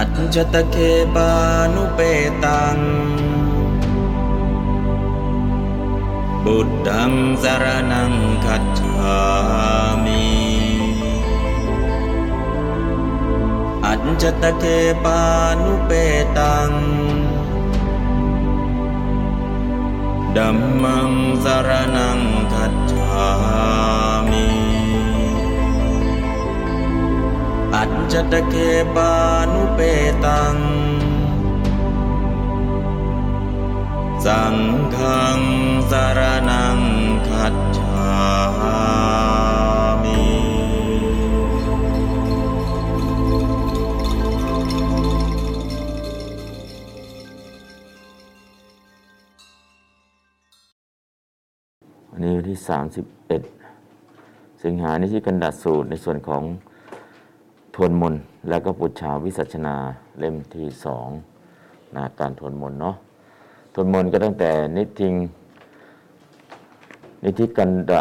अञ्जतके भानुपेतम् गच्छ्वामि अञ्जतके भानुपेतम् धम्मं शरणं गच्छामि। อัจจตเคปานุเปตังดัมมังสารนังคัจฉามิอัจจตเคปานุเปตัง สังฆังสารนังคัจฉามิอันนี้วันที่ 31 สิงหานิชิกันดัดสูตรในส่วนของ ทวนมนต์แล้วก็ปุจฉาวิสัชนาเล่มที่สองนะการทวนมนต์เนาะทวนมนต์ก็ตั้งแต่นิธิงนิธิกัณฑะ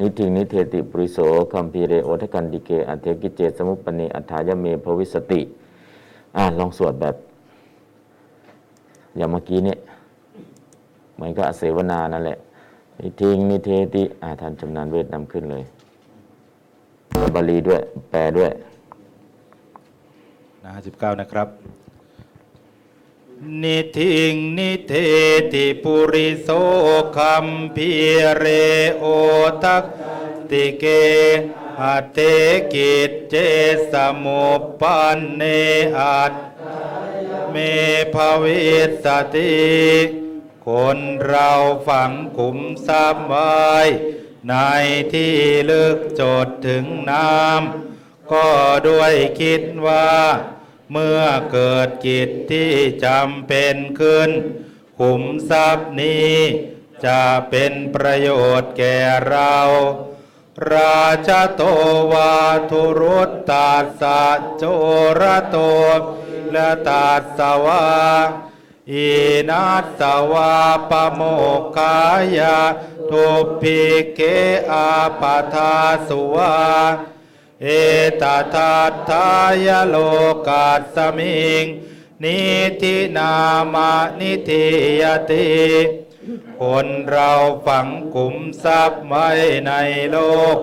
นิธิงนิเธติ ปุริโสคัมภีเรโอทะกันติเกอัตเถ กิจเจ สะมุปปันเน อัตถายะ เม ภะวิสสะติอ่าลองสวดแบบ อย่างเมื่อกี้เนี่ยเหมือนกับเสวนานั่นแหละ นิทิงนิเทติอาท่านชำนาญเวทนำขึ้นเลยบาลีด้วย แปลด้วย หน้า59นะครับ นิทิงนิเทติปุริโสคัมพีเรโอทักติเกอัตเตกิจเจสมุปปันเนอัตเมภวิสติคนเราฝังขุมทรัพย์ไว้ในที่ลึกจดถึงน้ำ ก็ด้วยคิดว่า เมื่อเกิดกิจที่จำเป็นขึ้น ขุมทรัพย์นี้จะเป็นประโยชน์แก่เรา ราชโตวาทุรุตตาสะโจระโตและตาสวาอินาสวาปโมกายาทุพิเกอาปทาสุวา เอตทัตทายโลกาสมิง นิธินามานิธิยติคนเราฝังกุมทรัพย์ไว้ในโลก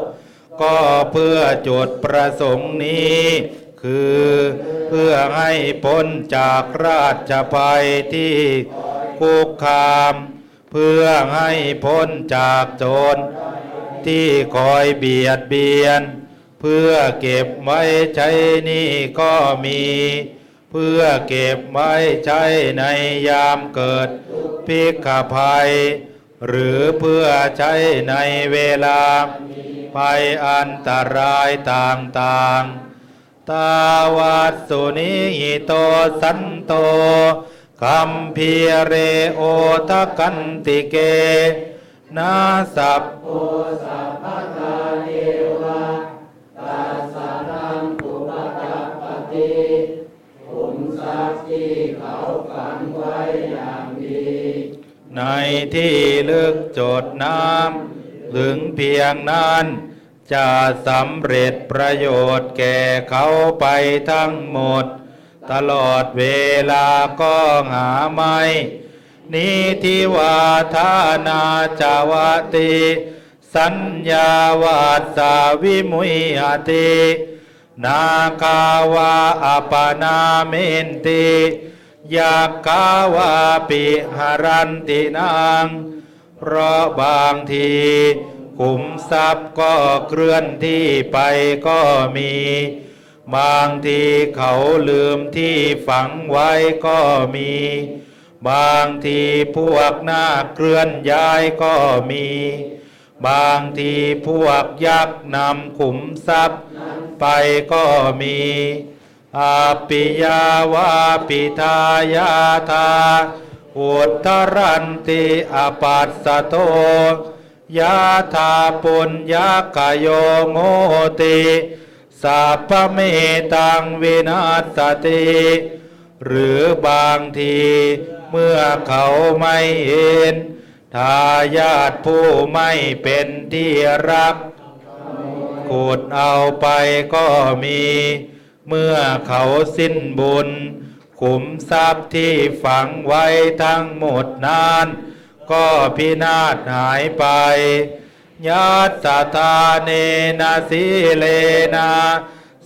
ก็เพื่อจุดประสงค์นี้ คือเพื่อให้พ้นจากราชภัยที่คุกคาม เพื่อให้พ้นจากโจรที่คอยเบียดเบียน เพื่อเก็บไว้ใช้นี่ก็มี เพื่อเก็บไว้ใช้ในยามเกิดพิกภัย หรือเพื่อใช้ในเวลาภัยอันตรายต่างๆ ตาวัสสุนิโตสันโตคัมพีเรโอทะกันติเก นาสัพ ในที่ลึกจดน้ำถึงเพียงนั้น จะสำเร็จประโยชน์แก่เขาไปทั้งหมด ตลอดเวลาก็หาไม่นิทิวาทานาจาวติ สัญญาวาสาวิมุยหติ นาคาวาอปนาเมนติยากาวาปิหารันตินางเพราะบางทีขุมทรัพย์ก็เคลื่อนที่ไปก็มี บางทีเขาลืมที่ฝังไว้ก็มี บางทีพวกหน้าเคลื่อนย้ายก็มี บางทีพวกยักษ์นำขุมทรัพย์ ไปก็มีอาปิยาวาปิทายาทา อุตรันติอปัสสโตยาธาปุญญากโยโมติสัพพเมตังวินาศติ หรือบางทีเมื่อเขาไม่เห็น ทายาทผู้ไม่เป็นที่รักขุดเอาไปก็มี เมื่อเขาสิ้นบุญ ขุมทรัพย์ที่ฝังไว้ทั้งหมดนั้นก็พินาศหายไปยัตสตาเนนะสิเลนะ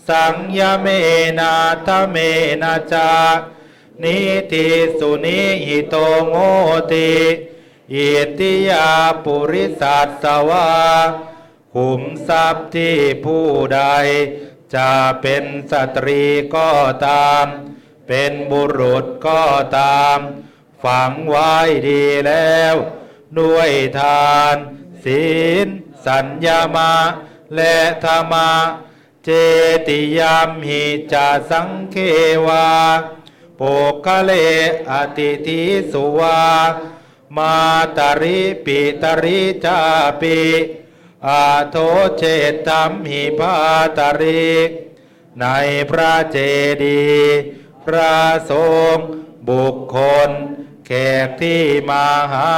สังยเมนะทะเมนะจานิติสุนิหิโตโงติ อิติยาปุริสัตสวาขุมทรัพย์ที่ผู้ใด จะเป็นสตรีก็ตาม เป็นบุรุษก็ตาม ฝังไว้ดีแล้ว ด้วยทาน ศีล สัญญามา และธรรมะเจติยามหิจาสังเควาโปกะเลอติทิสุวา มาตริปิตริจาปิอาโทเชตัมหิพาตริในพระเจดีย์พระสงฆ์บุคคล แขกที่มาหา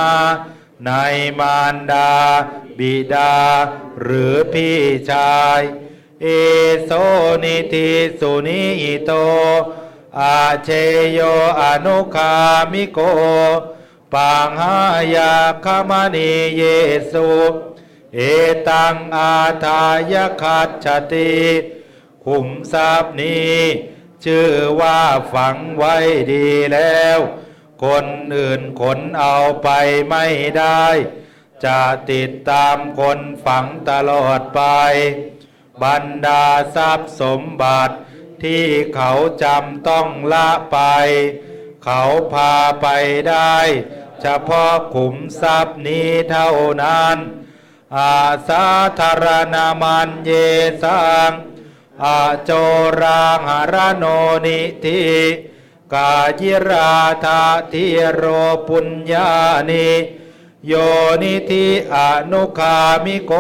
ในมารดา บิดา หรือพี่ชาย เอโซนิติสุนิโต อาเชโยอนุคามิโก ปังหายาคามณีเยสุเอตังอาทายคัจฉติขุมทรัพย์นี้ ชื่อว่าฝังไว้ดีแล้ว คนอื่นขนเอาไปไม่ได้ จะติดตามคนฝังตลอดไป บรรดาทรัพย์สมบัติที่เขาจำต้องละไป เขาพาไปได้ เฉพาะขุมทรัพย์นี้เท่านั้น อาสาธารณามันเยสังอาโจราหารโนนิธิกายิราธาทิโรปุญญานิโยนิธิอนุคามิโก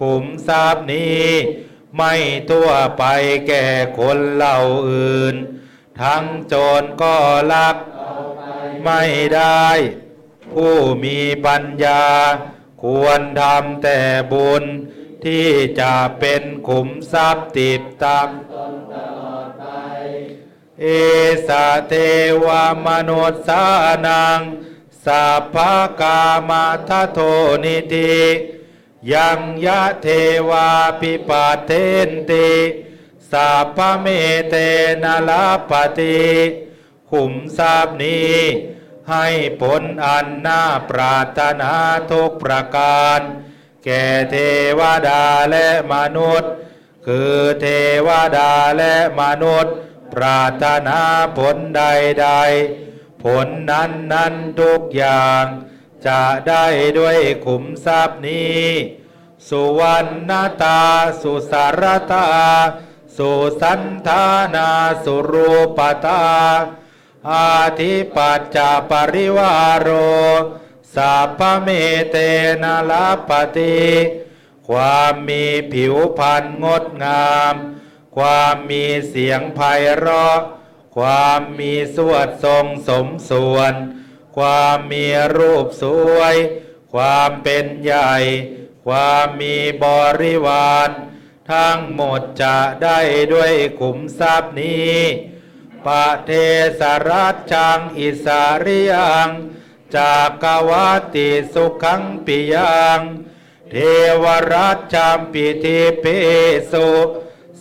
ขุมทรัพย์นี้ ไม่ทั่วไปแก่คนเหล่าอื่น ทั้งโจรก็ลัก ไม่ได้ ผู้มีปัญญา ควรทำแต่บุญ ที่จะเป็นขุมทรัพย์ติดตามตนตลอดไป เอสะเทวมนุษย์สานังสัพพกามาทโทนิติยังยะเทวาปิปาเทนติสัพพเมเตนลาปติขุมทรัพย์นี้ ให้ผลอันน่าปรารถนาทุกประการ แก่เทวดาและมนุษย์ คือเทวดาและมนุษย์ ปรารถนาผลใดๆผลนั้นนั้นทุกอย่าง จะได้ด้วยขุมทรัพย์นี้ สุวรรณตา สุสารตา สุสันธานา สุรูปตา อาทิปัจจปริวารโรสัพพเมเตนะลาปติความมีผิวพรรณงดงาม ความมีเสียงไพเราะ ความมีสวดทรงสมส่วน ความมีรูปสวย ความเป็นใหญ่ ความมีบริวาร ทั้งหมดจะได้ด้วยขุมทรัพย์นี้ ปะเทสรัจจังอิสาริยังจากกวาติสุขังปิยังเทวรัจจามปิทิเปสุ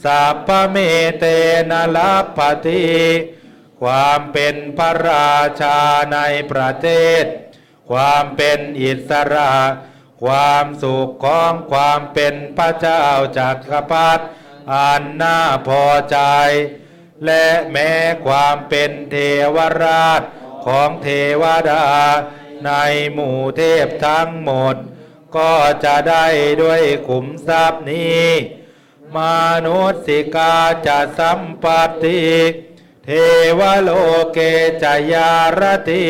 สัพพเมเตนลาปติความเป็นพระราชาในประเทศ ความเป็นอิสระ ความสุขของความเป็นพระเจ้าจากักรพรรดิอันน่าพอใจ และแม้ความเป็นเทวราชของเทวดา ในหมู่เทพทั้งหมด ก็จะได้ด้วยขุมทรัพย์นี้ มนุษย์สิกาจะสัมปติเทวโลเกจยารติ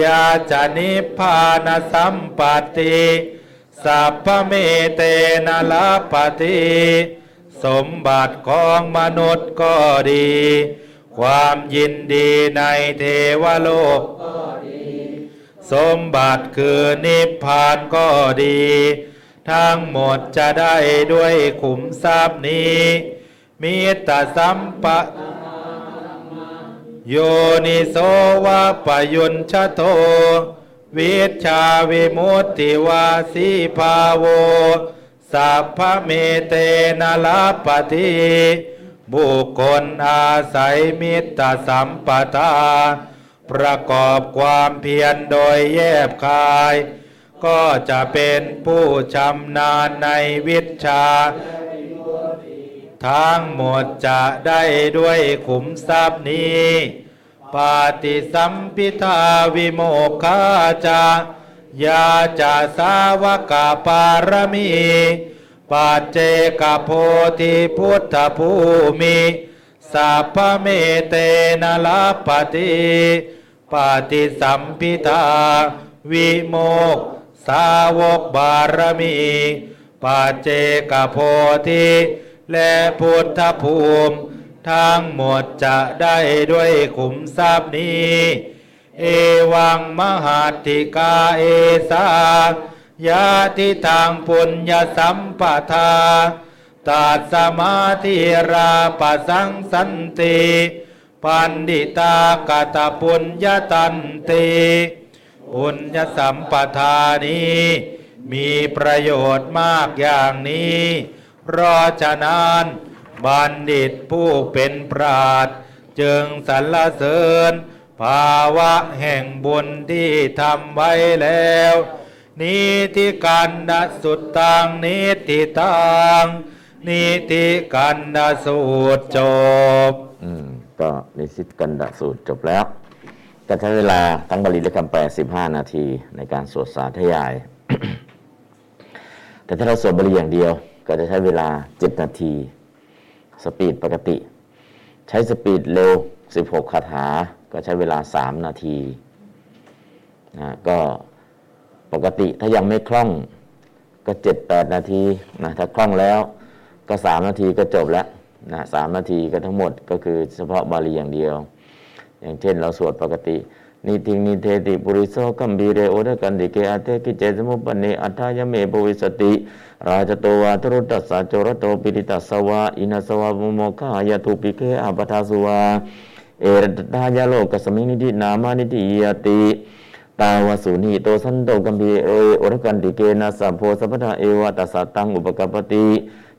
ยาจะนิพพานสัมปติ สัพพเมเตนลาปติ สมบัติของมนุษย์ก็ดี ความยินดีในเทวโลกก็ดี สมบัติคือนิพพานก็ดี ทั้งหมดจะได้ด้วยขุมทรัพย์นี้มิตรสัมปะโยนิโสวะปยุญชโตวิชาวิมุตติวาสีภาโว สัพพเมเตนะลาปฏิบุคคลอาศัยมิตรสัมปทา ประกอบความเพียรโดยแยบคาย ก็จะเป็นผู้ชำนาญในวิชา ทั้งหมดจะได้ด้วยขุมทรัพย์นี้ปาติสัมพิทาวิโมกขาจา ยาจาสาวกาปารมีปัจเจกโพธิพุทธภูมิสัพเมเตนลาปฏิปาติสัมพิทาวิโมก สาวกบารมีปัจเจกโพธิและพุทธภูมิ ทั้งหมดจะได้ด้วยขุมทรัพย์นี้ เอวังมหาติกาเอสายาติทางปุญญสัมปทาตัดสมาธิราปสังสันติปันดิตากตปุญญตันติปุญญสัมปทานี้ มีประโยชน์มากอย่างนี้เพราะฉะนั้นบัณฑิตผู้เป็นปราดจึงสรรเสริญ ภาวะแห่งบุญที่ทำไว้แล้ว นิติกันดสุดตังนิติตังนิติกันดสูตรจบ อืมก็นิสิตกันดสูตรจบแล้วก็ใช้เวลาทั้งบาลีและคำแปล 15 นาทีในการสวดสาธยาย แต่ถ้าเราสวดบาลีอย่างเดียว ก็จะใช้เวลา 7 นาที สปีดปกติ ใช้สปีดเร็ว 16 คาถา ก็ใช้เวลา 3 นาทีนะก็ปกติถ้ายังไม่คล่องก็ 7-8 นาทีนะถ้าคล่องแล้วก็ 3 นาทีก็จบแล้วนะสามนาทีก็ทั้งหมดก็คือเฉพาะบาลีอย่างเดียว อย่างเช่นเราสวดปกตินิทิงนิเทติปุริโสกัมบีเรโอเดกันติเกอาเทกิเจสมุปปเนอัฏายเมปวิสติ ราชโตวาทรุตัสสะโจรโตปิริตัสสวะอินัสวะมุโมคายาทุปิเกอาปทาสุวา เอตะทัตถายะ โลกัสมิงนิธินามะ นิธิยะติตาวะ สุนิหิโตสันโต คัมภีเร โอทะกันติเกนะสัพโพสัพพะทา เอวะตัสสะ ตังอุปะกัปปะติ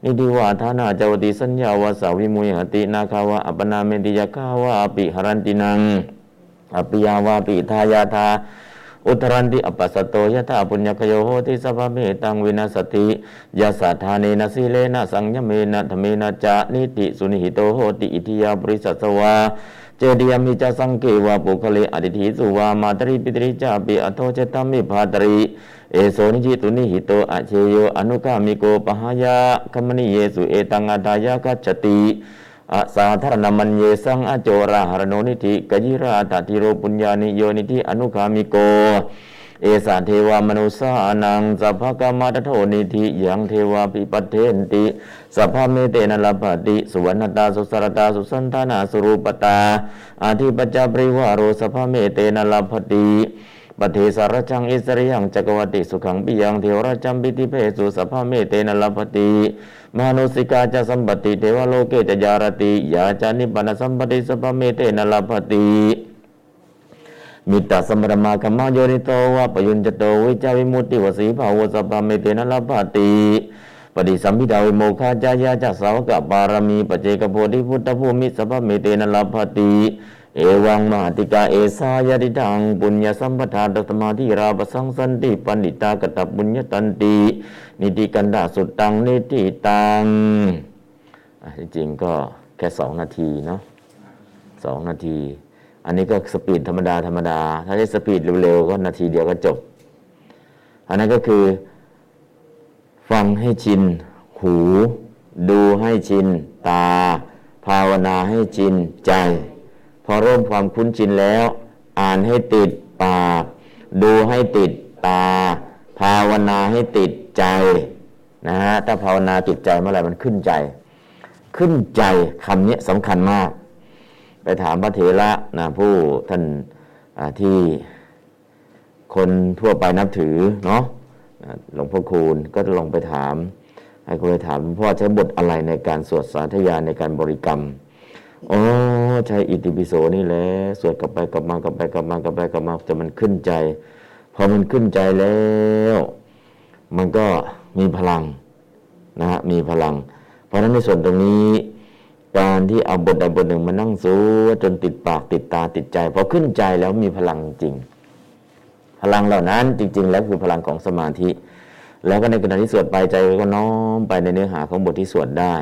นิธิวา ฐานาจะวะติสัญญาวาสสะ วิมุยหะตินาคา วา อะปะนาเมนติยักขาวาปิ หะรันตินัง อัปปิยาวาปิทายาทาอุทธะรันติ อะปัสสะโตยะทาปุญญักขะโยโหติสัพพะเมตังวินัสสะติ ยัสสะ ทาเนนะ สีเลนะสัญญะเมนะ ทะเมนะจะนิธิสุนิหิโตโหติอิตถิยา ปุริสัสสะ วา เจดียมิจสังเกวาปุคเลอดิธิสุวามาตริปิตริจาปิอโทเจตามิภาตริเอโสนิจิตุนิหิโตอเชโยอนุกามิโกปหายะคมณิเยสุเอตังอาดายะกัจจติอาสาธารณมัญเยสังอโจราหรโนนิธิกยิราตติโรปุญญานิโยนิธิอนุกามิโก เอสะ เทวะมะนุสสานังสัพพะกามะทะโทนิธิยังเทวาภิปัตเถนติสัพพเมเตนะลภติสุวรรณตาสุสรตาสุสันธานาสุรูปตาอาทิปจาปริวาโรสัพพเมเตนะลภติปฏิสารจังอิสริยังจักรวติสุขังปิยังเทวราจัมปิติเพสุสัพพเมเตนะลภติมนุสิกาจะสัมปติเทวโลเกจะจารติยาจานิปนสัมปติสัพพเมเตนะลภติ มิตตสมรมาคัมมาโยนิโตวะปยุญจโตวิจาวิมุตติวสีภาวสัพพเมเตนะลภติปฏิสัมภิทาวิโมกขาจะ ยาจะ สาวกปารมี ปัจเจกโพธิพุทธภูมิสัพพเมเตนะ ลัพภติเอวังมหัตถิกาเอสายทิทังปุญญสัมปทาตัสมาธีราปสังสันติปัณฑิตากตปุญญตันตินิธิกัณฑสุตตังนิฏฐิตังอะจริงก็แค่สองนาทีเนาะสองนาที อันนี้ก็ speed ธรรมดาธรรมดา ถ้าได้ speed เร็วๆก็นาทีเดียวก็จบ อันนั้นก็คือ ฟังให้ชิน หู ดูให้ชิน ตา ภาวนาให้ชิน ใจ พอเริ่มความคุ้นชินแล้ว อ่านให้ติดปาก ดูให้ติดตา ภาวนาให้ติดใจนะฮะถ้าภาวนาติดใจเมื่อไหร่มันขึ้นใจ ขึ้นใจคำนี้สำคัญมาก ไปถามพระเถระนะผู้ท่านที่คนทั่วไปนับถือเนาะหลวงพ่อคูณก็ลองไปถาม ให้คุณไปถามหลวงพ่อใช้บทอะไรในการสวดสาธยายในการบริกรรมอ๋อใช้อิติปิโสนี่แหละสวดกลับไปกลับมากลับไปกลับมากลับไปกลับมาจะมันขึ้นใจ พอมันขึ้นใจแล้ว มันก็มีพลังนะฮะมีพลัง เพราะฉะนั้นในส่วนตรงนี้ การที่เอาบทใดบทหนึ่งมานั่งสู้จนติดปากติดตาติดใจพอขึ้นใจแล้วมีพลังจริง พลังเหล่านั้นจริง ๆ แล้วคือพลังของสมาธิ แล้วก็ในขณะที่สวดไปใจก็น้อมไปในเนื้อหาของบทที่สวดได้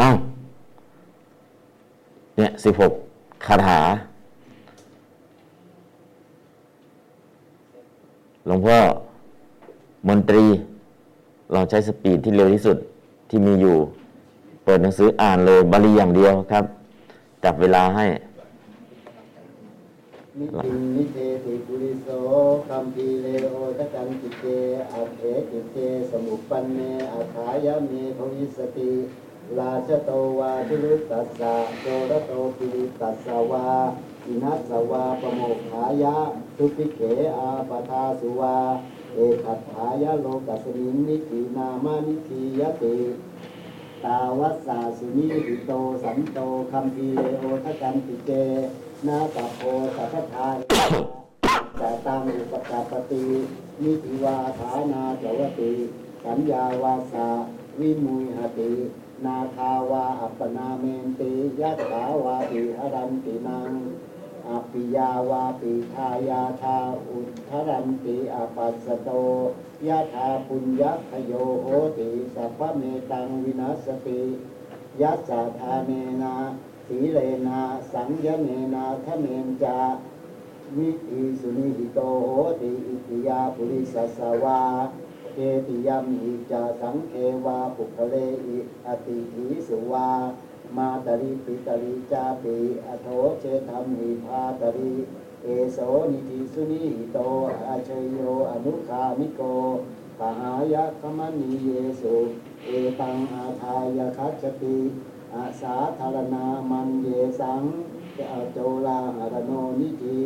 อ้าวเนี่ยสิบหกคาถาหลวงพ่อมนตรี เราใช้ speed ที่เร็วที่สุดที่มีอยู่ เปิดหนังสืออ่านเลยบาลีอย่างเดียวครับจับเวลาให้นิธิงนิเธติปุริโสคัมภีเร โอทกันติเกอัตเถ กิจเจ สมุปปันเนอัตถายะเมภวิสสติ ราชโตวาทุรุตตัสสะโจรโตปีฬิตัสสะ วาอิณัสสะ วาปโมกขายะทุปิเขอาปทาสุวา เอขัตถายะโลกัสมิงนิตินามานิทียติ ตาวัสสาสุนีหิโตสันโตคัมภีเรโอทกันติเจนาตโพสัพพทานแต่ตังอุปกาปตินิธิวาฐานาจวติสัญญาวาสาวิมุยหตินาคาวาอัปปนาเมนติยัตถาวาติหรันตินัง อปิยาวาปิทายาทาอุทธรันติอาปัสสโตยะธาปุญญคโยโหติสัพพเมตังวินัสติยัสสะทาเนนาสีเลนะสังยเนนาทะเมนจาวิอิสุนิหิโตโหติอิติยาปุริสสสวาเกติยมหิจาสังเควาปุคเลอิอติหิสุวา มาตริปิตริจาปิอโทเชธรรมหิพาตริเอโสนิธิสุนิหิโตอาชยโยอนุคามิโกปหายะคมณีเยสุเอตังอาทายคัจติอาสาธารณามันเยสังเจโจลาหารโนนิธิ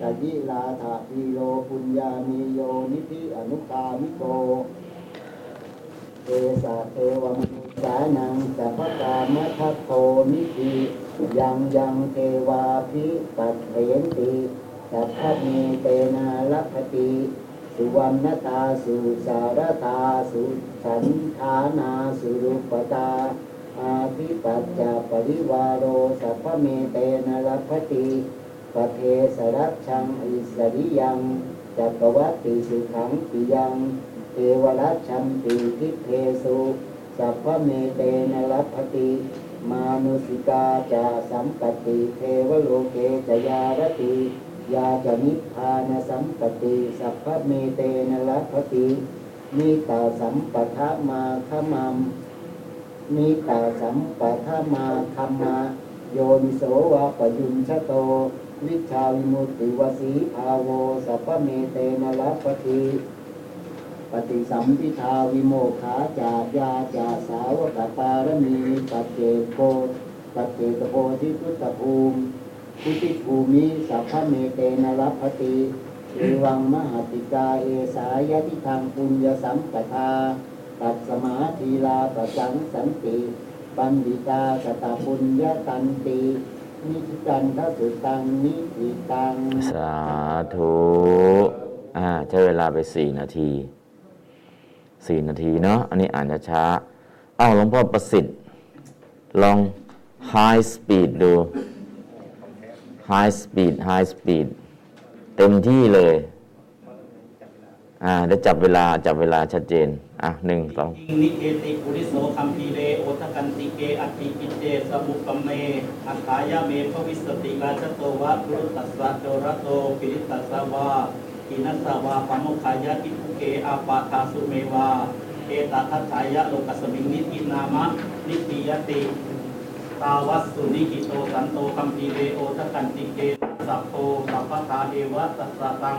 กยิลาถาพีโลปุญญามีโยนิธิอนุคามิโกเอสาเทวมนุ สานังสัพพกามทัตโตนิธิยังยังเทวาภิปัตเถนติสัพพเมเตนะลัพติสุวรรณตาสุสารตาสุสันธานาสุรุปตาอาภิปัจจาปริวารโรสัพพเมเตนะลัพติปเทสรัชชังอิสสริยังจักกวัตติสุขังปิยังเทวรัชชัมปิทิพเพสุ สัพพเมเตนะลัพภติมานุสสิกาจะ สัมปัตติเทวโลเก จะ ยารติยา จะ นิพพานสัมปัตติสัพพเมเตนะลัพภติ มิตตสัมปทมาคัมมะ มิตตสัมปทมาคัมมะ โยนิโสวะปยุญชโต วิชชาวิมุตติวสีภาโวสัพพเมเตนะลัพภติ ปฏิสัมภิทาวิโมกขาจะ ยาจะ สาวกปารมีปัจเจโพปัจเจกโพธิพุทธภูมิพุทธภูมิสัพพเมเตนะ ลัพภติเอวังมหัตถิกาเอสา ยทิทังปุญญสัมปทาตัดสมาธีลาประสังสันติบัณฑิตาสตาปุญญตันตินิจิตันทสุตังนิจิตัง สาธุ อ่า ใช้เวลาไปสี่นาที สี่นาทีเนาะอันนี้อ่านช้าอ้าวหลวงพ่อประสิทธิ์ ลอง high speed ดู high speed high speed เต็มที่เลย อ่าเดี๋ยวจับเวลาจับเวลาชัดเจน อะหนึ่งสองนิเอติปุริโสคัมภีเรโอทกันติเกอัติกิเจสมุปปมเมอัฏฐายะเมภวิสติราชโตวะพุรุตัสสะโจรโตปิริตัสสะวา อินัสสะวาปโมคขายะอิภูเกอาปาทาสุเมวาเอตทัตถายะโลกัสมิงนิตินามะนิติยติ ตาวัสสุนิกิโตสันโตคัมภีเรโอทกันติเกสัพโตสัพพาเอวะตัสตัง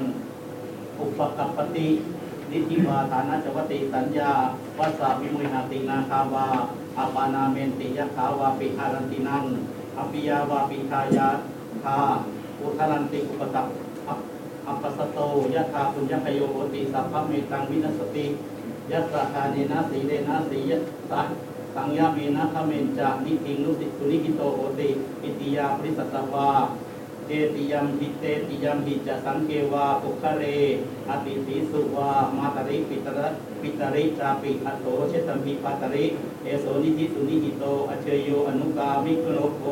อุปกัปปตินิธิวาฐานะจวติสัญญาวัสสาวิมุยหตินาคาวาอาปานาเมนติยะขาวาปิหารันตินังอภิยาวาปิทายาทาอุทารันติอุปตัป อัปปัสโตยะธาปุญญคโยโหติสัพพะเมตังวินัสติยัสสะทาเนนะสีเลนะสียสังสังยาเมนะขเมนจานิทิงนุสิสุนิกิโตโอติอิติยาปริสัตวาเจติยมหิเตติยมหิจะสังเกวาปุคะเรอติสีสุวามาตริปิตระปิตริจาปิอัตโตเชตมิปัตริเอโสนิธิสุนิหิโตอเชยโยอนุกามิคโนโก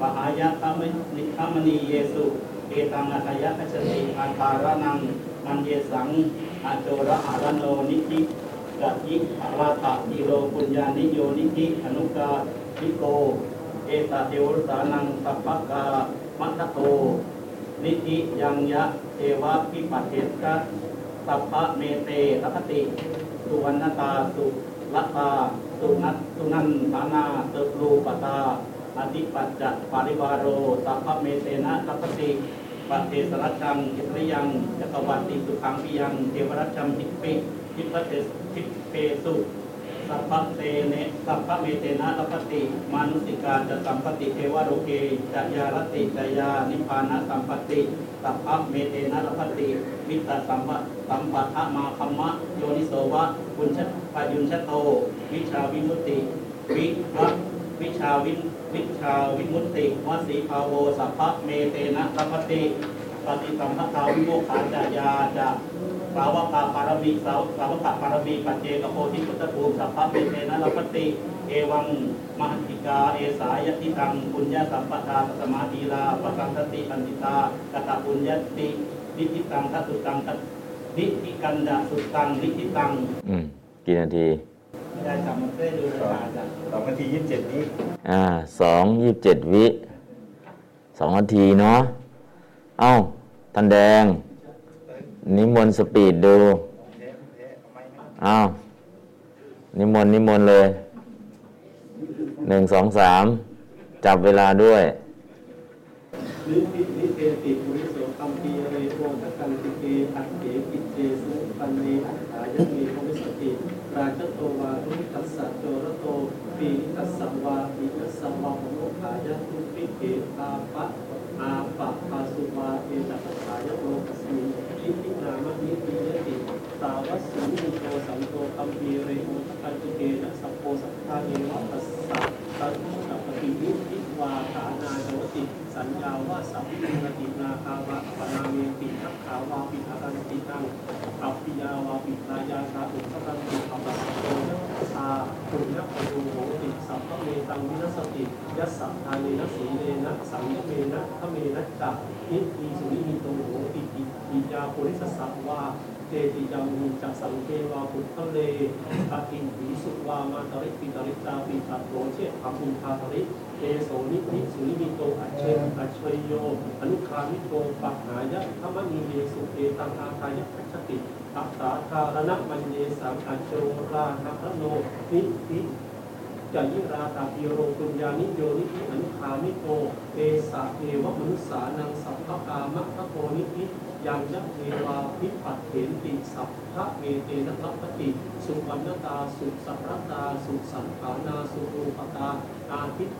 ปหายะธรรมนิธรรมนีเยสุ เอตังอัตยะคัจฉติอาคารนังมันเยสังอโจระหารโนนิธิกัจยิราตะนิโรปุญญานิโยนิธิอนุกาทิโก เอตเทวสานังสัพพกามัตโต นิธิยังยะเทวะพิปัเทสกะสัพพะเมเตรัคติสุวรรณตาสุลัตาสุนัตสุนันทานาเตปรูปตาอธิปัจจปาริวารโรสัพพะเมเตนะรัคติ ปะเทสรัจจังอิสริยังจักรวัติสุขังปิยัง เทวรัจจัมทิปิทิพเทสทิเปสุสัพพเตเนสัพพเมเตนะรัพติมานุสิกาจะสัมปติเทวโรเกจะยารติจยานิพานะสัมปติสัพพเมเตนะรัพติวิตตสัมปะสัมปัทะมาคัมมะโยนิโสวะบุญชปยุญชโต วิชาวิมุติ วิวัตวิชาวิน วิชาวิมุตติวสีภาโวสัพพะเมเตนะรัพติปฏิสัมภทาวิโมขาจายาจะสาวกาปารมีสาวสาวกาปารมีปัจเจกโพธิพุทธภูมิสัพพะเมเตนะรัพติเอวังมหันติกาเอสายติตังปุญญาสัมปทาสมาธีลาปสังสติปันติตากตปุญญตินิติตังทัสุตังนิติกันดาสุตังนิติตัง อืมกี่นาที ไม่ได้จำมันได้ดูเวลาจ้ะสองนาทียี่สิบเจ็ดนี้อ่าสองยี่สิบเจ็ดวิสองนาทีเนาะเอ้าท่านแดง นิมนต์ speed ดูเอ้านิมนต์นิมนต์เลยหนึ่งสองสามจับเวลาด้วยนิธิง นิเธติ ปุริโสคัมภีเรโอทกันติเกอัตเถกิจเจ สมุปปันเนอัตถายะ เม ภวิสสติ ราชโตวาทุรุตตัสสะโจรโตปีนิตัสสะวาปิตัสสะวาโมขายะทุปิเกตาปะอาปะปาสุวาเอตัสสายะโลกัสมินทิทินามะนิปิยติสาวัสสุนิโตสัมโตคัมปีเรโอทกันติเกนะสัพโพสัทธาเอวะตัสสะตัสสะปฏิยุทิวาฐานาโจติ สัญญาว่าสัพพิรตินาคาวะปนาเมติทักขาวาปิอารันติตังอัปปิยาวาปิตายาชาอุปรันติอัปปะโตนัสสาปุญญปโยโหติสัพพะเมตังวินัสสติยัสสะทาเนนะสีเลนะสังยเมนะขเมนะจักนิทีสุนิมิโตโหติอิอิยาปุริสสะวาเจติยามุจักสังเกวาปุทธเลอตินติสุวา มาตริปิตริตาปิตัโตเชตภพุทธาตริเอโสนิธิสุนิมิโตอัจเชอัจเชยโยอนุคามิโตปัหายะธรรมนีเยสุเอตังอาทายะคัจฉติอัตตาคารณะมัญเยสังอัจโจราหะโนนิธิจายิราตาปิโรปุญญานิโยนิธิอนุคามิโตเอสะเอวมนุสสานังสัพพกามะทะโทนิธิ ยังยะเทวาพิปัตเถนติสัพพะเมเตนะรัปติสุวรรณตาสุสัพรตาสุสันขานาสุรูปตาอาทิต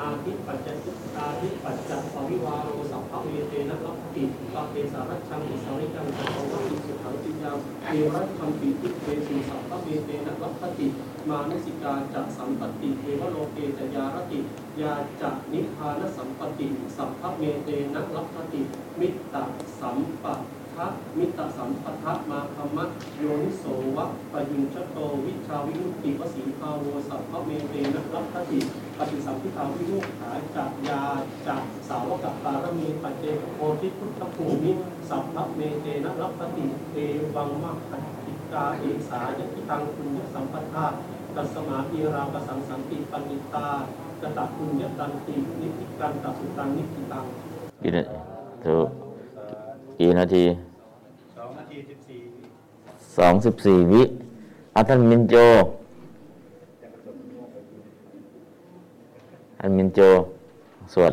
อาทิปัจจตุอาทิปัจจัปวิวาโรสัพพเวเตนะรัพติปะเทสารัชังอิสาริกังสัพพะวิสุขังติยังเอรัชคัมปิติเตสุสัพพเวเตนะรัพติมานุสิกาจะสัมปติเทวโลเกจยารติยาจะนิพพานสัมปติ สัพพเมเตนะรัพติ มิตตสัมปะทะมิตตสัมปทะมาธรรมะโยนิโสวะปยุญชโตวิชาวิมุตติวสีภาโวสัพพเมเตนะรัพติ ปฏิสัมพิทาวิโมกขาจักยาจักสาวกปารมีปัจเจกโพธิพุทธภูมิสัพพะเมเตนะรัพติเอวังมะขัติกาเอสายติตังคุญญสัมปทาตัสมาอีรากสังสันติปันิตากตะคุญญตันตินิพิกันตสุตังนิพิตังกี่นาถูกกี่นาทีสองนาทีสิบสี่สองสิบสี่วิอาท่านมินโจ อันมินโจ สวด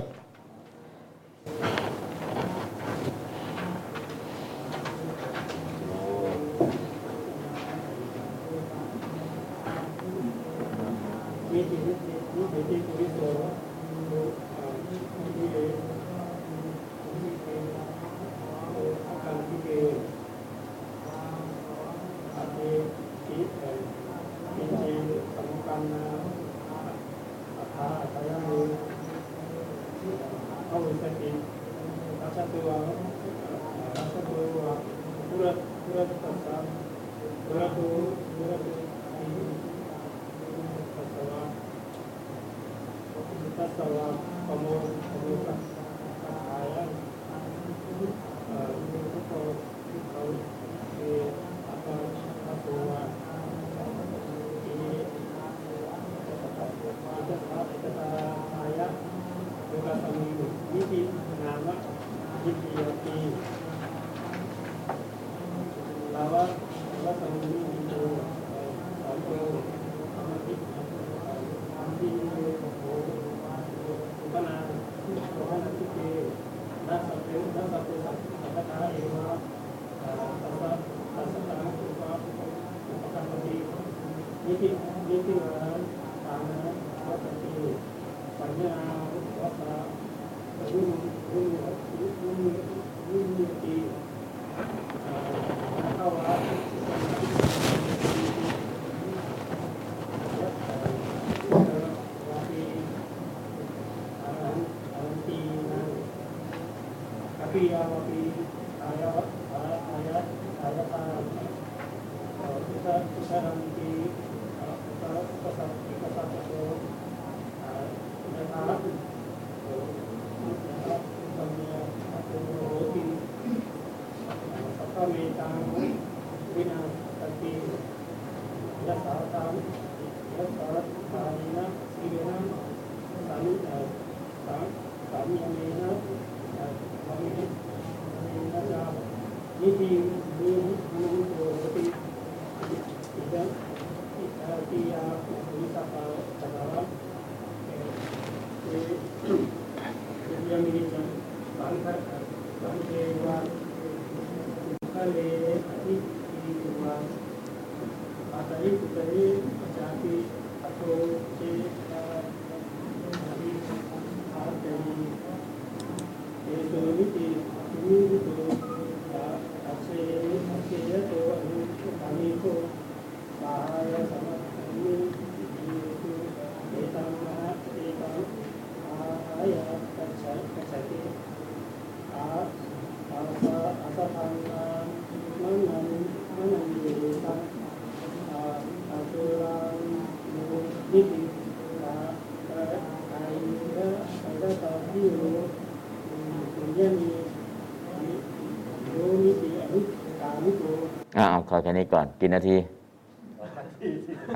อ่าเอาขอแค่นี้ก่อนกี่นาที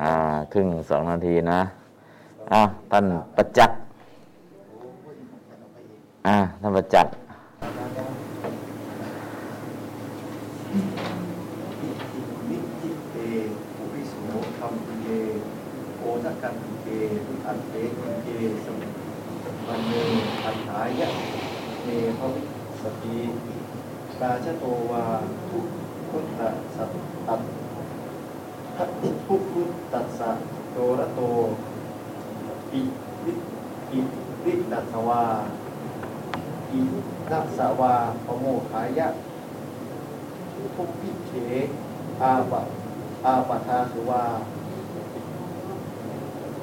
อ่าครึ่งสองนาทีนะอ้าวท่านประจักษ์อ่าท่านประจักษ์นิจิเตปุริโสคัมปิเยโอทกันเกอันเตเกสมันเนอัฏฐายะเมภวิสติราชโตวาทุ พุทธสัตตัตทัทุพุทธัสสะโตระโตอิวิอิวิตัสวาอินัสวาปโมขายะทุกพิเขอาปะอาปทาสุวา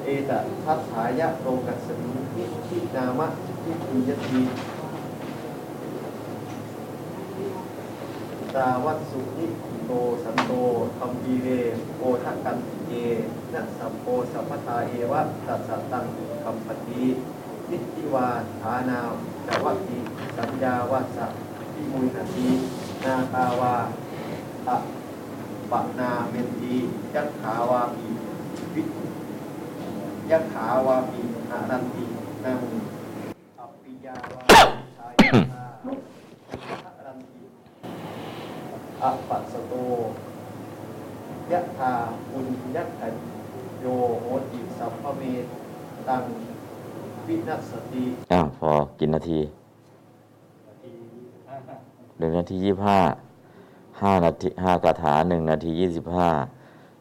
เอตทัสสายะโลกัสสมินิทินามะทิปุยตี ตาวัตสุนิโตสันโตคัมปีเรโอทักกันติเกนัสสัมโปสัมปทาเอวะตัสสตังคัมปตินิติวาฐานาวจวัตติสัญญาวัสสะพิมุยนาทีนาคาวาอะปะนาเมนตียักขาวาปีวิยักขาวาปีอารันตินามุอัปปิยาวาชายาตาอารันติ อปัสสโตยะธาปุญยัตถโยโหติสัพพเมตังวินัสติอ้าวพอกี่นาทีหนึ่งนาทียี่ห้าห้านาทีห้าคาถาหนึ่งนาทียี่สิบห้า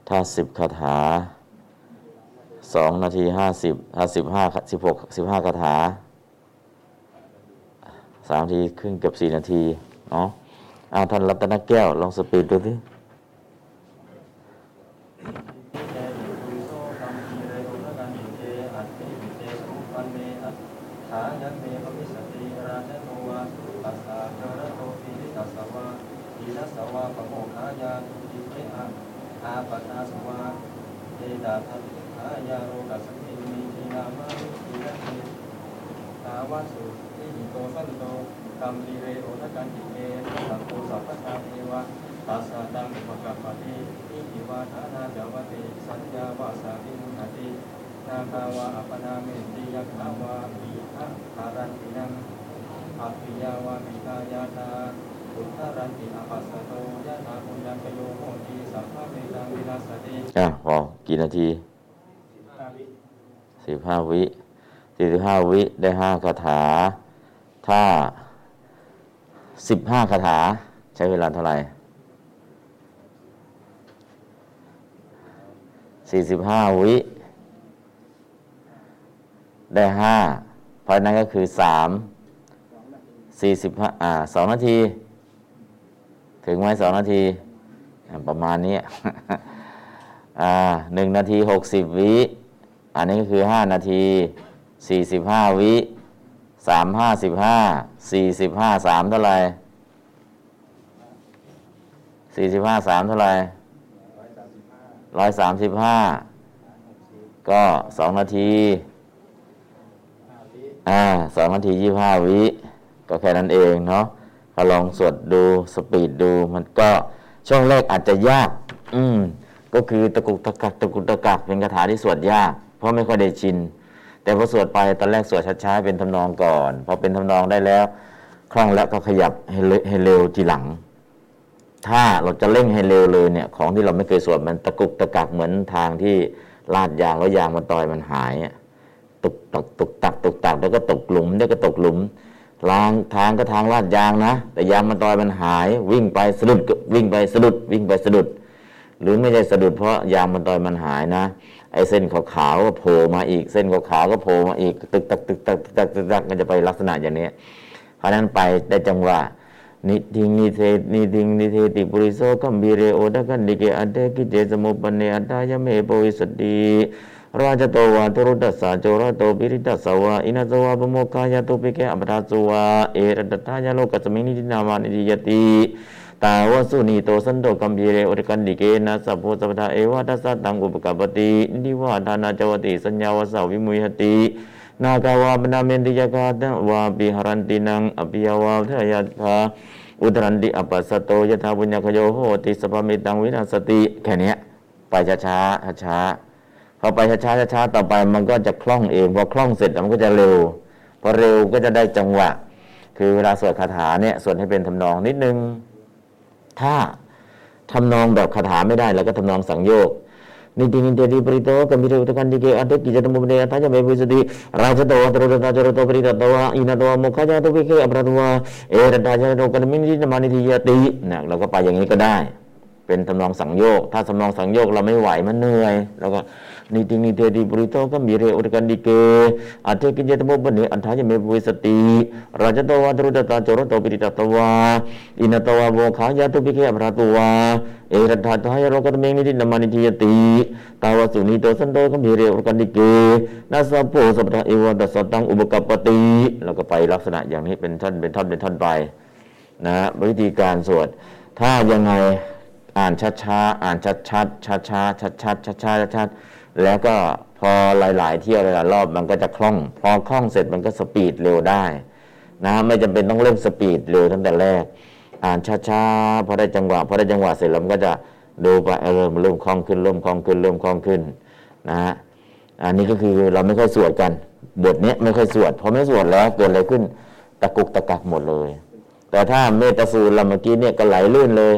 ถ้าสิบคาถาสองนาทีห้าสิบถ้าสิบห้าสิบหกสิบห้าคาถาสามนาทีครึ่งเกือบสี่นาทีเนาะ อาท่านรัตนแก้ว ลองสปีดดูสิอาปนัสวาเอดาทัตถายาโรกัสมิมีทีนามาทีระเตตาวาสุทิหิโตสันโต กัมปีเรโอทกันติเกสัพโพสัพพะทาเทวะตัสสะตังอุปกัปปะติอิหิวาทานาจาวติสัญญาวาสาวิมุหตินาคาวาอัปนาเมติยักขาวาปีหะคารันตินังอัปปิยาวาปิกายาตาอุทธารันติอภัสสโตยะถาปุญญังกโยโหติสัพพะเมตังวินาสติอะพอกี่นาทีสิบห้าวิสี่สิบห้าวิได้ห้าคาถา ถ้า สิบห้าคาถา ใช้เวลาเท่าไหร่สี่สิบห้าวิ ได้ห้าเพราะนั้นก็คือสามสี่สิบห้าอ่าสองนาที ถึงไหมสองนาที ประมาณนี้อ่าหนึ่งนาทีหกสิบวิ อันนี้ก็คือห้านาทีสี่สิบห้าวิสามห้าสิบห้า สี่สิบห้าสามเท่าไหร่สี่สิบห้าสามเท่าไหร่ร้อยสามสิบห้าก็สองนาที อ่าสองนาทียี่ห้าวิ ก็แค่นั้นเองเนาะก็ลองสวดดูสปีดดูมันก็ช่วงแรกอาจจะยาก อืมก็คือตะกุกตะกักตะกุกตะกักเป็นคาถาที่สวดยาก เพราะไม่ค่อยได้ชิน แต่พอสวดไปตอนแรกสวดช้าๆเป็นทำนองก่อนพอเป็นทำนองได้แล้วคล่องแล้วก็ขยับให้เร็วใหเร็วทีหลัง ถ้าเราจะเร่งให้เร็วเลยเนี่ย ของที่เราไม่เคยสวดมันตะกุกตะกักเหมือนทางที่ลาดยางแล้วยางมันตอยมันหายตุกตักตุกตักตุกตักแล้วก็ตกหลุมแล้วก็ตกหลุมลางทางก็ทางลาดยางนะ แต่ยางมันตอยมันหาย วิ่งไปสะดุดวิ่งไปสะดุดวิ่งไปสะดุด หรือไม่ใช่สะดุดเพราะยางมันตอยมันหายนะ ไอ้เส้นขาวๆก็โผล่มาอีก เส้นขาวๆก็โผล่มาอีก ตึกตักตึกตักตึกตักตึกตักมันจะไปลักษณะอย่างนี้เพราะนั้นไปได้จังหวะนิทิงนิเทนิทิงนิเทติปุริโสกัมบีเรโอตกันดิเกอัตเตกิเจสมุปปเนอัตตายเมปวิสติราชโตวาตุรุตตสสะโจรโตปิริตตสวะอินสวะปโมคายาตุปิเกอัปราสวะเอรตตายาโลกัสมินิตินามานิยติ ตาวสุนีโตสันโตกัมพีเรอุตกันดิเกนะสัพโพสัพพทาเอวะทัสสะตังอุปกปปตินิวาทานาจวติสัญญาวสาวิมุยหตินากาวาปนาเมนติยกาตวาปิหรันตินังอภิยาวาเทยตาอุตรันติอปัสสโตยถาบุญญคโยโหติสปมิตังวินาสติแค่นี้ไปช้าช้าช้าพอไปช้าช้าช้าต่อไปมันก็จะคล่องเองพอคล่องเสร็จมันก็จะเร็วพอเร็วก็จะได้จังหวะ คือเวลาสวดคาถาเนี่ยสวดให้เป็นทำนองนิดนึง ถ้าทำนองแบบคาถาไม่ได้เราก็ทำนองสังโยกนิตินิเตติปริโตกมิเรอุตกันดิเกอัตเตกิจตมุปเนอัตถะเมวิสติราชโตอัตโรตตาจรโตปริตตวะอินาตวะโมคขจาตุวิเคอปรตวะเอรตาจโรกันมินิจมานิทิยติเนี่ยเราก็ไปอย่างนี้ก็ได้ เป็นทำนองสังโยก ถ้าทำนองสังโยกเราไม่ไหวมันเหนื่อยเริโตกั มพิเดีบรอุตกันดิเกอัตเตกิจตมุปเนอัตถะเมวิสติราชโตอัตโรตตาจโรโตปริตตวะอินาตวะโมคขจาตุวิเคอปรตวะเอรัตถาทายโรกตเมงนิตินามานิทิยติตาวสุนีโตสันโตกัมพีเรื่องอุกันดิเกนัสสะโพสัพพะเอวะตัสสตังอุปกัปปติแล้วก็ไปลักษณะอย่างนี้เป็นท่อนเป็นท่อนเป็นท่อนไปนะวิธีการสวด ถ้ายังไงอ่านช้าๆอ่านชัดชัดช้าช้าชัดชัดชัดชัดชัดๆ แล้วก็พอหลาย ๆ เที่ยวหลายๆรอบมันก็จะคล่อง พอคล่องเสร็จมันก็ speed เร็วได้นะไม่จำเป็นต้องเร่ง speed เร็วตั้งแต่แรก อ่านช้าๆพอได้จังหวะพอได้จังหวะเสร็จแล้วมันก็จะดูไปเออมันเริ่มคล่องขึ้นเริ่มคล่องขึ้นเริ่มคล่องขึ้นนะฮะอันนี้ก็คือเราไม่ค่อยสวดกันบทเนี้ยไม่ค่อยสวดพอไม่สวดแล้วเกิดอะไรขึ้นตะกุกตะกักหมดเลย แต่ถ้าเมตตาสูตรเราเมื่อกี้เนี่ยก็ไหลลื่นเลย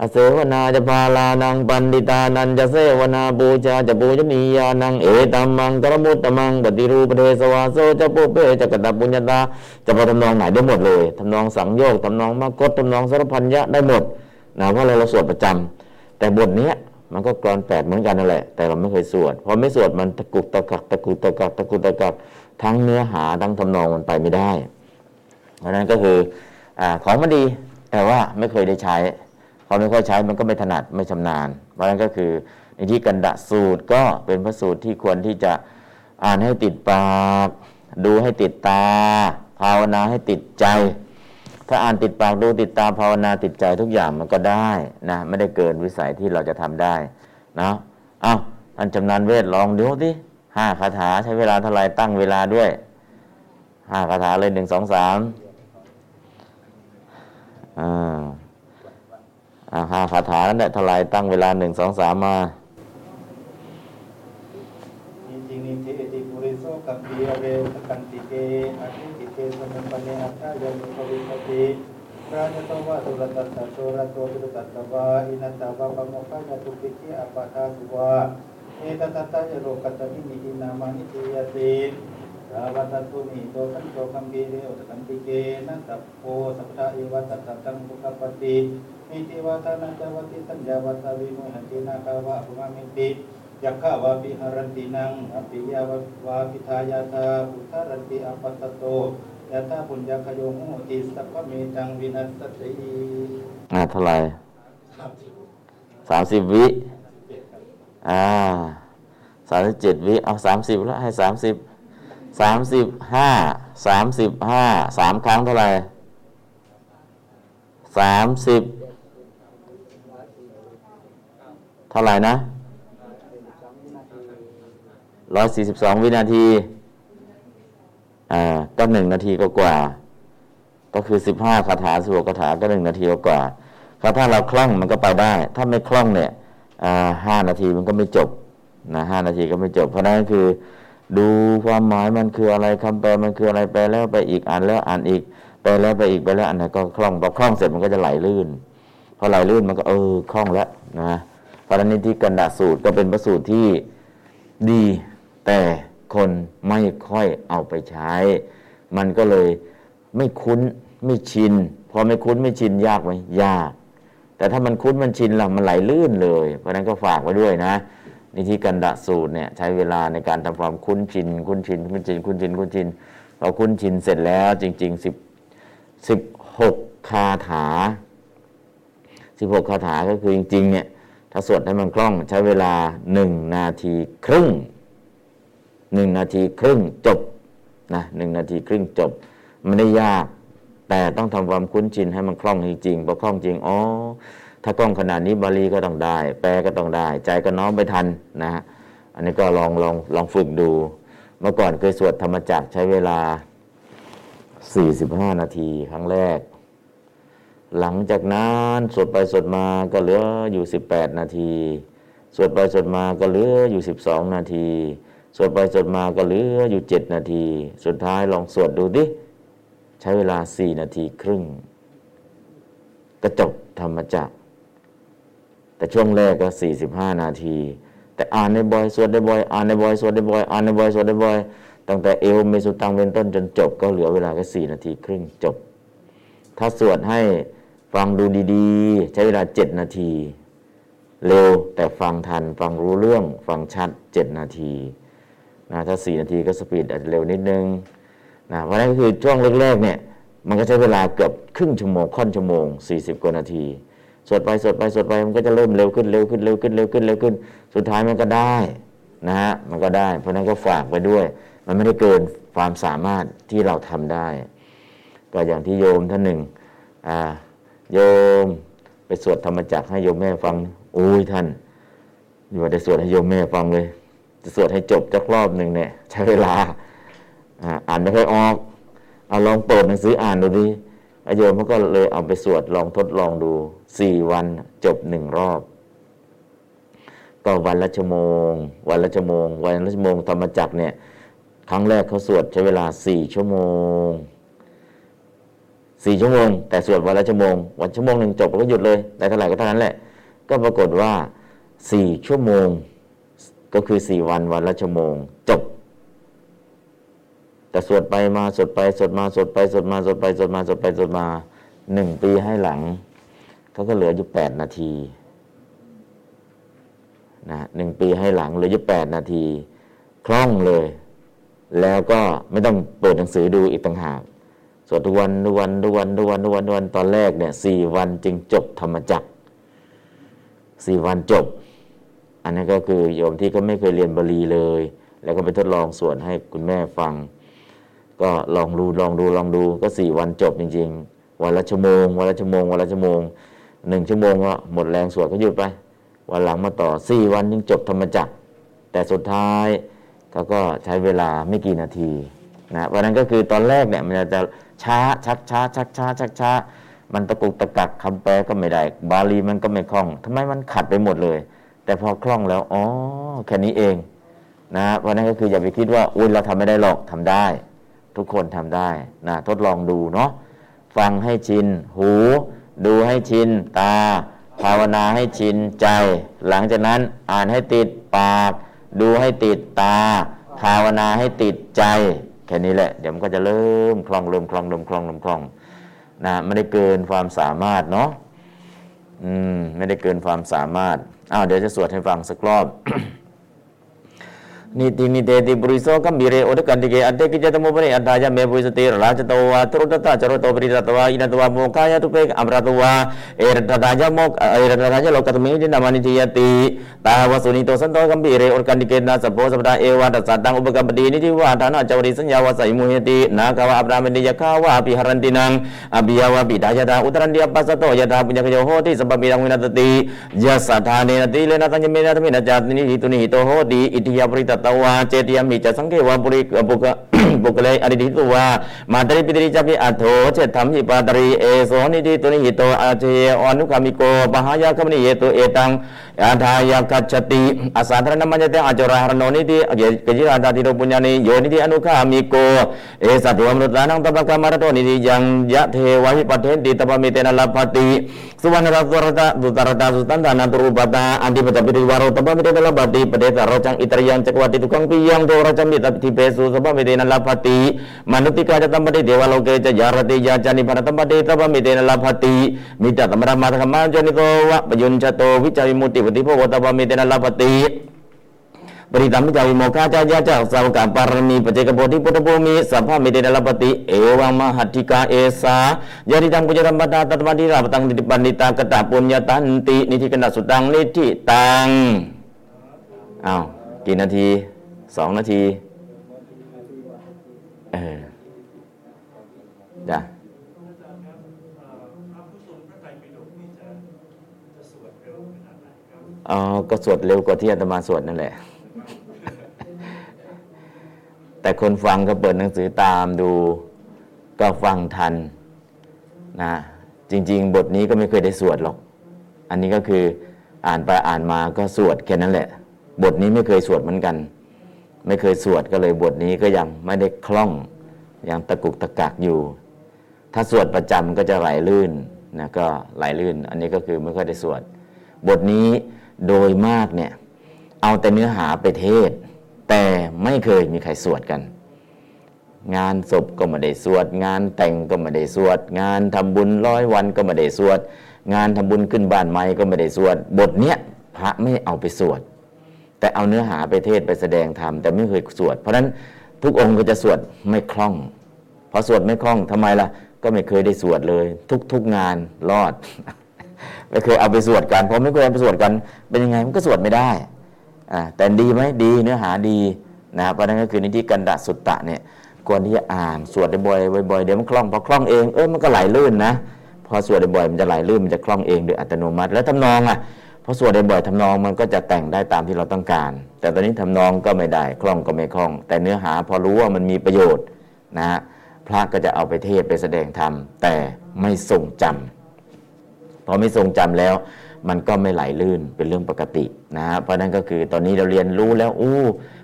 อเสวนาจะพาลานังปันดิตานันจะเสวนาบูชาจะบูชนียานังเอตัมมังกรมุตตมังปฏิรูปเทสวาโซจะปุเปจะกตปุญญาตาจะพอทำนองไหนได้หมดเลยทำนองสังโยกทำนองมากดทำนองสารพันยะได้หมดนะเพราะเราเราสวดประจำแต่บทนี้มันก็กรอนแปดเหมือนกันนั่นแหละ แต่เราไม่เคยสวดพอไม่สวดมันตะกุกตะกักตะกุกตะกักตะกุกตะกักทั้งเนื้อหาทั้งทำนองมันไปไม่ได้ เพราะนั้นก็คืออของมันดีแต่ว่าไม่เคยได้ใช้ พอไม่ค่อยใช้มันก็ไม่ถนัดไม่ชำนาญ เพราะฉะนั้นก็คือในที่กันดะสูตรก็เป็นพระสูตรที่ควรที่จะอ่านให้ติดปากดูให้ติดตา ภาวนาให้ติดใจ ถ้าอ่านติดปากดูติดตาภาวนาติดใจทุกอย่างมันก็ได้นะไม่ได้เกินวิสัยที่เราจะทำได้นะเอาท่านจำนานเวทลองดูสิห้าคาถาใช้เวลาเท่าไรตั้งเวลาด้วยห้าคาถาเลยหนึ่งสองสามอ่า อ่าหาคาถานั่นแหละท่าไรตั้งเวลาหนึ่งสองสามมาเทติปุริโสกัปปิยเรวตกันติเกอธิติเกสมุปเนอัตตายานุภวิปติราชตวะตุรตัสสะโชรโตตุรตัสสะวะอินัตตาวะปะโมกขะยะตุปิกิอัปปะทาสุวะเอตตัตตะยโรกัตตมินิอินามานิติยติราวัตตุนิโตสันโตคัมภีเรวตกันติเกนะสัพโพสัพพะเอวะตัสสะตังทุกขปติ มิติวาตานัจจวัติสัญญาวัตวิมุหันตินาคาวะภุมามิติยักขาวาปิหารันตินังอภิยาวาปิทายาตาอุทารันติอปัตตโตยะตาปุญญคโยโหติสัพพะเมตังวินัสสติอ่าเท่าไหร่สามสิบวิอ่าสามสิบเจ็ดวิเอาสามสิบแล้วให้สามสิบสามสิบห้าสามสิบห้าสามครั้งเท่าไหร่สามสิบเท่าไหร่นะร้อยสี่สิบสองวินาที อ่า ก็หนึ่งนาทีก็กว่า ก็คือสิบห้าคาถาสิบหกคาถาก็หนึ่งนาทีกว่าครับถ้าเราคล่องมันก็ไปได้ ถ้าไม่คล่องเนี่ยห้านาทีมันก็ไม่จบนะห้านาทีก็ไม่จบ เพราะนั้นคือ ดูความหมายมันคืออะไรคำแปลมันคืออะไรแปแล้วไปอีกอ่านแล้วอ่านอีก ไปแล้วไปอีกไปแล้วอันไหนก็คล่องพอคล่องเสร็จมันก็จะไหลลื่นพอไหลลื่นมันก็เออคล่องแล้วนะ พราะนั้นที่กันดาสูตรก็เป็นพระสูตรที่ดีแต่คนไม่ค่อยเอาไปใช้ มันก็เลยไม่คุ้นไม่ชิน พอไม่คุ้นไม่ชินยากไหมยาก แต่ถ้ามันคุ้นมันชินล่ะมันไหลลื่นเลย เพราะนั้นก็ฝากไว้ด้วยนะนิธิกันดะสูตรเนี่ยใช้เวลาในการทำความคุ้นชิน คุ้นชิน คุ้นชิน คุ้นชิน คุ้นชินพอคุ้นชินเสร็จแล้วจริงๆสิบสิบหกคาถาสิบหกคาถาก็คือจริงๆเนี่ย ถ้าสวดให้มันคล่องใช้เวลาหนึ่งนาทีครึ่งหนึ่งนาทีครึ่งจบนะหนึ่งนาทีครึ่งจบไม่ได้ยาก แต่ต้องทำความคุ้นชินให้มันคล่องจริงๆพอคล่องจริงอ๋อถ้าคล่องขนาดนี้บาลีก็ต้องได้ แปลก็ต้องได้ ใจก็น้อมไปทันนะฮะอันนี้ก็ลองลองลองฝึกดู เมื่อก่อนเคยสวดธรรมจักรใช้เวลา 45 นาทีครั้งแรก หลังจากนั้นสวดไปสวดมาก็เหลืออยู่ 18 นาทีสวดไปสวดมาก็เหลืออยู่ 12 นาทีสวดไปสวดมาก็เหลืออยู่ 7 นาที สุดท้ายลองสวดดูดิใช้เวลา 4 นาทีครึ่งก็จบธรรมจักรแต่ช่วงแรกก็ 45 นาที แต่อ่านในบ่อยสวดได้บ่อยอ่านในบ่อยสวดได้บ่อยอ่านในบ่อยสวดได้บ่อยตั้งแต่เอวเมสุตังเป็นต้นจนจบก็เหลือเวลาแค่4นาทีครึ่งจบ ถ้าสวดให้ ฟังดูดีๆ ใช้เวลา7นาที เร็วแต่ฟังทัน ฟังรู้เรื่อง ฟังชัด7นาทีนะถ้า4นาทีก็สปีดอาจจะเร็วนิดนึงนะเพราะนั้นก็คือช่วงแรกๆเนี่ยมันก็ใช้เวลาเกือบครึ่งชั่วโมงค่อนชั่วโมง 40 กว่านาที สวดไปสวดไปสวดไปมันก็จะเริ่มเร็วขึ้นเร็วขึ้นเร็วขึ้นเร็วขึ้นเร็วขึ้น สุดท้ายมันก็ได้นะฮะมันก็ได้ เพราะนั้นก็ฝากไปด้วย มันไม่ได้เกินความสามารถที่เราทำได้ ก็อย่างที่โยมท่านหนึ่งอ่า โยม ไปสวดธรรมจักให้โยมแม่ฟังโอ้ยท่านอยู่ได้สวดให้โยมแม่ฟังเลย จะสวดให้จบจักรอบหนึ่งเนี่ยใช้เวลาอ่านไม่ค่อยออกเอาลองเปิดหนังสืออ่านดูดิโยมเขาก็เลยเอาไปสวดลองทดลองดูสี่วันจบหนึ่งรอบก็วันละชั่วโมง วันละชั่วโมง วันละชั่วโมงธรรมจักเนี่ย ครั้งแรกเขาสวดใช้เวลาสี่ชั่วโมง สี่ชั่วโมง แต่สวดวันละชั่วโมง วันชั่วโมงหนึ่งจบก็หยุดเลยได้เท่าไหร่ก็เท่านั้นแหละ ก็ปรากฏว่าสี่ชั่วโมง ก็คือสี่วันวันละชั่วโมง จบ แต่สวดไปมาสวดไปสวดมาสวดไปสวดมาสวดไปสวดมาสวดไปสวดมาหนึ่งปีให้หลังเขาก็เหลืออยู่แปดนาทีนะหนึ่งปีให้หลังเหลืออยู่แปดนาที คล่องเลย แล้วก็ไม่ต้องเปิดหนังสือดูอีกต่างหาก สวดทุกวันทุกวันทุกวันทุกวันทุกวันทุกวันตอนแรกเนี่ยสี่วันจึงจบธรรมจักรสี่วันจบ อันนี้ก็คือโยมที่ก็ไม่เคยเรียนบาลีเลย แล้วก็ไปทดลองสวดให้คุณแม่ฟัง ก็ลองดูลองดูลองดูก็สี่วันจบจริง ๆ วันละชั่วโมง วันละชั่วโมงวันละชั่วโมงหนึ่งชั่วโมงก็หมดแรงสวดก็หยุดไป วันหลังมาต่อสี่วันยังจบธรรมจักรแต่สุดท้ายเขาก็ใช้เวลาไม่กี่นาที นะวันนั้นก็คือตอนแรกเนี่ยมันจะช้าชักช้าชักช้าชักช้ามันตะกุกตะกักคำแปลก็ไม่ได้ บาลีมันก็ไม่คล่องทำไมมันขัดไปหมดเลย แต่พอคล่องแล้วอ๋อแค่นี้เองนะเพราะนั้นก็คืออย่าไปคิดว่าอุ้ยเราทำไม่ได้หรอกทำได้ ทุกคนทำได้นะทดลองดูเนาะฟังให้ชิน หู ดูให้ชิน ตา ภาวนาให้ชินใจ หลังจากนั้นอ่านให้ติดปาก ดูให้ติดตา ภาวนาให้ติดใจ แค่นี้แหละ เดี๋ยวมันก็จะเริ่มคล่องเริ่มคล่องเริ่มคล่องเริ่มคล่องนะไม่ได้เกินความสามารถเนาะอืมไม่ได้เกินความสามารถอ้าวเดี๋ยวจะสวดให้ฟังสักรอบ นิตินิเตติปุริโสกัมบิเรโอตกันติเกอัตเตกิจตมุปนิอัตตายะเมปุริสติราชตวะตรุตตะจรโตปริตตวะอินตวะโมกายตุเปกอัมรตวะเอรตตายะโมกเอรตตายะโลกัตมิจินามานิทิยติตาวสุนิโตสันโตกัมบิเรโอตกันติเกนาสโพสัปดาเอวะตัสสะตังอุปกัมปตินิทิวะฐานะจวริสัญญาวะสัยมุหตินากาวะอัปรามณิยะขาวะปิหรันตินังอภิยาวะปิดายะตาอุตรันตวาเจติยปริตตวะเจติยมิจะสังเกวะปุริปุกปุกเลอริดิตุวะมาตริปิติจัปิอัตโถเจตัมหิปาตริเอโสนิติตุนิหิโตอาเจอนุกามิโกปหายากมนิเยตุเอตังอาทายากัจจติอาสาธรณมัญเตอาจราหรโนนิติเกจิราตาติโรปุญญานิโยนิติอนุคามิโกเอสัตวมรุตานังตปะกามารโตนิติยังยะเทวะหิปะเทติตปะมิเตนะลาภติสุวรรณรัตวรตะสุตารตาสุตันตานันตุรูปตาอันติปตปิริวารตปะมิเตนะลาภติปเดตารจังอิตรยังจักวัติทุกังปิยังโดรจัมิตติเปสุสปะมิเตนะลาภติมนุติกาจตัมป ปติตปะมิเตนะลาภติมิตตมรมาธรรมาจนิโตวะปตวิจาริมุติปฏิโพวตปะมิเตนะลาภติปตัมจาวิโมกาจายาจากสาวกาปารมีปเจกโพธิพุทธภูมิสัพพะมิเตนะลปติเอวังมหัตถิกาเอสายาริตังปุจจตัมปตาตัตมาติราปตังติปันนิตากตาปุญญตันตินิธิกนัสสุตังนิธิตังอ้าวกี่นาทีสองนาทีเออจ้ะอ๋อก็สวดเร็วกว่าที่อาตมาสวดนั่นแหละ แต่คนฟังก็เปิดหนังสือตามดูก็ฟังทันนะจริง ๆ บทนี้ก็ไม่เคยได้สวดหรอก อันนี้ก็คืออ่านไปอ่านมาก็สวดแค่นั้นแหละ บทนี้ไม่เคยสวดเหมือนกัน ไม่เคยสวดก็เลยบทนี้ก็ยังไม่ได้คล่องยังตะกุกตะกักอยู่ ถ้าสวดประจำก็จะไหลลื่นนะก็ไหลลื่น อันนี้ก็คือไม่ค่อยได้สวด บทนี้โดยมากเนี่ยเอาแต่เนื้อหาไปเทศ แต่ไม่เคยมีใครสวดกัน งานศพก็ไม่ได้สวด งานแต่งก็ไม่ได้สวด งานทำบุญร้อยวันก็ไม่ได้สวด งานทำบุญขึ้นบ้านใหม่ก็ไม่ได้สวด บทเนี้ยพระไม่เอาไปสวด แต่เอาเนื้อหาไปเทศไปแสดงธรรมแต่ไม่เคยสวด เพราะฉะนั้นทุกองค์ก็จะสวดไม่คล่องพอสวดไม่คล่องทำไมล่ะ ก็ไม่เคยได้สวดเลย ทุกๆงานรอด ไม่เคยเอาไปสวดกันเพอไม่เคยเอาไปสวดกัน เป็นยังไงมันก็สวดไม่ได้ แต่ดีไหมดีเนื้อหาดีนะเพราะนั้นก็คือนิธิกันดะสุตตะเนี่ยควรที่จะอ่านสวดบ่อยบ่อยเดี๋ยวมันคล่องพอคล่องเองเออมันก็ไหลลื่นนะพอสวดบ่อยมันจะไหลลื่นมันจะคล่องเองโดยอัตโนมัติ แล้วทำนองอะพอสวดบ่อยๆทำนองมันก็จะแต่งได้ตามที่เราต้องการ แต่ตอนนี้ทำนองก็ไม่ได้คล่องก็ไม่คล่อง แต่เนื้อหาพอรู้ว่ามันมีประโยชน์นะฮะพระก็จะเอาไปเทศไปแสดงธรรมแต่ไม่ทรงจำพอไม่ทรงจำแล้ว มันก็ไม่ไหลลื่นเป็นเรื่องปกตินะฮะเพราะนั้นก็คือตอนนี้เราเรียนรู้แล้วอู้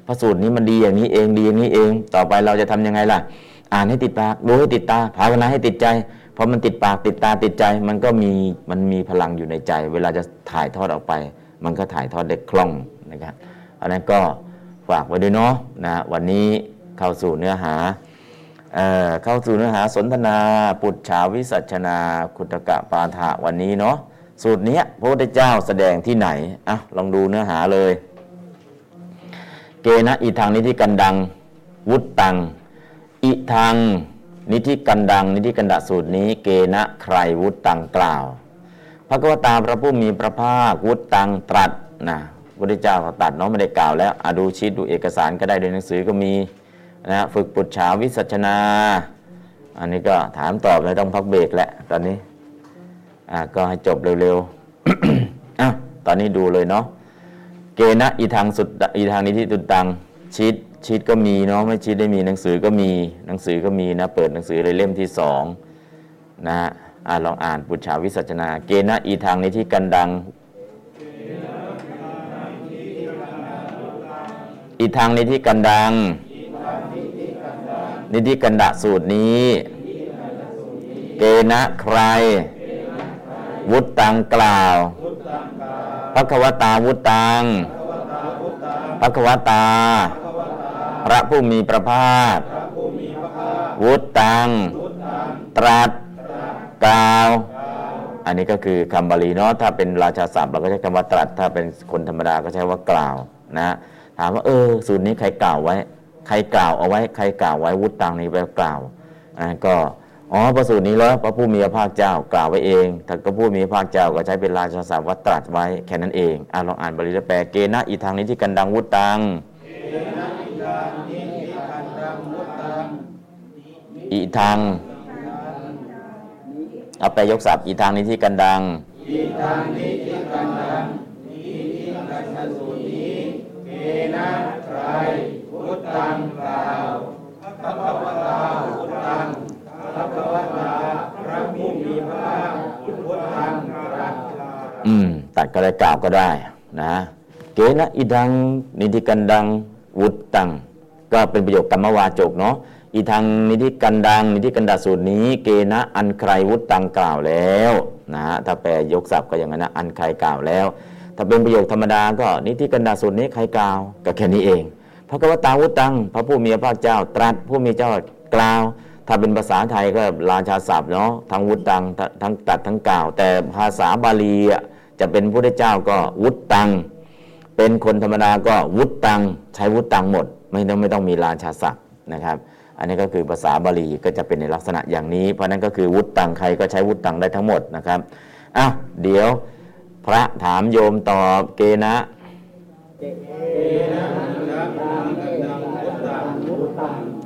พระสูตรนี้มันดีอย่างนี้เองดีอย่างนี้เอง ต่อไปเราจะทำยังไงล่ะ อ่านให้ติดปากดูให้ติดตาภาวนาให้ติดใจพอมันติดปากติดตาติดใจ มันก็มีมันมีพลังอยู่ในใจ เวลาจะถ่ายทอดออกไป มันก็ถ่ายทอดได้คล่องนะครับอันนั้นก็ฝากไว้ด้วยเนาะนะวันนี้เข้าสู่เนื้อหาเเข้าสู่เนื้อหาสนทนา ปุจฉาวิสัชนา คุตกะปาฐะวันนี้เนาะ สูตรนี้พระพุทธเจ้าแสดงที่ไหนอะลองดูเนื้อหาเลย เกนะอีทางนิธิกันดัง วุตตังอีทางนิธิกันดัง นิธิกันดะสูตรนี้ เกนะใครวุตตังกล่าว พระกวตาพระผู้มีพระภาควุตตังตรัสนะพระพุทธเจ้าเขาตัดเนาะไม่ได้กล่าวแล้วอะดูชีตดูเอกสารก็ได้ในหนังสือก็มีนะฝึกปุจฉาวิสัชนา อันนี้ก็ถามตอบเลยต้องพักเบรกแหละตอนนี้ อ่าก็ให้จบเร็วๆอะตอนนี้ดูเลยเนาะเกณะอีทางสุดอีทางนี้ที่ตุตังชีตชีตก็มีเนาะไม่ชีตได้มีหนังสือก็มีหนังสือก็มีนะเปิดหนังสือเลยเล่มที่สองนะฮะอ่าลองอ่านปุจฉาวิสัชนา เกณะอีทางในที่กันดังอีทางในที่กันดัง นิธิกันดะสูตรนี้ เกณะใคร วุตตังกล่าวพระควตาวุตตังพระควตา พระผู้มีพระภาค วุตตัง ตรัสกล่าว อันนี้ก็คือคำบาลีเนาะถ้าเป็นราชาศัพท์เราก็ใช้คำว่าตรัส ถ้าเป็นคนธรรมดาก็ใช้ว่ากล่าวนะถามว่าเออสูตรนี้ใครกล่าวไว้ ใครกล่าวเอาไว้ ใครกล่าวไว้วุฒิตังนี้แปลกล่าวอ่าก็ อ๋อประสูตรนี้แล้วพระผู้มีพระภาคเจ้ากล่าวไว้เองถ้าก็ผู้มีพระภาคเจ้าก็ใช้เป็นราชาศัพท์ว่าตรัสไว้แค่นั้นเองอ่าลองอ่านบาลีแล้วแปลเกณะอีทางนี้ที่กันดังวุตังอีทางเอาไปยกศัพท์อีทางนี้ที่กันดังอื พระกัมตัดก็ได้กล่าวก็ได้นะเกณะอิดังนิธิกันดังวุตตังก็เป็นประโยคกรรมวาจกเนาะอีทางนิธิกันดังนิธิกันดาสูตรนี้ เกณะอันใครวุตตังกล่าวแล้วนะฮะถ้าแปลยกศัพท์ก็อย่างนั้นนะอันใครกล่าวแล้ว ถ้าเป็นประโยคธรรมดาก็นิธิกันดาสูตรนี้ใครกล่าวก็แค่นี้เองพระกวตาวุตตังพระผู้มีพระเจ้าตรัสผู้มีเจ้ากล่าว ถ้าเป็นภาษาไทยก็ราชาศัพท์เนาะทั้งวุตตังทั้งตัดทั้งกล่าว แต่ภาษาบาลีจะเป็นพระเจ้าก็วุตตัง เป็นคนธรรมดาก็วุตตัง ใช้วุตตังหมด ไม่ต้องไม่ต้องมีราชาศัพท์นะครับ อันนี้ก็คือภาษาบาลีก็จะเป็นในลักษณะอย่างนี้ เพราะนั้นก็คือวุตตังใครก็ใช้วุตตังได้ทั้งหมดนะครับอ้าวเดี๋ยวพระถามโยมตอบเกณะ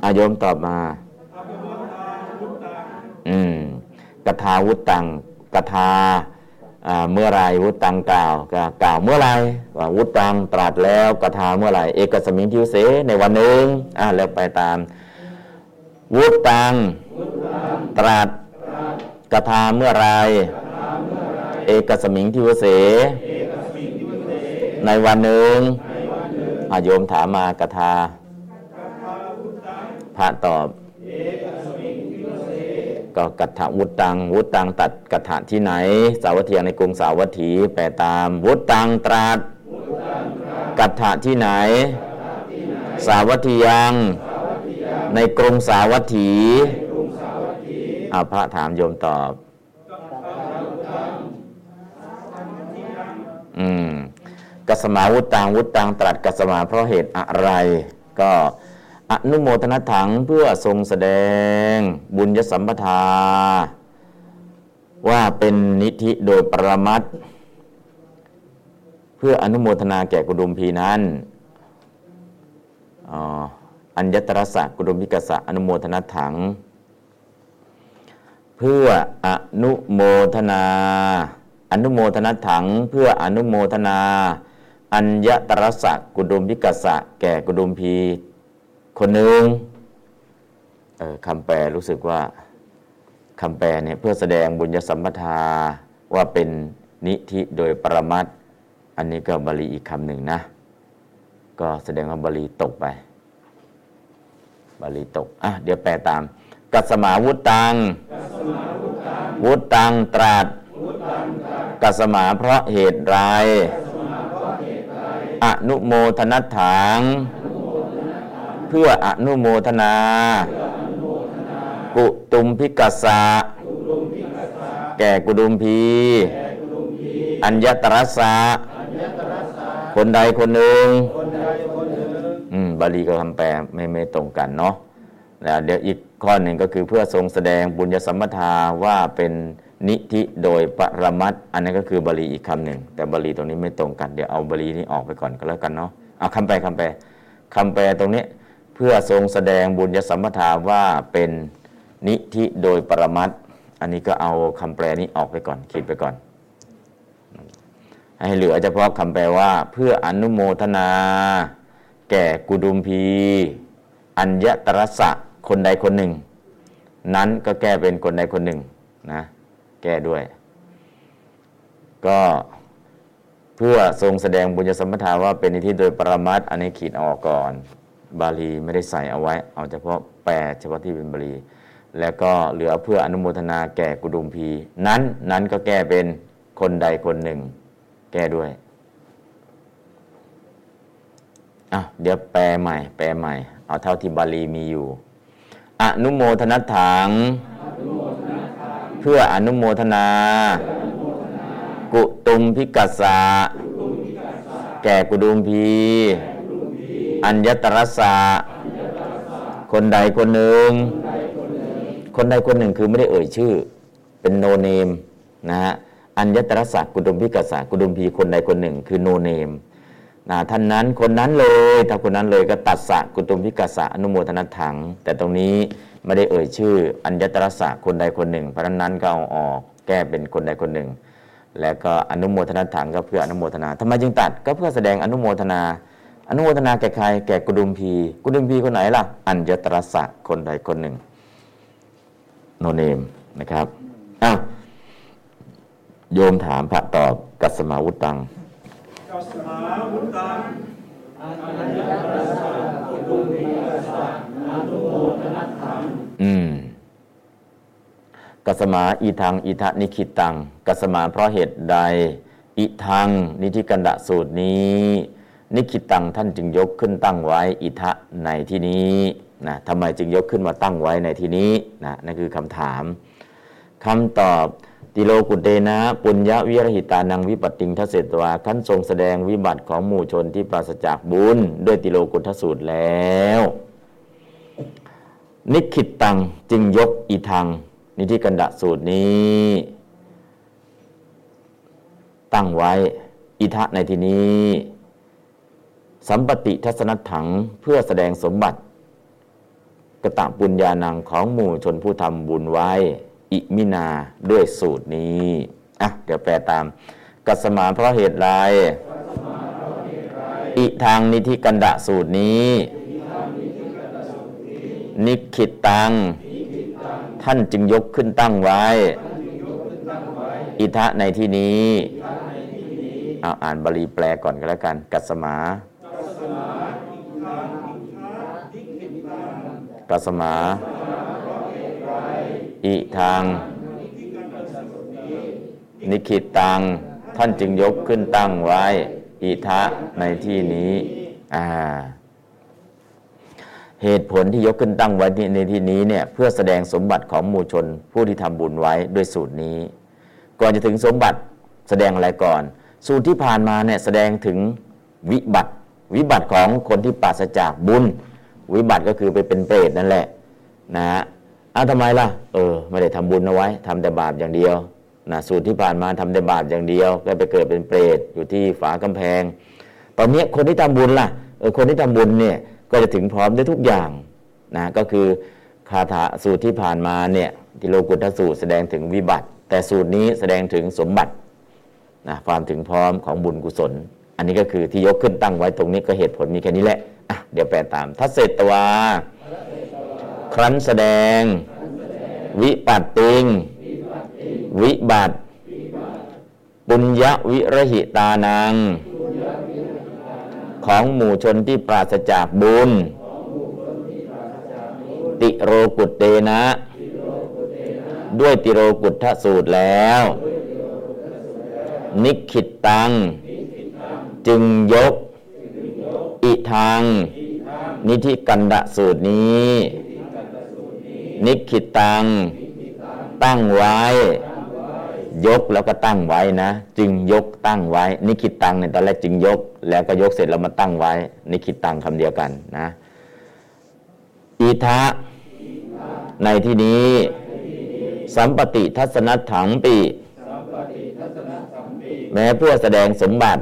อาโยมตอบมา อืมกถาวุตตังกถาเมื่อไรวุตตังกล่าวกล่าวเมื่อไรวุตตังตรัสแล้วกถาเมื่อไรเอกสมิงทิวเสในวันหนึ่งอ่าแล้วไปตาม วุตตังตรัสกถาเมื่อไรเอกสมิงทิวเส ในวันหนึ่งอาโยมถามมากถาพระตอบ ก็กัตถวุตังวุตังตัดกัตถะที่ไหน สาวัตถีในกรุงสาวัตถี แปลตาม วุตังตรัสกัตถะที่ไหน สาวัตถียัง ในกรุงสาวัตถีอาพระถามโยมตอบ อืมกัสมาวุตังวุตตังตรัสกัสมาเพราะเหตุอะไร ก็ อนุโมทนาถังเพื่อทรงแสดงบุญยสัมปทา ว่าเป็นนิธิโดยปรมัตเพื่ออนุโมทนาแก่กุดุมพีนั้นอ๋ออัญญตรสะกุดุมพิกษะอนุโมทนาถัง เพื่ออนุโมทนา อนุโมทนาถัง เพื่ออนุโมทนา อัญญตรสะกุดุมพิกษะแก่กุดุมพี คนหนึ่งออคำแปลรู้สึกว่าคำแปลเนี่ยเพื่อแสดงบุญยสัมปทาว่าเป็นนิธิโดยปรมัตถ์อันนี้ก็บาลีอีกคำหนึ่งนะ ก็แสดงว่าบาลีตกไป บาลีตก อะ เดี๋ยวแปลตาม กัสมาวุตัง วุตังตรัสกัสมาเพราะเหตุไร อนุโมทนัถัง เพื่ออนุโมทนา กุตุมพิกัสสะแก่กุดุมพี อัญญตรัสสะคนใดคนหนึ่งอืมบาลีกับคำแปลไม่ไม่ตรงกันเนาะแล้วเดี๋ยวอีกข้อหนึ่งก็คือเพื่อทรงแสดงบุญยสัมปทาว่าเป็นนิธิโดยปรมัตถ์อันนั้นก็คือบาลีอีกคำหนึ่ง แต่บาลีตรงนี้ไม่ตรงกัน เดี๋ยวเอาบาลีนี้ออกไปก่อนก็แล้วกันเนาะเอาคำแปลคำแปลคำแปลตรงนี้เพพื่อทรงแสดงบุญยสัมปทาว่าเป็นนิธิโดยปรมัตอันนี้ก็เอาคำแปลนี้ออกไปก่อนขีดไปก่อน ให้เหลือเฉพาะคำแปลว่า เพื่ออนุโมทนา แก่กุดุมพี อัญญตรสะคนใดคนหนึ่ง นั้นก็แก้เป็นคนใดคนหนึ่งนะแก้ด้วย ก็เพื่อทรงแสดงบุญญสัมปทาว่าเป็นนิธิโดยปรมัตอันนี้ขีดออกก่อน บาลีไม่ได้ใส่เอาไว้ เอาเฉพาะแปลเฉพาะที่เป็นบาลี แล้วก็เหลือเพื่ออนุโมทนาแก่กุดุมพี นั้นนั้นก็แก้เป็นคนใดคนหนึ่ง แก้ด้วยอะเดี๋ยวแปลใหม่ แปลใหม่ เอาเท่าที่บาลีมีอยู่ อนุโมทนัถัง เพื่ออนุโมทนา กุตุมพิกัสสะแก่กุดุมพี อัญญตรสะคนใดคนหนึ่ง คนใดคนหนึ่งคือไม่ได้เอ่ยชื่อ เป็นโนเนมนะฮะอัญญตรสะกุดุมพิกัสสะกุดุมพีคนใดคนหนึ่ง คือโนเนมนะท่านนั้นคนนั้นเลยถ้าคนนั้นเลยก็ตัดสะกุตุมพิกัสสะอนุโมทนาถัง แต่ตรงนี้ไม่ได้เอ่ยชื่อ อัญญตรสะคนใดคนหนึ่ง เพราะฉะนั้นก็เอาออกแก้เป็นคนใดคนหนึ่ง แล้วก็อนุโมทนาถังก็เพื่ออนุโมทนาทำไมจึงตัดก็เพื่อแสดงอนุโมทนา อนุโมทนาแก่ใครแก่กุดุมพี กุดุมพีคนไหนล่ะ อัญญตรสะคนใดคนหนึ่ง โนเนมนะครับอ้าวโยมถามพระตอบกัสมาวุตตังกัสมาวุตังอืมกัสมาอีทังอีทะนิคิตังกัสมาเพราะเหตุใดอีทังนิธิกันดะสูตรนี้ นิคิตังท่านจึงยกขึ้นตั้งไว้อิทะในที่นี้นะทำไมจึงยกขึ้นมาตั้งไว้ในที่นี้นะนั่นคือคำถาม คำตอบติโลกุเตนะ ปุญญวิรหิตานังวิปัตติงทเสตวาขั้นทรงแสดงวิบัติของหมู่ชนที่ปราศจากบุญ ด้วยติโลกุทสูตรแล้ว นิคิตตังจึงยกอีทังนิธิกันดะสูตรนี้ ตั้งไว้อิทะในที่นี้ สัมปติทัศนถังเพื่อแสดงสมบัติ กระตะปุญญานังของหมู่ชนผู้ทำบุญไว้ อิมินาด้วยสูตรนี้ อะ เดี๋ยวแปลตาม กัสมาเพราะเหตุไรอิทางนิธิกันดะสูตรนี้ นิคิตตัง ท่านจึงยกขึ้นตั้งไว้ อิทะในที่นี้ เอาอ่านบาลีแปลก่อนก็แล้วกัน กัสมา กัสมา อิทาง นิคิตตัง ท่านจึงยกขึ้นตั้งไว้ อิทะในที่นี้อ่าเหตุผลที่ยกขึ้นตั้งไว้ในที่นี้เนี่ยเพื่อแสดงสมบัติของมูชนผู้ที่ทำบุญไว้ด้วยสูตรนี้ ก่อนจะถึงสมบัติแสดงอะไรก่อน สูตรที่ผ่านมาเนี่ยแสดงถึงวิบัติ วิบัติของคนที่ปราศจากบุญ วิบัติก็คือไปเป็นเปรตนั่นแหละนะฮะเอาทำไมล่ะ เออ ไม่ได้ทำบุญเอาไว้ทำแต่บาปอย่างเดียวนะสูตรที่ผ่านมาทำแต่บาปอย่างเดียว ก็ไปเกิดเป็นเปรตอยู่ที่ฝากำแพง ตอนนี้คนที่ทำบุญล่ะ เออ คนที่ทำบุญเนี่ย ก็จะถึงพร้อมได้ทุกอย่างนะ ก็คือคาถาสูตรที่ผ่านมาเนี่ยติโลกุตสูตรแสดงถึงวิบัติ แต่สูตรนี้แสดงถึงสมบัตินะความถึงพร้อมของบุญกุศล อันนี้ก็คือที่ยกขึ้นตั้งไว้ตรงนี้ก็เหตุผลมีแค่นี้แหละอะเดี๋ยวแปลตาม ทัศเศตวา ครั้นแสดง วิปัตติง วิบัติ ปุญญวิรหิตานัง ของหมู่ชนที่ปราศจากบุญ ติโรกุตเตนะ ด้วยติโรกุตทสูตรแล้ว นิคิตตัง จึงยก อิทาง นิธิกันดะสูตรนี้ นิคิตตัง ตั้งไว้ ยกแล้วก็ตั้งไว้นะ จึงยกตั้งไว้ นิคิตตังเนี่ยตอนแรกจึงยก แล้วก็ยกเสร็จแล้วมาตั้งไว้ นิคิตตังคำเดียวกันนะอีทะในที่นี้ สัมปติทัศนถังปี แม้เพื่อแสดงสมบัติ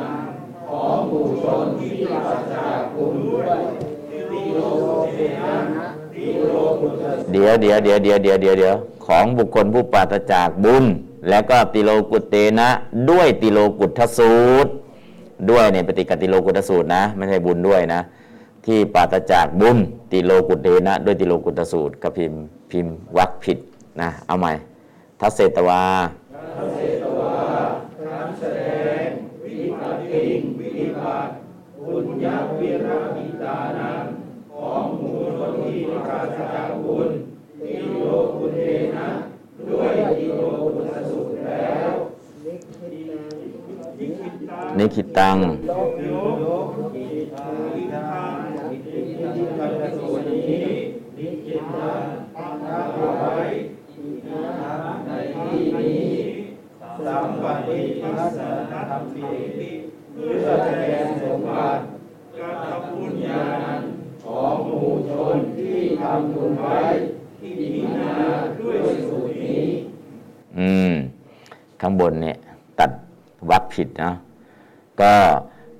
เดี๋ยวเดี๋ยวเดี๋ยวเดี๋ยวเดี๋ยวเดี๋ยวเดี๋ยวของบุคคลผู้ปราศจากบุญ แล้วก็ติโลกุตเตนะ ด้วยติโลกุตทสูตร ด้วยในปฏิกติโลกุตสูตรนะ ไม่ใช่บุญด้วยนะ ที่ปราศจากบุญติโลกุตเตนะ ด้วยติโลกุตสูตรก็พิมพ์พิมพ์วักผิดนะเอาใหม่ทัศเสตวา นิคิตังสัมปติทัสสะธรรมปีเพื่อแสดงสมบัติกทำบุญญาณของหมู่ชนที่ทำบุญไว้ที่มีนาด้วยสูตรนี้ อืม ข้างบนเนี่ย ตัดวัก ผิดนะก็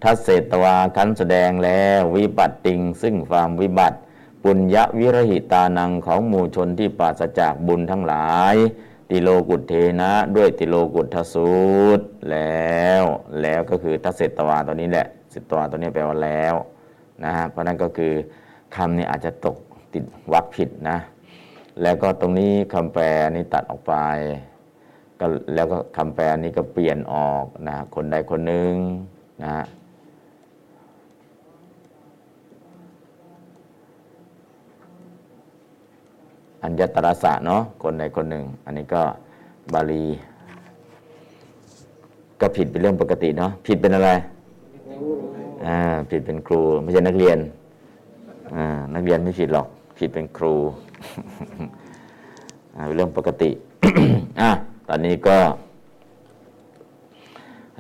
ทัศเศตวาคันแสดงแล้ววิบัติติง ซึ่งความวิบัติ ปุญญวิรหิตานังของหมู่ชนที่ปราศจากบุญทั้งหลาย ติโลกุตเทนะด้วยติโลกุตทสูตรแล้วแล้วก็คือทัศเศตวาตัวนี้แหละเศตวาตัวนี้แปลว่าแล้วนะฮะเพราะนั้นก็คือคำนี้อาจจะตกติดวักผิดนะ แล้วก็ตรงนี้คำแปลนี่ตัดออกไป ก็แล้วก็คำแปลนี้ก็เปลี่ยนออกนะคนใดคนหนึ่งนะอัญญตรสะเนาะคนใดคนหนึ่ง อันนี้ก็บาลี ก็ผิดเป็นเรื่องปกติเนาะผิดเป็นอะไรอ่าผิดเป็นครู ไม่ใช่นักเรียนอ่านักเรียนไม่ผิดหรอก ผิดเป็นครูอ่าเป็นเรื่องปกติอะ ตอนนี้ก็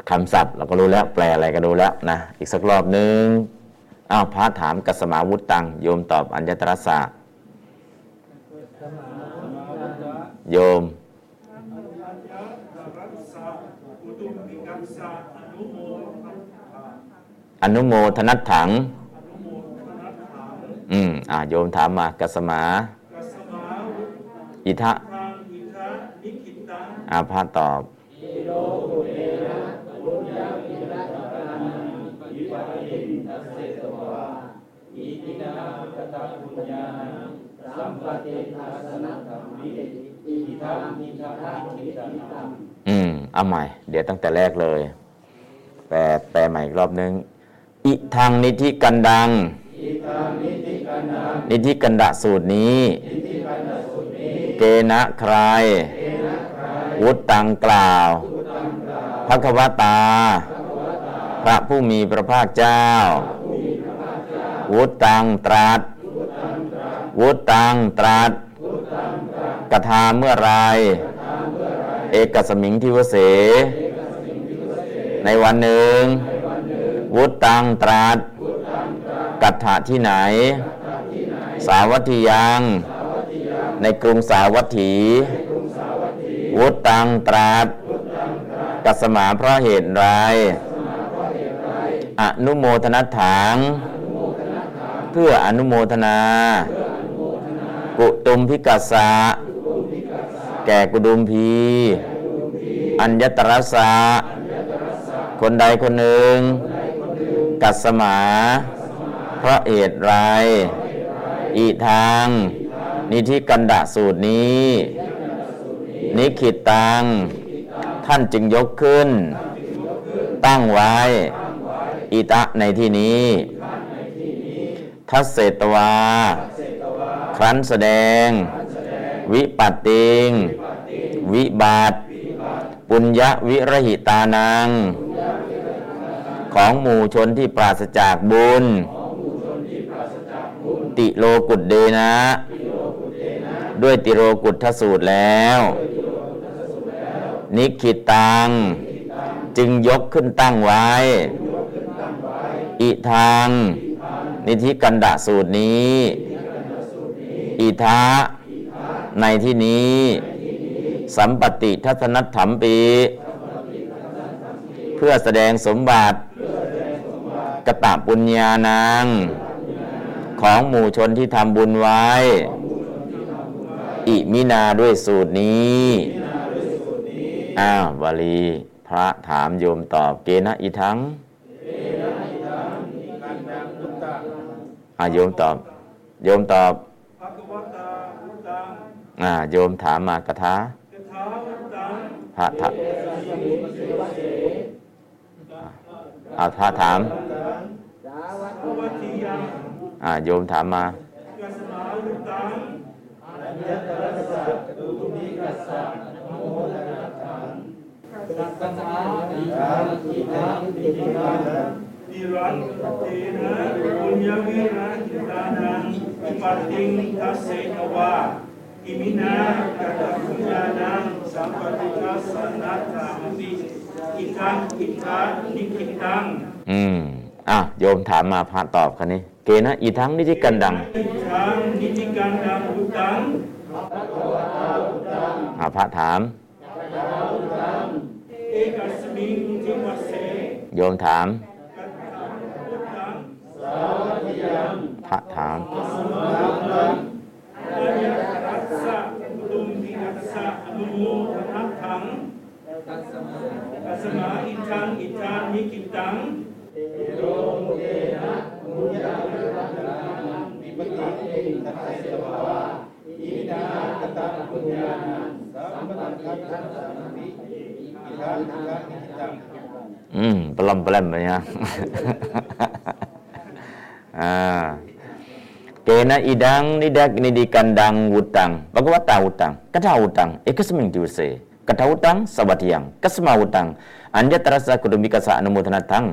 คำศัพท์เราก็รู้แล้วแปลอะไรก็รู้แล้วนะ อีกสักรอบนึงอ้าวพระถามกัสมาวุตตัง โยมตอบอัญญตรสะโยมอนุโมทนัตถัง อืม อ่า โยมถามมากัสมา อิทะ อาพาตอบอืมเอาใหม่ เดี๋ยวตั้งแต่แรกเลย แปลแปลใหม่อีกรอบนึง อิทางนิธิกันดัง นิธิกันดะสูตรนี้ เกณะใคร วุตตังกล่าวพระควตา พระผู้มีพระภาคเจ้า วุตตังตรัส วุตตังตรัสกทาเมื่อไร เอกสมิงทิวเส ในวันหนึ่ง วุตตังตรัสกัตถะที่ไหน สาวัตถียัง ในกรุงสาวัตถี วุตังตรัสกัสมาเพราะเหตุไรอนุโมทนาถัง เพื่ออนุโมทนา กุตุมพิกัสสะแก่กุดุมพี อัญญตรสะคนใดคนหนึ่ง กัสมา เพราะเหตุไรอีทาง นิธิกันดะสูตรนี้ นิขิตัง ท่านจึงยกขึ้น ตั้งไว้ อิตะในที่นี้ ทัศเศตวา ครั้นแสดง วิปัตติง วิบาตปุญญวิรหิตานัง ของหมู่ชนที่ปราศจากบุญ ติโลกุตเดนะ ด้วยติโรกุตทสูตรแล้ว นิคิตัง จึงยกขึ้นตั้งไว้ อิทาง นิธิกันดาสูตรนี้ อิทะในที่นี้ สัมปติทัศนัตถมปี เพื่อแสดงสมบัติกตะปุญญานาง ของหมู่ชนที่ทำบุญไว้ อิมินาด้วยสูตรนี้อ้าวบาลี พระถามโยมตอบเกนะอีทั้งอ่าโยมตอบ โยมตอบภะคะวตาพุทธังอ่าโยมถามมากระทะกถาวุตังพระถามอ่าพระถาม ภวติยังอ่าโยมถามมากัสมาวุตังนิรันตเตนะปุญญวิราหิตานังอิปัตติงทัสเสนวาอิมินากัตปุญานังสัมปติทัสสนัตถามิอิทังอิทังนิคิตังอืมอะโยมถามมาพระตอบคันนี้ เกนะอีทั้งนิจิกันดังอิทังนิติกันดัง อ่า พระถามเอกสมิงทิวัสเสโยมถามกัตถาพุทธังพระถามอา ญารัสสะตุมพิกัสสะอนุโมทนัตถัง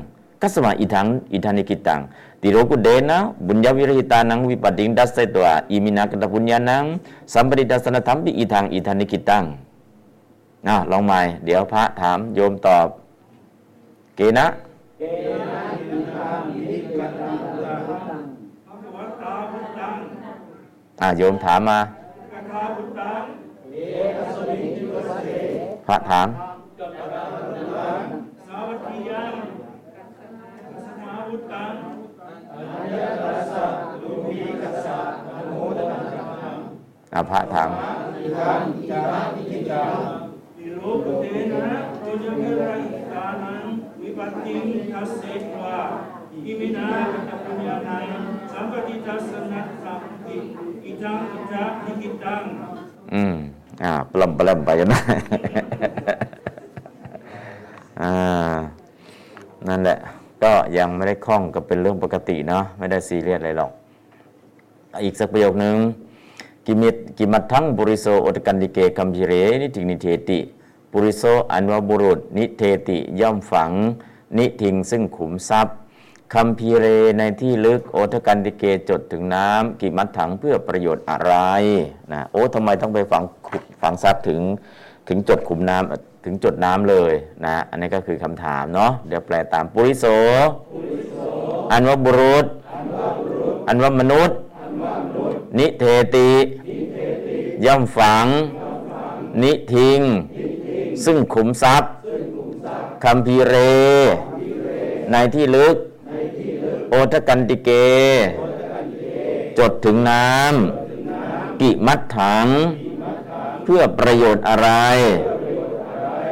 กัสมาอิทังอิทานิกิตังอืมปลอ มแปลมไปนะอ่าเกนะอิดังนิดักนิดิกันดังวุตังบกวตาวุตัวอกสมิงดิวเสกะทาวุตังสวัสดิยังกัสมาวุตังอัญญตรัสสะกุดุมิกัสสะอนุโมทนาทังกัสมาอิทังอิทานิกิตังติโรกุเดนะบุญญาวิรหิตานังวิปัดดิงดัสเสตัวอิมินากตปุ ญญานังสัมปริดัสนะธรรมปิอิทังอิทานิกิตังอ่าลองใหม่เดี๋ยวพระถามโยมตอบเกนะภะคะวตาพุทธังอ่าโยมถามมากัตถาพุทธังพระถามสาวัตถิยังกัสมาวุตังอ่าพระถามติโรกุเตนะปุญญวิราหิตานังวิปัตติงทัสเสตวาอิมินากัตปุญญานังสัมปติทัสสนัตถัมปิอิทังอิทังนิกิตังอืมอ่าปลอมปลอมไปนะอ่านั่นแหละ ก็ยังไม่ได้คล่องก็เป็นเรื่องปกติเนาะไม่ได้ซีเรียสอะไรหรอก อีกสักประโยคนึงกิมัตถ กิมัตถังปุริโสโอทกันติเกคัมภีเรนิธิงนิเธติปุริโสอันว่าบุรุษ นิเธติย่อมฝัง นิธิงซึ่งขุมทรัพย์คัมภีเรในที่ลึกโอทกันติเกจดถึงน้ำกิมัตถังเพื่อประโยชน์อะไรนะโอ้ทำไมต้องไปฝังฝังทรัพย์ถึงถึงจดขุมน้ำ ถึงจดน้ำเลยนะอันนี้ก็คือคำถามเนาะเดี๋ยวแปลตามปุริโส อันว่าบุรุษ อันว่ามนุษย์ นิเทติ ย่อมฝัง นิทิง ซึ่งขุมทรัพย์คัมภีเร ในที่ลึก โอทกันติเก จดถึงน้ำกิมัดถัง เพื่อประโยชน์อะไร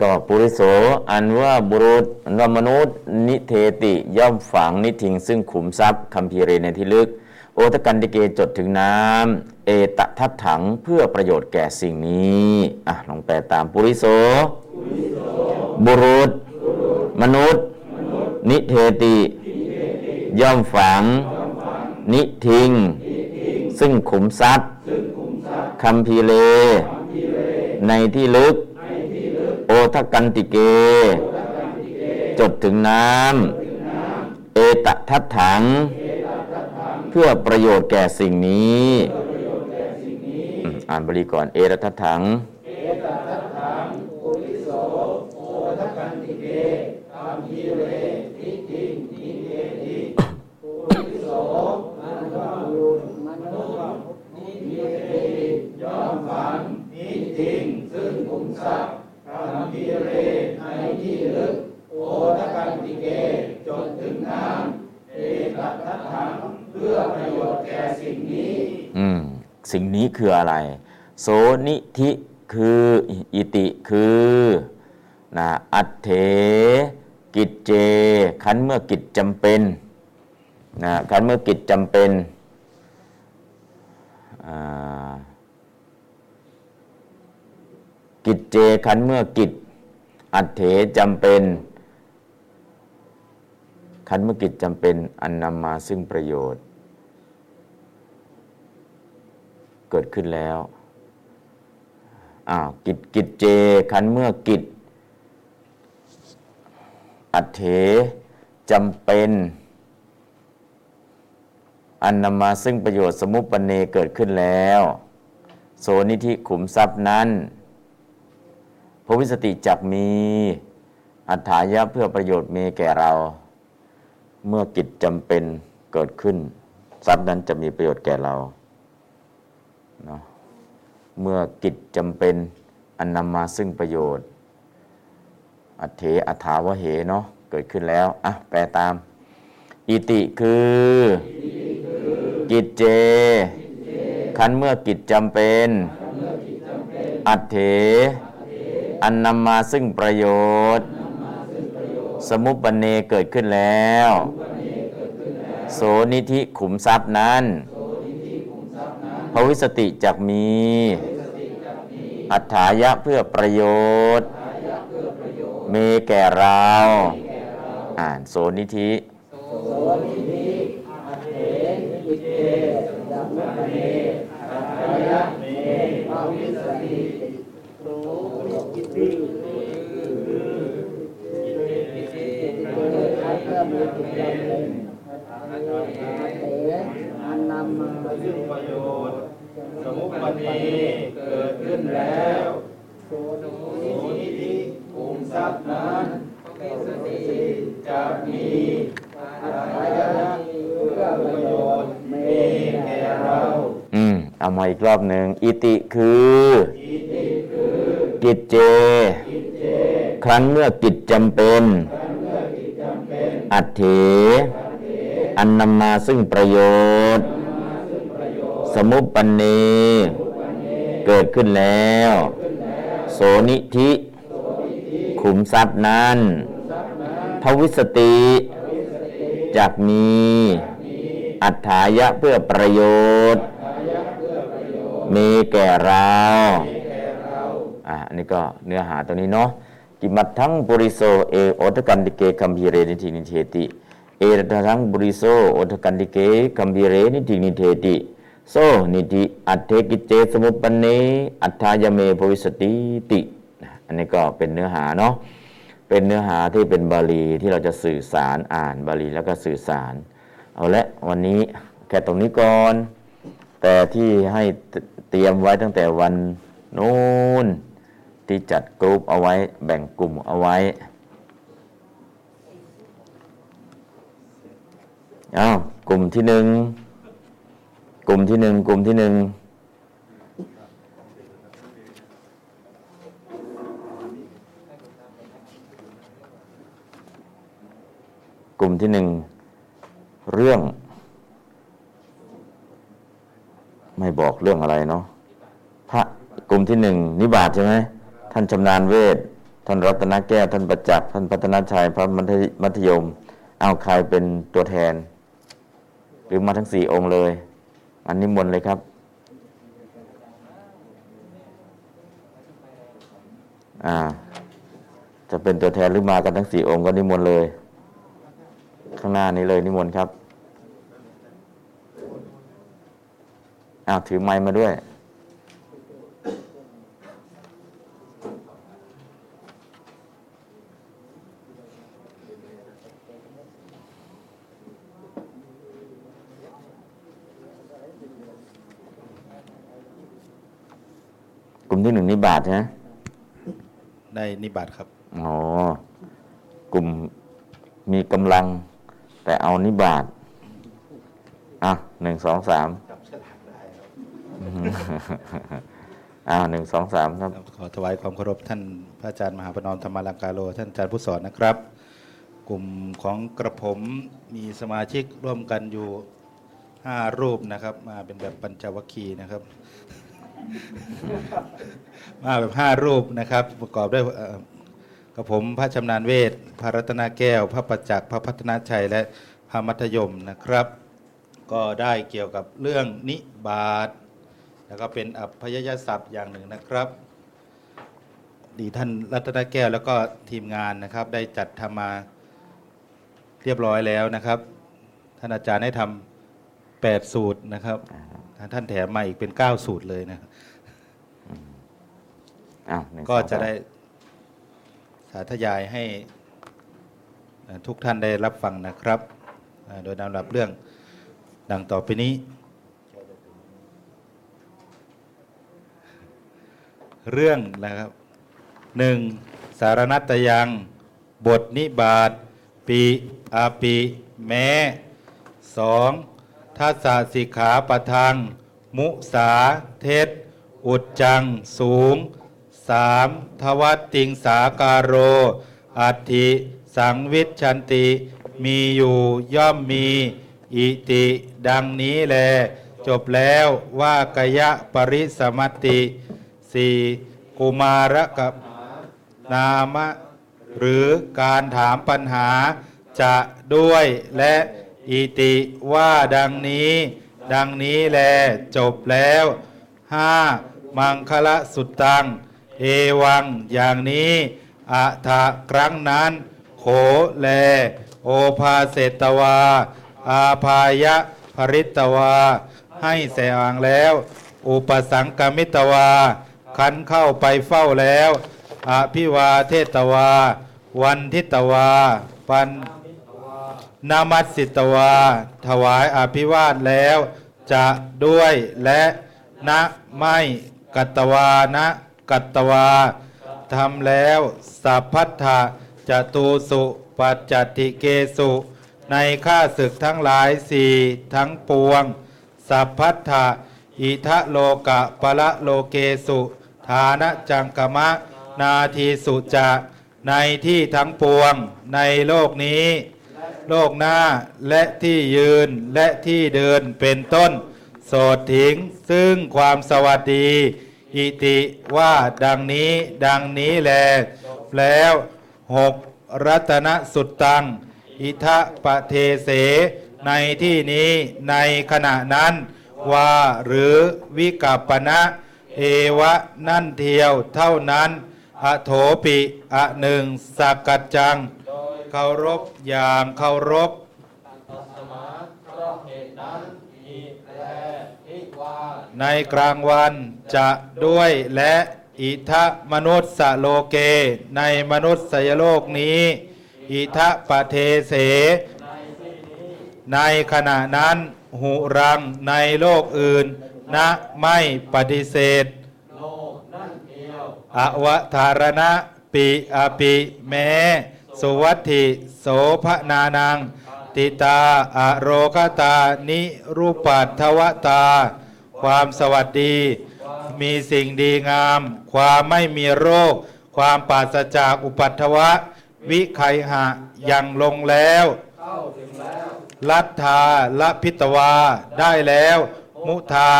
ก็ปุริโสอันว่าบุรุษนมนุษย์ นิเทติย่อมฝังนิทิง ซึ่งขุมทรัพย์คัมภีเรในที่ลึก โอทกันติเกจดถึงน้ำเอตทัตถังเพื่อประโยชน์แก่สิ่งนี้อะลองแปลตามปุริโส บุรุษ มนุษย์ นิเทติ ย่อมฝัง นิทิง ซึ่งขุมทรัพย์คำพีเลในที่ลึก โอทกันติเก จดถึงน้ำ เอตทัตถัง เพื่อประโยชน์แก่สิ่งนี้ อ่านบริก่อน เอตทัตถัง คืออะไร โสนิธิคืออิติคือนะอัตเถ กิจเจ คันเมื่อกิจจำเป็นนะคันเมื่อกิจจำเป็นกิจเจคันเมื่อกิจ อัตเถจำเป็น คันเมื่อกิจจำเป็นอันนำมาซึ่งประโยชน์ เกิดขึ้นแล้วอ้าวกิจกิจเจคันเมื่อกิจอัตเถจำเป็น อันนำมาซึ่งประโยชน์สมุปปเนเกิดขึ้นแล้ว โสนิธิขุมทรัพย์นั้นพระวิสติจักมีอัฏฐายะเพื่อประโยชน์เมแก่เรา เมื่อกิจจำเป็นเกิดขึ้น ทรัพย์นั้นจะมีประโยชน์แก่เรา เนาะเมื่อกิจจำเป็นอันนำมาซึ่งประโยชน์ อัเถอัฏฐาวะเหเนาะเกิดขึ้นแล้วอะแปลตาม อิติคือ กิจเจ คันเมื่อกิจจำเป็น อัเถ อันนำมาซึ่งประโยชน์ สมุปปเนเกิดขึ้นแล้ว โสนิธิขุมทรัพย์นั้น ภวิสติจักมี อัฏฐายะเพื่อประโยชน์ เมแก่เรา อ่านโสนิธิ อันนำมา ซึ่งประโยชน์ สมุปปเนเกิดขึ้นแล้วโสนิธิภูมิทรัพย์นั้น จะมีอัตถายะเพื่อประโยชน์มีแก่เราอืมเอามาอีกรอบหนึ่งอิติคือกิจเจ ครั้นเมื่อกิจจำเป็น อัตเถอันนำมาซึ่งประโยชน์ สมุปปันเนเกิดขึ้นแล้ว โสนิธิ ขุมทรัพย์นั้น ทวิสติจากมีอัฏฐายะเพื่อประโยชน์ มีแก่เราอ่าอันนี้ก็เนื้อหาตัวนี้เนาะกิมัตถังปุริโสเอโอทกันติเกคัมภีเรนิธิงนิเธติเอตทัตถังปุริโสโอทกันติเกคัมภีเรนิธิงนิเธติโสนิธิอัตเถกิจเจสมุปปันเนอัตถายะเมภวิสสตีติ อันนี้ก็เป็นเนื้อหาเนาะ เป็นเนื้อหาที่เป็นบาลีที่เราจะสื่อสารอ่านบาลีแล้วก็สื่อสาร เอาละวันนี้แค่ตรงนี้ก่อน แต่ที่ให้เตรียมไว้ตั้งแต่วันนู้นที่จัดกรุ๊ปเอาไว้แบ่งกลุ่มเอาไว้อ้าวกลุ่มที่หนึ่งกลุ่มที่หนึ่งกลุ่มที่หนึ่ง กลุ่มที่หนึ่งเรื่อง ไม่บอกเรื่องอะไรเนาะพระกลุ่มที่หนึ่งนิบาตใช่ไหมท่านชำนาญเวทท่านรัตนแก้วท่านประจักษ์ท่านพัฒนาชัยพระมัธยม เอาใครเป็นตัวแทน หรือมาทั้งสี่องค์เลย อันนิมนเลยครับอ่าจะเป็นตัวแทนหรือมากันทั้งสี่องค์ก็นิมนต์เลย ข้างหน้านี้เลยนิมนต์ครับอ้าวถือไม้มาด้วย กลุ่มที่หนึ่งนี่บาทใช่ไหมได้นิบัติครับ อ๋อ กลุ่มมีกำลัง แต่เอานิบาทอะหนึ่งสองสามจับฉลากได้ครับอืมอ่าหนึ่งสองสามครับ ขอถวายความเคารพท่านพระอาจารย์มหาปนอมธรรมาลังกาโล ท่านอาจารย์ผู้สอนนะครับ กลุ่มของกระผมมีสมาชิกร่วมกันอยู่ห้ารูปนะครับ มาเป็นแบบปัญจวัคคีย์นะครับ มาแบบห้ารูปนะครับ ประกอบด้วย กระผมพระชำนาญเวทพระรัตนาแก้ว พระประจักษ์พระพัฒนาชัยและพระมัธยมนะครับ ก็ได้เกี่ยวกับเรื่องนิบาตแล้วก็เป็นอัพยยศัพท์อย่างหนึ่งนะครับ ดีท่านรัตนแก้วแล้วก็ทีมงานนะครับได้จัดทำมาเรียบร้อยแล้วนะครับ ท่านอาจารย์ได้ทำแปดสูตรนะครับ ท่านแถมมาอีกเป็นเก้าสูตรเลยนะครับอ้าวหนึ่งก็สองจะสามได้สาธยายให้ทุกท่านได้รับฟังนะครับ โดยลำดับเรื่องดังต่อไปนี้ เรื่องนะครับหนึ่งสารนัตยังบทนิบาตปีอาปิแม้สองทัศสิกขาประทัง มุสาเทศ อุจจังสูง สามทวัตติงสาการโร อัติสังวิชันติ มีอยู่ย่อมมี อิติ ดังนี้แล จบแล้วว่ากยะปริสมัตติสี่กุมารกับนามะ หรือการถามปัญหา จะด้วยและอิติว่าดังนี้ ดังนี้แล จบแล้วห้ามังคละสุดตัง เอวังอย่างนี้อะทะครั้งนั้น โขแล โอภาเสตวา อาพายะภริตวา ให้แสงแล้ว อุปสังกมิตวาขันเข้าไปเฝ้าแล้วอภิวาเทตวา วันทิตวา ปันนามัสสิตวา ถวายอภิวาทแล้ว จะด้วยและนะไม่กัตตวานะ กัตตวาทำแล้วสัพพัทธะจตูสุปัจจติเกสุ ในข้าศึกทั้งหลายสี่ทั้งปวง สัพพัทธะอิทะโลกะปะละโลเกสุฐานะจังกมะ นาทีสุจะในที่ทั้งปวง ในโลกนี้ โลกหน้าและที่ยืนและที่เดินเป็นต้น โสดถิงซึ่งความสวัสดี อิติว่าดังนี้ดังนี้แล แล้วหกรัตนสุดตัง อิทะปะเทเส ในที่นี้ในขณะนั้น ว่าหรือวิกัปปณะเอวะนั่นเทียวเท่านั้น อโถปิอะหนึ่งสักกัจจังเคารพอย่างเคารพ ในกลางวันจะด้วยและอิทะมนุษย์สโลเก ในมนุษย์สยโลกนี้ อิทะปะเทเส ในขณะนั้นหุรังในโลกอื่น นะไม่ปฏิเสธอวธารณะปิอปิแม้ สุวัติโสภนานัง ติตาอโรคตา นิรูปัตถวตา ความสวัสดี มีสิ่งดีงาม ความไม่มีโรค ความปราศจากอุปัตถวะ วิไคหะยังลงแล้วลัทธาละพิตวาได้แล้ว มุทา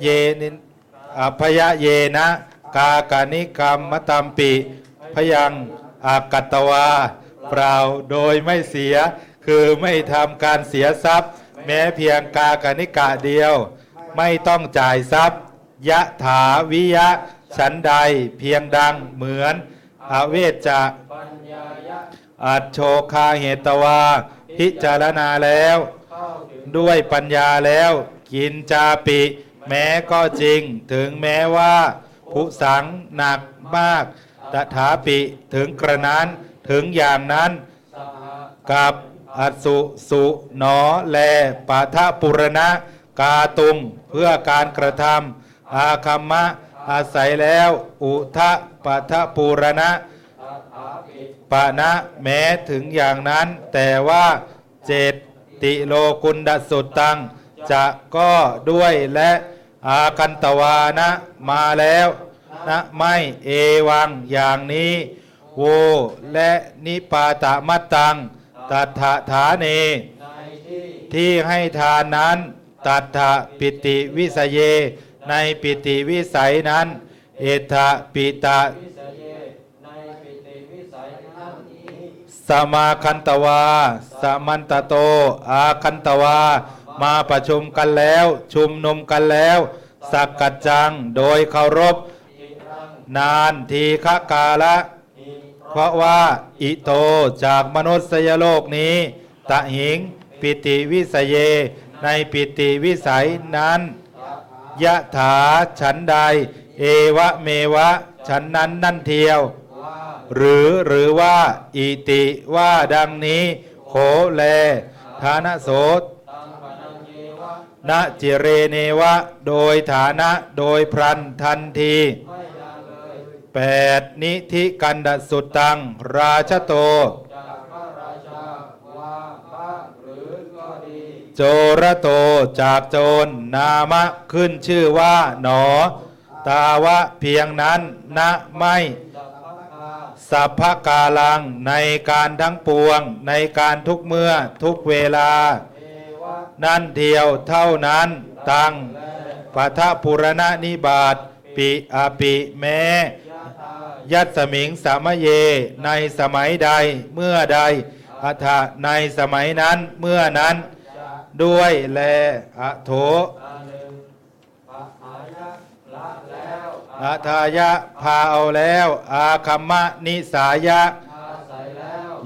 เยนินอภยะเยนะ กากานิกรรมมะตัมปิ พยังอากัตตวา เปล่าโดยไม่เสีย คือไม่ทำการเสียทรัพย์ แม้เพียงกากานิกะเดียว ไม่ต้องจ่ายทรัพย์ยะถาวิยะฉันใดเพียงดังเหมือนอเวจจะอัจโชคาเหตวา พิจารณาแล้ว ด้วยปัญญาแล้ว กินจาปิ แม้ก็จริงถึงแม้ว่าผู้สังหนักมากตถาปิถึงกระนั้นถึงอย่างนั้น กับอสุสุหนอแลปะทะปุรณะ กาตุง เพื่อการกระทำอาคัมมะ อาศัยแล้ว อุทะปะทะปุรณะปะนะแม้ถึงอย่างนั้น แต่ว่าเจตติโลกุณดสุตตัง จะก็ด้วยและอากันตวานะมาแล้วนะไม่เอวังอย่างนี้โวและนิปาตมัตตังตัทธะฐาเน ที่ให้ทานนั้น ตัทธะปิติวิสเย ในปิติวิสัยนั้น เอทะปิตะสมาคันตวา สมันตโต อาคันตวา มาประชุมกันแล้ว ชุมนุมกันแล้ว สักกัจจัง โดยเคารพ นานทีฆกาละ เพราะว่าอิโตจากมนุษยโลกนี้ ตะหิง ปิติวิสเย ในปิติวิสัยนั้นยะถาฉันใด เอวะเมวะ ฉันนั้นนั่นเทียว หรือหรือว่าอิติว่าดังนี้ โขแลฐานะโสนะจิเรเนวะ โดยฐานะโดยพรันทันทีแปดนิธิกันดสุตัง ราชโต โจระโตจากโจรนามะขึ้นชื่อว่า หนอ ตาวะเพียงนั้นนะไม่สัพพกาลังในการทั้งปวง ในการทุกเมื่อทุกเวลา นั่นเดียวเท่านั้นตังปัทปุรณนิบาตปิอาปิแม้ยัตสมิงสามเย ในสมัยใดเมื่อใดอัฐะในสมัยนั้นเมื่อนั้น ด้วยแลอะโถอาทายะพาเอาแล้ว อาคัมมะนิสายะ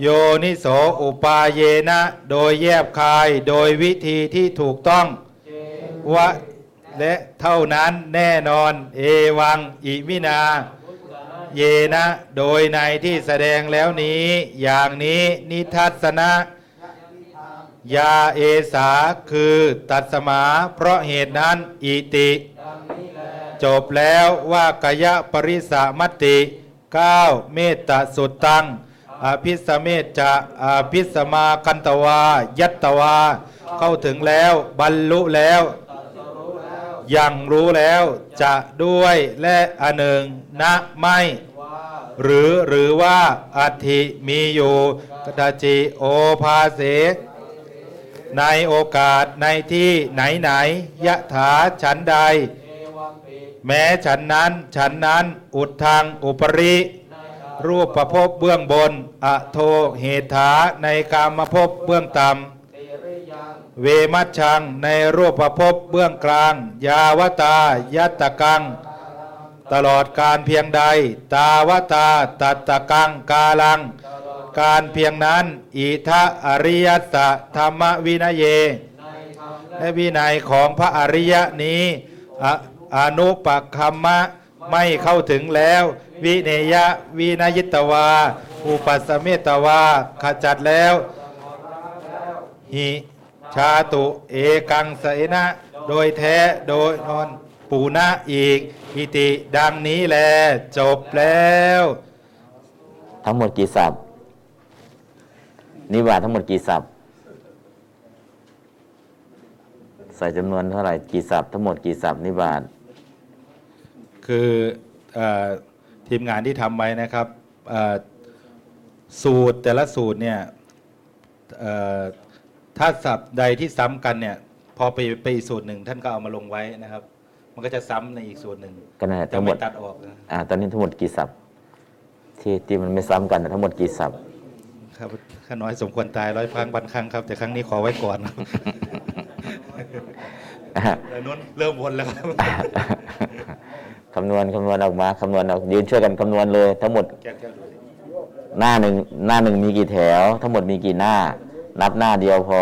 โยนิโสอุปาเยนะ โดยแยบคายโดยวิธีที่ถูกต้องวะและเท่านั้นแน่นอน เอวังอิมินา เยนะ โดยในที่แสดงแล้วนี้ อย่างนี้นิทัศนะ ยาเอสาคือตัดสมาเพราะเหตุนั้นอิติ จบแล้วว่ากายะปริสามติ 9 เมตตสุดตังอภิสเมตจะอภิสมาคันตวา ยัตตวา เข้าถึงแล้วบรรลุแล้วยังรู้แล้วจะด้วยและอันหนึ่งนะไม่ หรือหรือว่าอัติมีอยู่กตจิโอภาเส ในโอกาสในที่ไหนไหนยะถาฉันใด แม้ฉันนั้นฉันนั้นอุดทางอุปริ รูปประพบเบื้องบน อโทเหถาในกามภพเบื้องต่ำเวมัชชังในรูปประพบเบื้องกลาง ยาวตายัตตกัง ตลอดการเพียงใด ตาวตาตัตตกังกาลังกา การเพียงนั้น อิทะอริยสะธรรมวินัยเย และวินัยของพระอริยนี้อนุปักคัมมะไม่เข้าถึงแล้ว วิเนยะวินยิตวา อุปัสเมตวาขจัดแล้วหิชาตุเอกังเสนะ โดยแท้โดยนอนปูนะอีกอิติดังนี้แลจบแล้ว ทั้งหมดกี่ศัพท์ นิบาตทั้งหมดกี่ศัพท์ ใส่จำนวนเท่าไหร่กี่ศัพท์ทั้งหมดกี่ศัพท์นิบาตคือเออทีมงานที่ทำไว้นะครับเอ่อสูตรแต่ละสูตรเนี่ยเอ่อถ้าศัพท์ใดที่ซ้ำกันเนี่ยพอไปไปอีกสูตรหนึ่งท่านก็เอามาลงไว้นะครับ มันก็จะซ้ำในอีกสูตรหนึ่งก็นั่นแหละแต่ทั้งหมไม่ดตัดออกนะ อ่าตอนนี้ทั้งหมดกี่ศัพท์ที่ที่มันไม่ซ้ำกันนะทั้งหมดกี่ศัพท์ ครับข้าน้อยสมควรตายร้อยครั้งพันครั้งครับ แต่ครั้งนี้ขอไว้ก่อนครับแต่นู้นเริ่มวนแล้วครับคำนวณคำนวณออกมาคำนวณออกยืนช่วยกันคำนวณเลย ทั้งหมดแก้วแก้วดูสิหน้าหนึ่งหน้าหนึ่งมีกี่แถว ทั้งหมดมีกี่หน้า นับหน้าเดียวพอ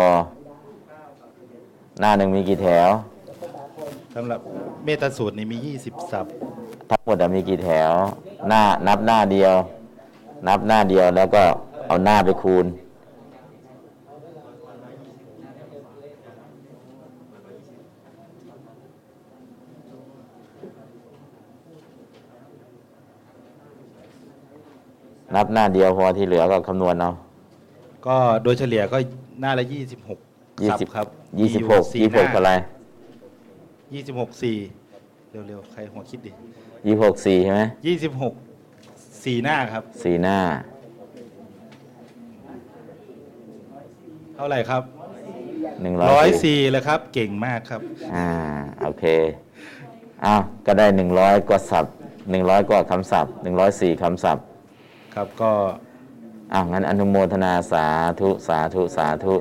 หน้าหนึ่งมีกี่แถวสำหรับเมตสูตรนี่มี20ศัพท์ทั้งหมดอะมีกี่แถว หน้านับหน้าเดียว นับหน้าเดียวแล้วก็ เอาหน้าไปคูณ นับหน้าเดียวพอที่เหลือก็คำนวณเอาก็โดยเฉลี่ยก็หน้าละ26ยี่ศัพสิบท์ครับยี่สิบหกมียี่สิบหกสี่อะไร26 4เร็วๆ ใครหัวคิดดิยี่สิบหกสี่ใช่ไหม26 4หน้าครับสี่หน้า ท่าไหร่ครับหนึ่งร้อยสี่104เลยครับ เก่งมากครับ อ่าโอเคอ้าวก็ได้หนึ่งร้อยกว่าศัพท์หนึ่งร้อยกว่าคำศัพท์หนึ่งร้อยสี่คำศัพท์ ครับก็อ้าวงั้นอนุโมทนาสาธุสาธุสาธุ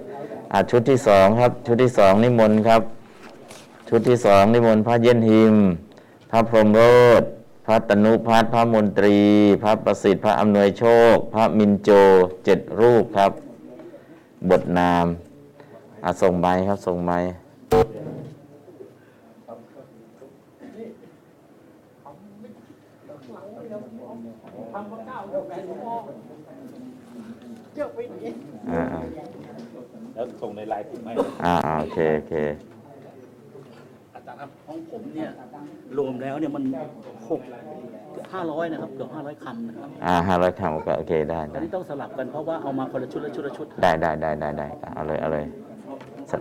อ่าชุดที่สองครับ ชุดที่สองนิมนต์ครับ ชุดที่สองนิมนต์พระเย็นหิม พระพรหมโรธพระตนุพัฒน์พระมนตรี พระประสิทธิ์พระอำนวยโชค พระมินโจเจ็ดรูปครับ บทนามอะส่งใบครับส่งใบอ่าแล้วส่งในไลน์ผมให้อ่าอ่าโอเคโอเคอาจารย์ครับของผมเนี่ย รวมแล้วเนี่ยมันหก ห้าร้อยนะครับเกือบห้าร้อยคำนะครับอ่าห้าร้อยคำก็โอเคได้อันได้นี้ต้องสลับกันเพราะว่าเอามาคนละชุดละชุดละชุดได้ได้ได้ได้ได้เอาเลยเอาเลยส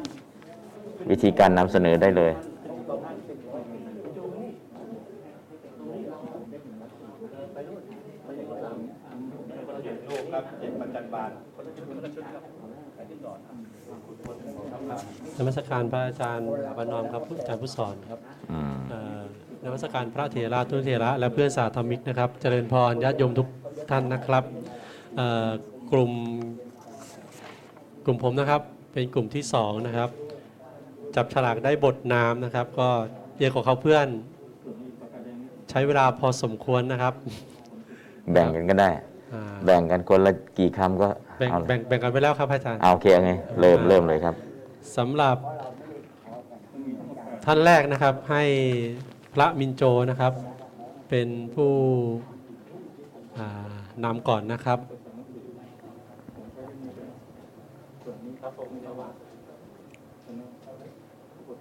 วิธีการนำเสนอได้เลยลูกครับเจ็ดประจันบาลนมัสการพระอาจารย์วันนอมครับอาจารย์ผู้สอนครับอืม เอ่อ นมัสการพระเถระทุนเถระและเพื่อนสาธมิกนะครับเจริญพรญาติโยมทุกท่านนะครับเอ่อกลุ่มกลุ่มผมนะครับเป็นกลุ่มที่สองนะครับจับฉลากได้บทนามนะครับ ก็เรียกของเขาเพื่อน ใช้เวลาพอสมควรนะครับ แบ่งกันก็ได้อ่าแบ่งกันคนละกี่คำก็แบ่งเอาเลยแบ่งแบ่งกันไปแล้วครับอาจารย์เอาโอเคเอาไงเริ่มเริ่มเลยครับสำหรับท่านแรกนะครับให้ พระมินโจนะครับ เป็นผู้นำก่อนนะครับ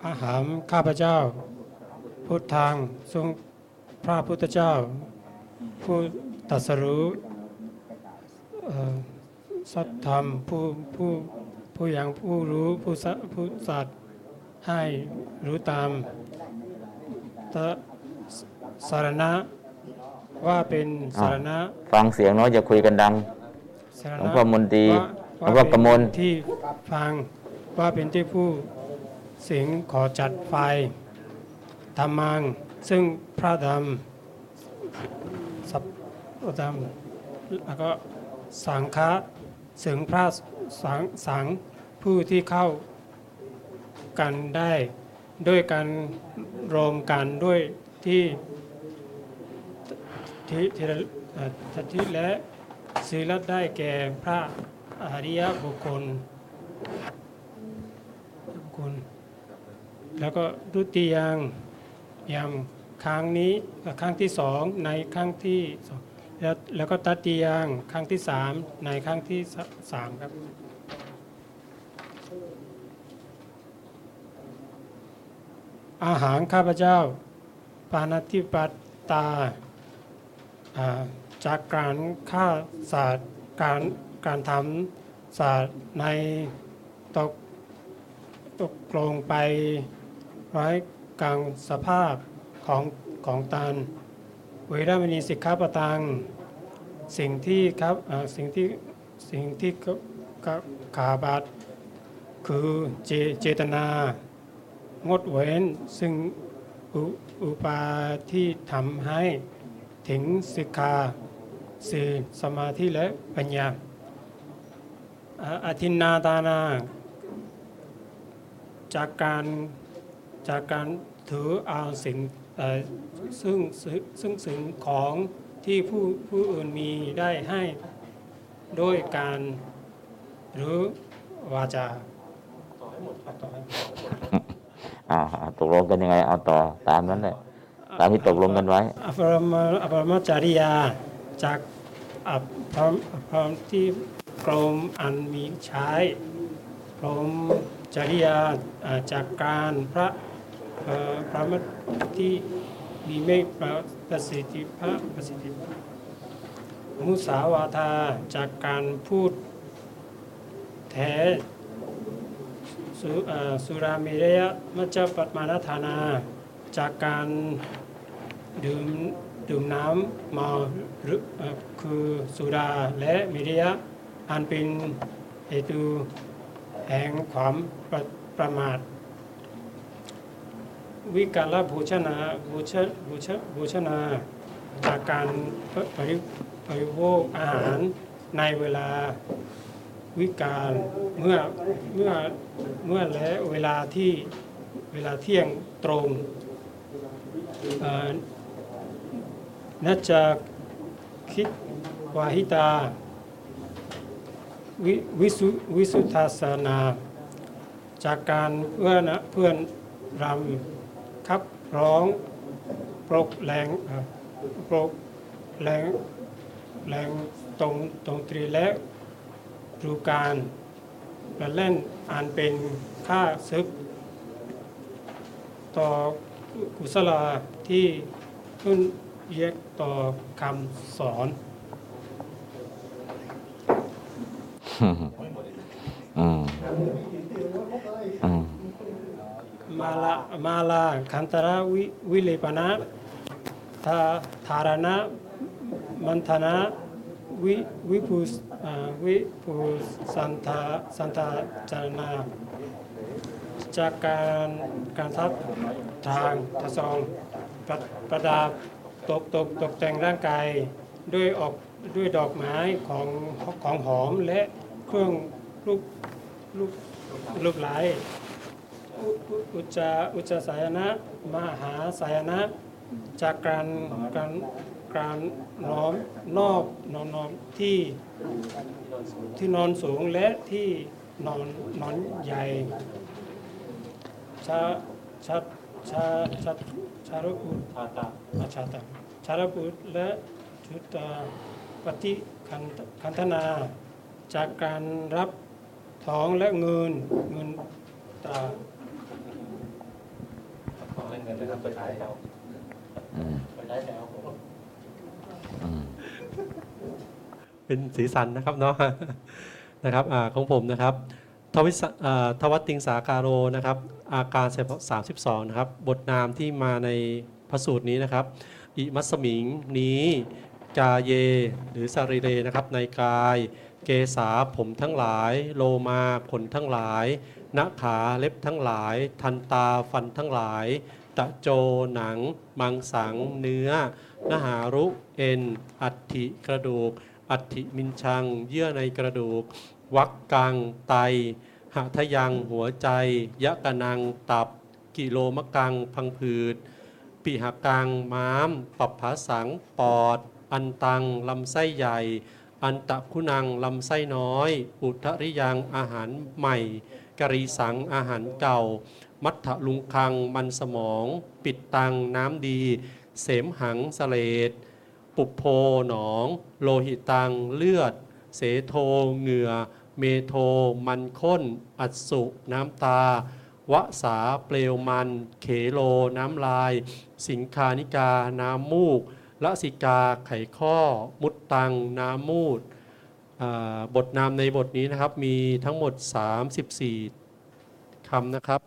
อาหารข้าพเจ้า พุทธังทรงพระพุทธเจ้า ผู้ตัสรู้สัตธรรมผู้ผู้ผู้ยังผู้รู้ผู้สะผู้สัตว์ให้รู้ตาม สารณะ ว่าเป็นสารณะ ฟังเสียงเนาะอย่าคุยกันดังสารหลวงณะพ่อมนตรีว่าหลวงพ่อกมลว่าเป็นที่ฟังว่าเป็นที่ผู้เสียงขอจัดไฟธรรมัง ซึ่งพระธรรมสัพพธรรมแล้วก็สังฆะซึ่งพระสังสังผู้ที่เข้ากันได้ ด้วยการรวมกันด้วยที่ที่ที่เอ่อทัติและศีลได้แก่พระอริยบุคคลบุคคล แล้วก็ดุติยังยังครั้งนี้ครั้งที่สองในครั้งที่สองแล้วแล้วก็ตัติยังครั้งที่สามในครั้งที่สามครับ อาหารข้าพเจ้า ปานาติปัตตาจากการฆ่าสัตว์การการทำสัตว์ในตกตกลงไปไว้กลางสภาพของของตันเวรามณีสิกขาปตัง สิ่งที่ครับสิ่งที่สิ่งที่กกขาบัตคือเจเจตนา งดเว้น ซึ่งอุอุปาที่ทำให้ถึงสิกขาสื่อสมาธิและปัญญาอธินนาตานา จากการจากการถือเอาสิ่งซึ่งซึ่งสิ่งของที่ผู้ผู้อื่นมีได้ให้ด้วยการหรือวาจาต่อให้หมดต่อให้หมด อ่าตกลงกันยังไงเอาต่อตามนั้นเลยตามที่ตกลงกันไว้อภรมอภรมจริยาจากอภรมอภรมที่กรมอันมีใช้กรมจริยาจากการพระพระมที่มีไม่ประสิทธิภาพประสิทธิภาพมุสาวาทาจากการพูดแท้ สุเอ่อสุราเมรยะมัจจปมาณธานา จากการดื่มดื่มน้ำเมาหรือคือสุราและเมรยะ อันเป็นเหตุแห่งความประประมาท วิกาลบูชนาบูชบูชบูชนา จากการบริบริโภคอาหารในเวลา วิกาลเมื่อเมื่อเมื่อและเวลาที่เวลาเที่ยงตรงน่าจะคิดวาหิตา วิวิสุวิสุทธาสนา จากการเพื่อนะเพื่อนรำขับร้องปลกแรงปลกแรงแรงตรงตรงตรีและ รูการและเล่นอันเป็นค่าซึก ต่อกุศลาที่ขึ้นเรียกต่อคำสอนอืมอืมมาลามาลาคันตระวิวิเลปนะทาธารณะมันธนะวิวิภูสอ่า วิภูสันทาสันทาจารณาจากการการทับทางทศองประประดับตกตกตกแต่งร่างกายด้วยออกด้วยดอกไม้ของของหอมและเครื่องลูกลูกลูกไหลอุอุจจาอุจจาสายนะมหาสายนะ จากการการการน้อมนอบนอนนอนที่ ที่นอนสูงและที่นอนนอนใหญ่ชาชาชาชาชารุปุชาตาชาตาชารุปุและชุตาปฏิคันคันธนา จากการรับทองและเงินเงินตราอืมอืม เป็นสีสันนะครับเนาะนะครับอาของผมนะครับทวิสอ่าทวัตติงสาการโรนะครับ อาการสามสิบสองนะครับ บทนามที่มาในพระสูตรนี้นะครับ อิมัสมิงนี้กาเย หรือสารีเรนะครับ ในกาย เกษาผมทั้งหลาย โลมาขนทั้งหลายนขาเล็บทั้งหลาย ทันตาฟันทั้งหลาย ตะโจหนัง มังสัง เนื้อนหารุ เอ็น อัฐิกระดูก อัฐิมินชัง เยื่อในกระดูก วักกังไตหะทะยังหัวใจ ยะกะนังตับ กิโลมะกังพังผืดปิหกังม้าม ปับภาสังปอด อันตังลำไส้ใหญ่ อันตะคุณังลำไส้น้อย อุทริยังอาหารใหม่กรีสังอาหารเก่า มัทธลุงคังมันสมอง ปิดตังน้ำดี เสมหังสเลด ปุโพหนอง โลหิตังเลือด เสโทเหงื่อ เมโท มันข้น อัดสุน้ำตาวสาเปลวมัน เขโลน้ำลาย สิงคานิกาน้ำมูกละสิกาไขข้อ มุดตัง น้ำมูดบทนามในบทนี้นะครับมีทั้งหมด 34คำนะครับ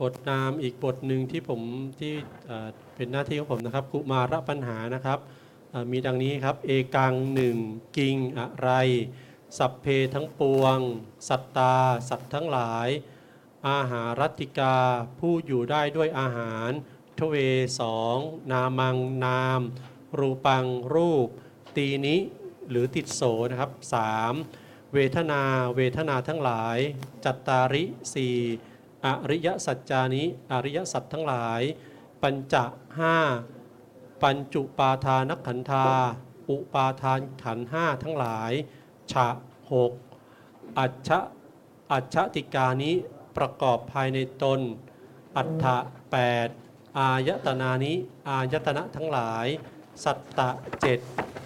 บทนามอีกบทหนึ่งที่ผมที่ เป็นหน้าที่ของผมนะครับกุมารปัญหานะครับมีดังนี้ครับ เอกังหนึ่งกิงอะไร สัพเพทั้งปวง สัตตา สัตว์ทั้งหลาย อาหารัติกา ผู้อยู่ได้ด้วยอาหาร ทเวสองนามังนาม รูปังรูป ตีนิหรือติดโสนะครับสามเวทนา เวทนาทั้งหลาย จัตตาริสี่อริยสัจจานิ อริยสัจทั้งหลาย ปัญจห้าปัญจุปาทานขันธา อุปาทานขันห้าทั้งหลาย ฉะหกอัจฉะอัจฉติกานิประกอบภายในตน อัฏฐะแปดอายตนานิอายตนะทั้งหลาย สัตตะเจ็ด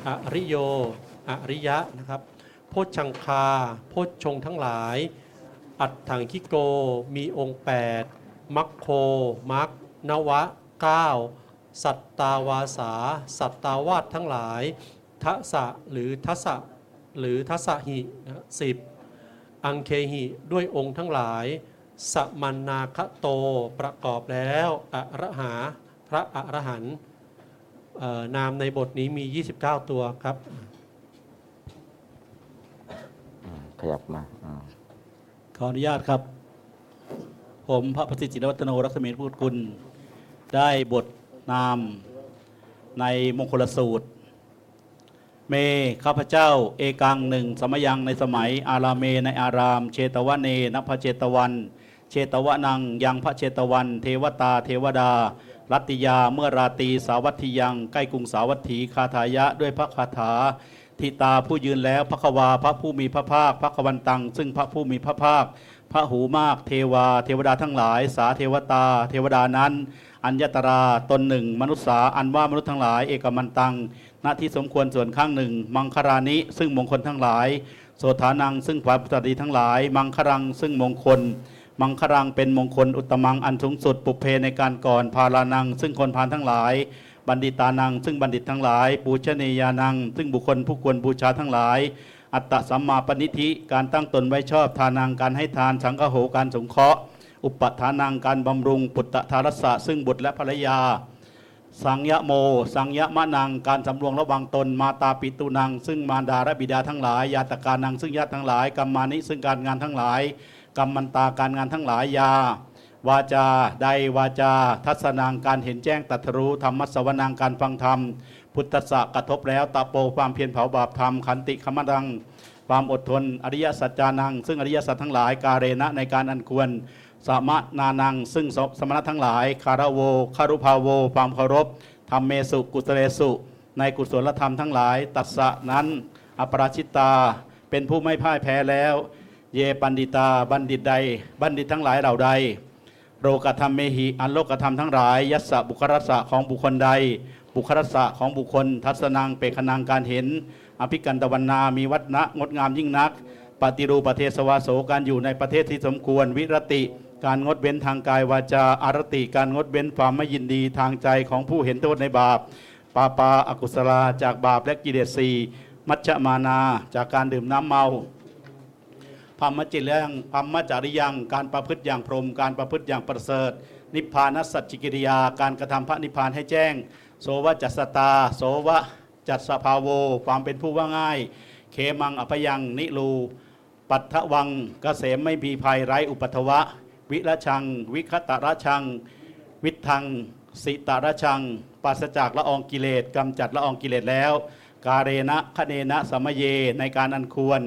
อริโย อริยะนะครับโพชชังคาโพชชงทั้งหลาย อัตถังคิโก มีองค์ 8 มัคโค มัคนวะ 9 สัตตาวาสา สัตตาวาสทั้งหลายทัสะหรือทัสะหรือทัสะหินะสิบอังเคหิด้วยองค์ทั้งหลาย สมันนาคโตประกอบแล้วอระหาพระอรหันต์เอ่อนามในบทนี้มี 29 ตัวครับ ขยับมาอ่าขออนุญาตครับ ผมพระประสิทธิ์จินวัฒโนรัศมีพูดกุล ได้บทนามในมงคลสูตร เมข้าพเจ้า เอกังหนึ่งสมยังในสมัย อาราเมในอาราม เชตวะเนนพเจตวัน เชตวะนังยังพระเชตวัน เทวตาเทวดา รัตติยาเมื่อราตีสาวัตถียัง ใกล้กรุงสาวัตถีคาถายะด้วยพระคาถาทิตาผู้ยืนแล้วพระควาพระผู้มีพระภาคพระควันตัง ซึ่งพระผู้มีพระภาค พระหูมากเทวา เทวดาทั้งหลาย สาเทวตา เทวดานั้น อัญญตราตนหนึ่ง มนุษย์สาอันว่ามนุษย์ทั้งหลาย เอกมันตังณที่สมควรส่วนข้างหนึ่ง มังคารานิ ซึ่งมงคลทั้งหลาย โสธานัง ซึ่งความปฏิทั้งหลาย มังครัง ซึ่งมงคล มังครังเป็นมงคลอุตตมังอันสูงสุดปุเพในการก่อนพารานัง ซึ่งคนพานทั้งหลาย บัณฑิตานัง ซึ่งบัณฑิตทั้งหลาย ปูชนียานัง ซึ่งบุคคลผู้ควรบูชาทั้งหลาย อัตตสัมมาปณิธิการตั้งตนไว้ชอบทานังการให้ทานสังฆโหการสงเคราะห์ อุปทานังการบำรุงปุตตะทารสะซึ่งบุตรและภรรยา สังยะโม สังยะมะนังการสำรวมระวังตนมาตาปิตุนัง ซึ่งมารดาและบิดาทั้งหลาย ยาตการนังซึ่งญาติทั้งหลายกรรมานิซึ่งการงานทั้งหลายกรรมันตาการงานทั้งหลายยาวาจาใดวาจา ทัศนังการเห็นแจ้งตรัสรู้ธรรมสวนังการฟังธรรม พุทธะกระทบแล้วตะโปความเพียรเผาบาปธรรมขันติขมดัง ความอดทน อริยสัจจานัง ซึ่งอริยสัจทั้งหลาย กาเรณะในการอันควรสมะนานัง ซึ่งสสมณะทั้งหลาย คารโวคารุภาโว ความเคารพธรรมเมสุกุสเลสุ ในกุศลธรรมทั้งหลาย ตัสสะนั้น อปราชิตา เป็นผู้ไม่พ่ายแพ้แล้ว เยปันดิตา บัณฑิตใด บัณฑิตทั้งหลายเหล่าใดโรกธรรมเมหิ อันโลกธรรมทั้งหลาย ยัสสะบุครัสสะของบุคคลใด บุครัสสะของบุคคล ทัศนังเปกขนังการเห็น อภิกันตวันนามีวัฒนะงดงามยิ่งนัก ปฏิรูปประเทศสวาโสการอยู่ในประเทศที่สมควรวิรติ การงดเว้นทางกายวาจาอารติ การงดเว้นความไม่ยินดีทางใจของผู้เห็นโทษในบาปปาปาอกุศลาจากบาปและกิเลสสีมัชฌมานาจากการดื่มน้ำเมาพรหมจิตยังพรหมจาริยัง การประพฤติอย่างพรหมการประพฤติอย่างประเสริฐ นิพพานสัจจิกิริยา การกระทำพระนิพพานให้แจ้ง โสวจัสสตา โสวจัสภาโว ความเป็นผู้ว่าง่ายเคมังอภยังนิรูปัทวังกเกษมไม่มีภัยไร้อุปัทวะ วิรชัง วิคตรชัง วิทัง สิตรชังปราศจากละอองกิเลสกำจัดละอองกิเลสแล้ว กาเรณะคะเนนะสมเยในการอันควร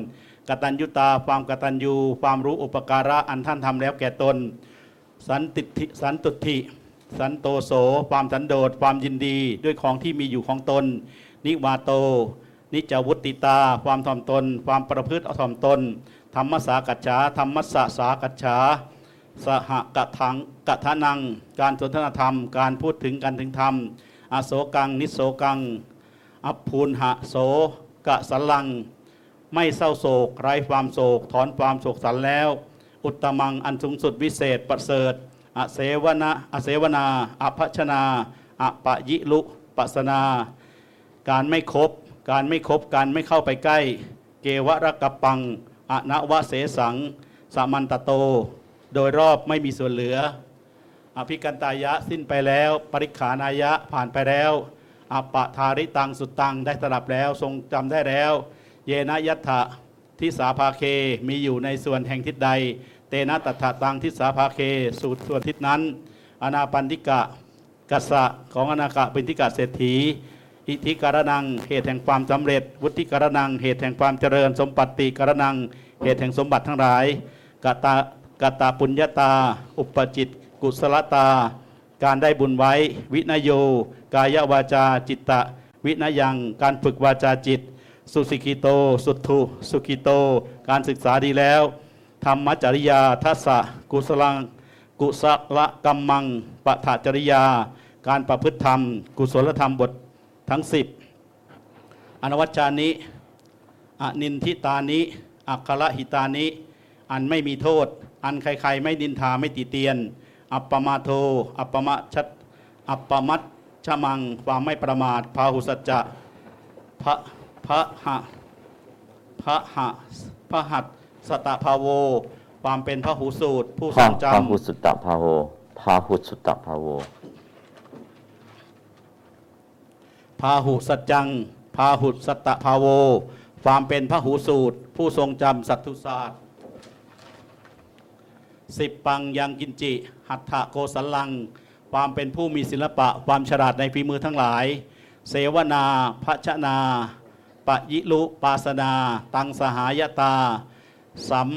กตัญญุตาความกตัญญู ความรู้อุปการะอันท่านทำแล้วแก่ตน สันติทิสันตุทิ สันโตโส ความสันโดษความยินดี ด้วยของที่มีอยู่ของตน นิวาโต นิจวุติตา ความถ่อมตน ความประพฤติอถ่อมตน ธรรมสากัจฉาธรรมสสสากัจฉาสหกะทังกะทะนัง การสนทนาธรรม การพูดถึงกันถึงธรรม อโศกัง นิโสกัง อัพพูนหะโสกะสัลลัง ไม่เศร้าโศกไร้ความโศก ถอนความโศกสันแล้ว อุตตมังอันสูงสุดวิเศษประเสริฐ อเสวนาอเสวนา อภัชนาอปะยิลุปัสนา การไม่คบ การไม่คบ การไม่เข้าไปใกล้ เกวรกปัง อนวเสสัง สามันตโต โดยรอบไม่มีส่วนเหลือ อภิกันตายะสิ้นไปแล้ว ปริขานายะผ่านไปแล้วอปะทาริตังสุดตังได้สลับแล้วทรงจำได้แล้ว เยนยัตถะทิสาภาเคมีอยู่ในส่วนแห่งทิศใด เตนะตัฏฐะตังทิสาภาเค สูตรส่วนทิศนั้น อนาปันติกะกัสสะของอนาคาปินทิกะเศรษฐี อิทธิการนังเหตุแห่งความสำเร็จ วุฒิการนังเหตุแห่งความเจริญ สมปัตติการนังเหตุแห่งสมบัติทั้งหลายกตากตาปุญญาตา อุปจิต กุศลตา การได้บุญไว้ วินโย กายวาจาจิตตะ วินยังการฝึกวาจาจิต สุสิกิโต สุทุสุกิโต การศึกษาดีแล้ว ธรรมจริยาทัสสะกุศลังกุศลกรรมังปะถจริยา การประพฤติธรรม กุศลธรรมบททั้งสิบอนวัชชานิอนินทิตานิอัคคละหิตานิอันไม่มีโทษ อันใครๆไม่นินทาไม่ติเตียน อัปปมาโท อัปปมะชัดอัปปมัตชมังความไม่ประมาทพาหุสัจจะพระพระหะพระหะพระหัต สตภาโว ความเป็นพระหูสูตร ผู้ทพรระงจพาหุสุตตะภาโวพาหุสุตตะภาโวำพาหุสัจจัง พาหุสัตตภาโว ความเป็นพระหูสูตร ผู้ทรงจำสัตตุศาสตร์สิบปังยังกินจิ หัตถะโกสัลลัง ความเป็นผู้มีศิลปะ ความฉลาดในฝีมือทั้งหลาย เสวนาพชนา ปะยิลุ ปาสนา ตังสหายตา สัม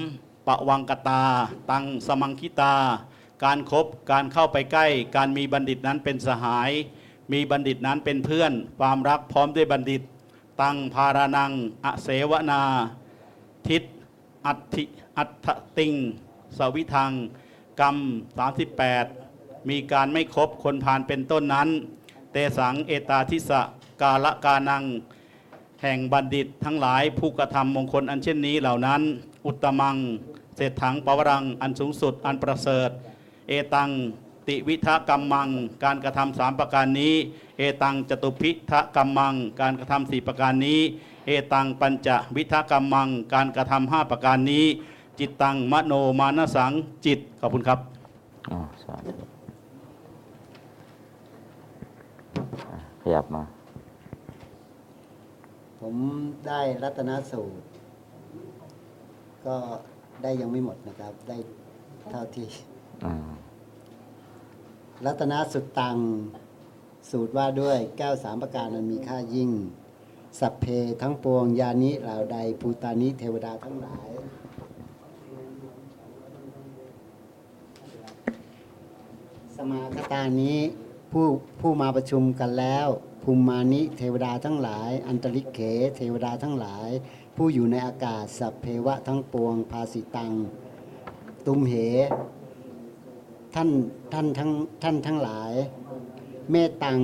ปะวังกตา ตังสมังคิตา การครบการเข้าไปใกล้ การมีบัณฑิตนั้นเป็นสหาย มีบัณฑิตนั้นเป็นเพื่อน ความรักพร้อมด้วยบัณฑิต ตังพารานัง อเสวนา ทิศอัติอัตติง สวิทัง กรรม 38 มีการไม่ครบคนผ่านเป็นต้นนั้น เตสังเอตาทิสะกาละกานัง แห่งบัณฑิตทั้งหลายผู้กระทำมงคลอันเช่นนี้เหล่านั้น อุตตมัง เศรษถังปวรัง อันสูงสุด อันประเสริฐ เอตัง ติวิทะกรรมัง การกระทำสามประการนี้ เอตังจตุพิทะกรรมัง การกระทำสี่ประการนี้ เอตังปัญจวิทะกรรมัง การกระทำห้าประการนี้ จิตตังมโนมานสังจิต ขอบคุณครับอ๋อสาธุอะขยับมา ผมได้รัตนสูตร ก็ได้ยังไม่หมดนะครับ ได้เท่าที่อ่ารัตนสุดตัง สูตรว่าด้วยแก้วสามประการนั้นมีค่ายิ่ง สัพเพทั้งปวงยานิเหล่าใดภูตานิเทวดาทั้งหลายสมาคตานี้ผู้ผู้มาประชุมกันแล้วภูมิมานิเทวดาทั้งหลาย อันตริเขเทวดาทั้งหลาย ผู้อยู่ในอากาศสัพเพวะทั้งปวงภาสิตัง ตุมเห ท่านท่านทั้งท่านทั้งหลาย เมตตัง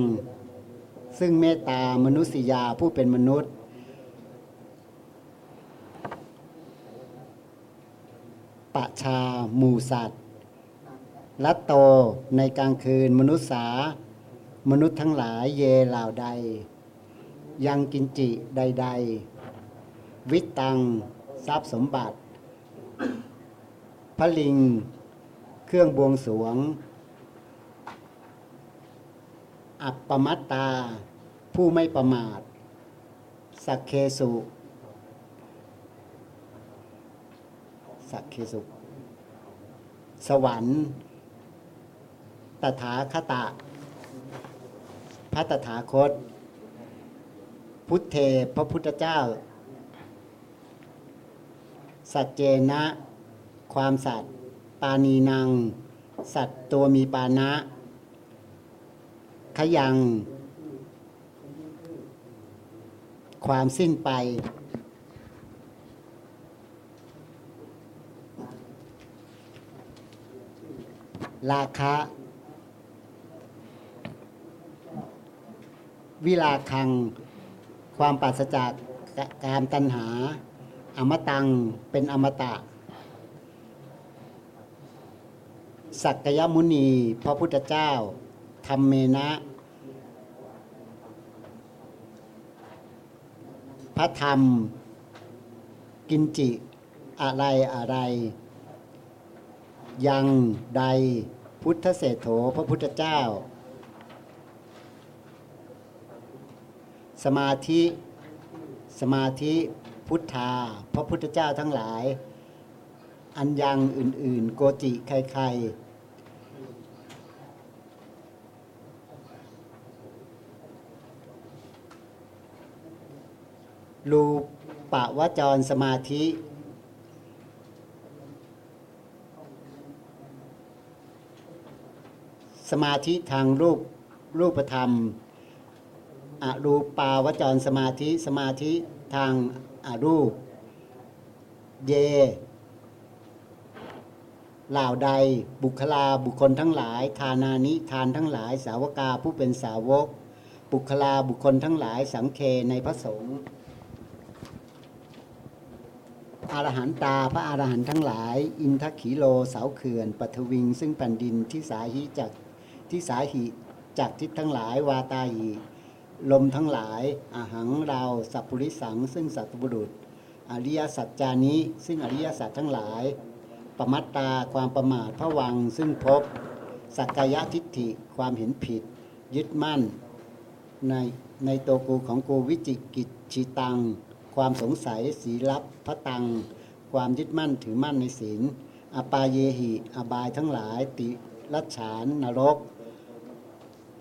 ซึ่งเมตตามนุษยาผู้เป็นมนุษย์ ปะชาหมูสัตว์ลัตโตในกลางคืนมนุษย์สามนุษย์ทั้งหลายเยเหล่าใด ยังกินจิใด ๆ วิตัง ทรัพย์สมบัติพระลิง เครื่องบวงสวง อัปปมัตตา ผู้ไม่ประมาท สักเคสุ สักเคสุ สวรรค์ ตถาคตะ พระตถาคต พุทธเทพระพุทธเจ้า สัจเจนะ ความสัตย์ปานีนัง สัตว์ตัวมีปานะ ขยัง ความสิ้นไป ราคะ วิลาคัง ความปราศจากการตัณหา อมตังเป็นอมตะ สักยมุนีพระพุทธเจ้าธรรมเมนะ พระธรรม กินจิอะไรอะไร ยังใดพุทธเศรษโถพระพุทธเจ้า สมาธิสมาธิ พุทธาพระพุทธเจ้าทั้งหลาย อันยังอื่น ๆ โกจิใครๆรูปวจรสมาธิสมาธิทางรูปรูปธรรมอรูปาวจรสมาธิสมาธิทาง อรูป เยเหล่าใด บุคลาบุคคลทั้งหลาย ทานานิทานทั้งหลาย สาวกาผู้เป็นสาวก บุคลาบุคคลทั้งหลาย สังเคในพระสงฆ์อรหันตาพระอรหันต์ทั้งหลาย อินทขีโลเสาเขื่อนปัทวิง ซึ่งแผ่นดินที่สาหิจากที่สาหิจากทิศทั้งหลายวาตาหิ ลมทั้งหลายอาหังเราสัพพุริสัง ซึ่งสัตบุรุษ อริยสัจจานิซึ่งอริยสัจทั้งหลาย ปมัตตาความประมาทพระวัง ซึ่งพบ สักกายทิฏฐิความเห็นผิด ยึดมั่น ในในตัวกูของกูวิจิกิจชิตัง ความสงสัยสีลับพระตัง ความยึดมั่นถือมั่นในศีลอปาเยหิ อบายทั้งหลายติรัชฉานนรก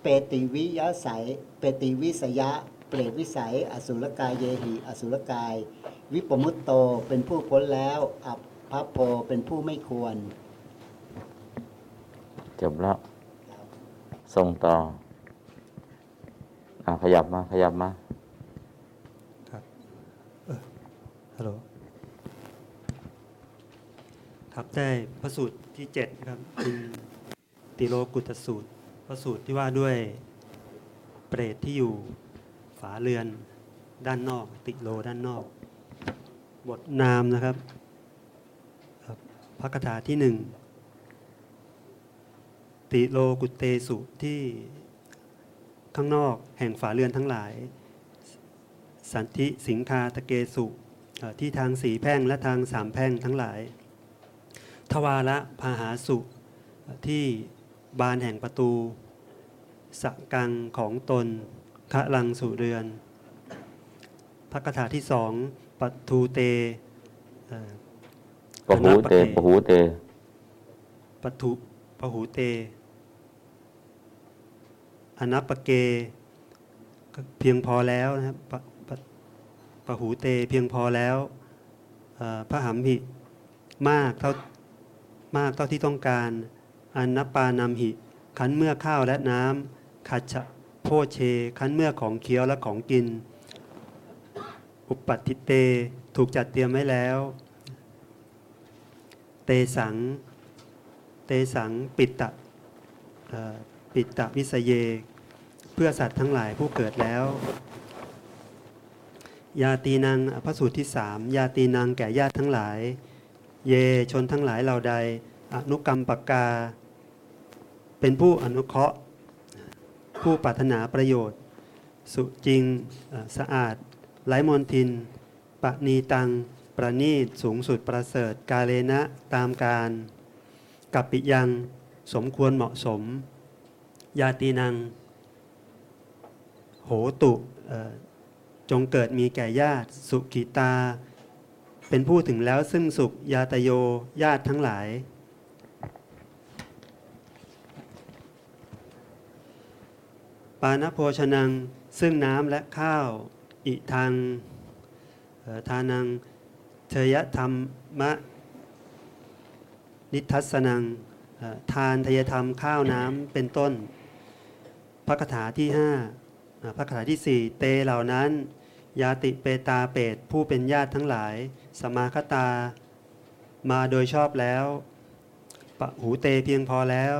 เปติวิยสัย เปติวิสยะ เปรตวิสัย อสุรกายเยหิ อสุรกาย วิปมุตโตเป็นผู้พ้นแล้วอัปพโพเป็นผู้ไม่ควร จบแล้วส่งต่ออะขยับมา ขยับมาฮัลโหลครับได้พระสูตรที่เจ็ดนะครับเป็นติโลกุตสูตร พระสูตรที่ว่าด้วยเปรตที่อยู่ฝาเรือนด้านนอก ติโลด้านนอก บทนามนะครับพระคาถาที่หนึ่งติโลกุเตสุที่ข้างนอกแห่งฝาเรือนทั้งหลาย สันติสิงคาตะเกสุที่ทางสีแพร่งและทางสามแพร่งทั้งหลาย ทวาระพาหาสุที่ บานแห่งประตูสกังของตนคะลังสุเรือน พระคาถาที่สองปัทูเตเอ่อปะหูเตปะหูเตปัทุปหูเต อนัปปะเกก็เพียงพอแล้วนะครับปะปะปหูเตเพียงพอแล้วเอ่อพระหัมหิมากเท่ามากเท่าที่ต้องการ อนัปปานำหิคันเมื่อข้าวและน้ำขัดฉะโพเชคันเมื่อของเคี้ยวและของกิน อุปปัตติเตถูกจัดเตรียมไว้แล้ว เตสัง เตสังปิตตะปิตะวิสเย เพื่อสัตว์ทั้งหลายผู้เกิดแล้ว ยาตีนางพระสูตรที่สามยาตีนางแก่ญาติทั้งหลาย เยชนทั้งหลายเหล่าใดอนุกรรมปกกา เป็นผู้อนุเคราะห์ ผู้ปรารถนาประโยชน์ สุจริงสะอาดไร้มนทินปณีตัง ประณีตสูงสุดประเสริฐกาเลนะตามการกับปิยังสมควรเหมาะสม ยาตีนัง โหตุจงเกิดมีแก่ญาติ สุขิตา เป็นผู้ถึงแล้วซึ่งสุขยาตโยญาติทั้งหลาย ปานโภชนัง ซึ่งน้ำและข้าว อิทางทานังเทยธรรมะนิทัศนังทานทยธรรมข้าวน้ำเป็นต้น พระคาถาที่ห้าพระคาถาที่สี่เตเหล่านั้น ยาติเปตาเปตผู้เป็นญาติทั้งหลาย สมาคตา มาโดยชอบแล้วปะหูเตเพียงพอแล้ว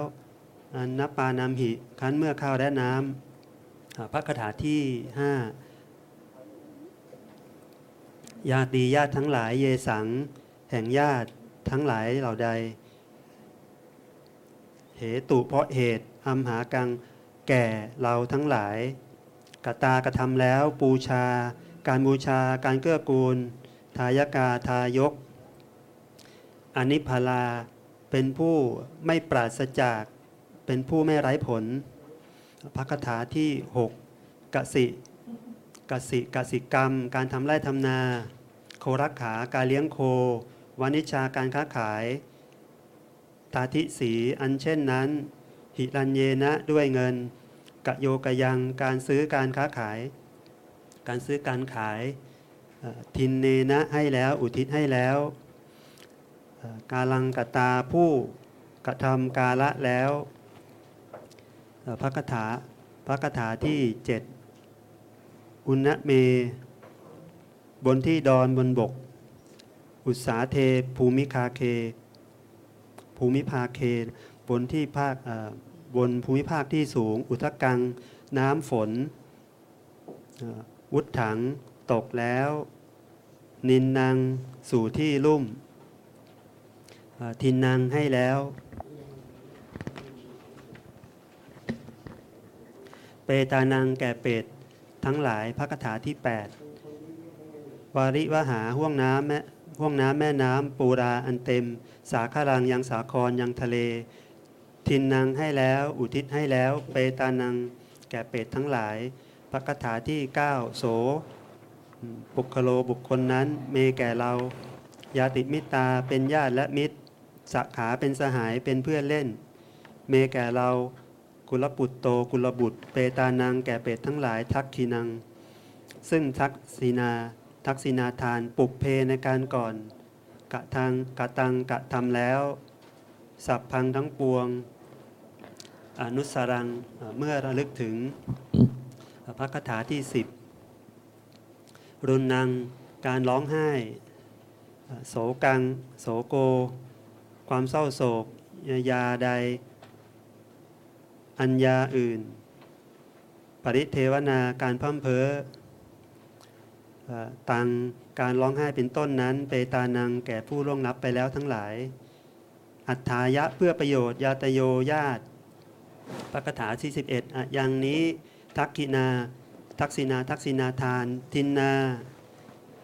อันนปานามหิคั้นเมื่อข้าวและน้ำ พระคาถาที่ห้ายาตีญาติทั้งหลายเยสัง แห่งญาติทั้งหลายเหล่าใด เหตุเพราะเหตุอัมหากังแก่เราทั้งหลายกตากระทำแล้วปูชา การบูชาการเกื้อกูล ทายกาทายก อนิพาลาเป็นผู้ไม่ปราศจาก เป็นผู้ไม่ไร้ผล พระคาถาที่ 6กสิกสิกสิกรรม การทำไร่ทำนา โครักขาการเลี้ยงโควานิชาการค้าขาย ตาทิสีอันเช่นนั้น หิรันเยนะด้วยเงินกะโยกะยังการซื้อการค้าขาย การซื้อการขาย ทินเนนะให้แล้วอุทิศให้แล้ว กาลังกตาผู้กระทำกาละแล้ว พระคาถาพระคาถาที่เจ็ดอุณเม บนที่ดอนบนบก อุสาเท ภูมิคาเค ภูมิภาเค บนที่ภาคบนภูมิภาคที่สูง อุทกัง น้ำฝนวุฒถัง ตกแล้ว นินนางสู่ที่ลุ่ม ทินนางให้แล้ว เปตานังแก่เป็ดทั้งหลายพระคาถาที่ 8 วาริวหาห่วงน้ำแม่ห่วงน้ำแม่น้ำปูราอันเต็ม สาคารังยังสาครยังทะเล ทินนางให้แล้วอุทิศให้แล้ว เปตานังแก่เป็ดทั้งหลายพระคาถาที่ 9 โสบุคโลบุคคลนั้นเมแก่เรา ยาติมิตาเป็นญาติและมิตรสขาเป็นสหายเป็นเพื่อนเล่น เมแก่เรา กุลปุตโตกุลบุตร เปตานังแก่เป็ดทั้งหลายทักขีนัง ซึ่งทักษีนา ทักษินาทานปุกเพในการก่อน กะทางกะตังกะทำแล้ว สับพังทั้งปวง อนุสรังเมื่อระลึกถึงพระคาถาที่สิบรุนนังการร้องไห้ โศกัง โศโก ความเศร้าโศกยาใด อัญญาอื่น ปริเทวนาการพ่มเพอตังการร้องไห้เป็นต้นนั้นเปตานังแก่ผู้ล่วงลับไปแล้วทั้งหลาย อัฏฐายะเพื่อประโยชน์ยาตโยญาติปกถาที่11อะอย่างนี้ทักกินา ทักษินาทักษินาทาน ทินนา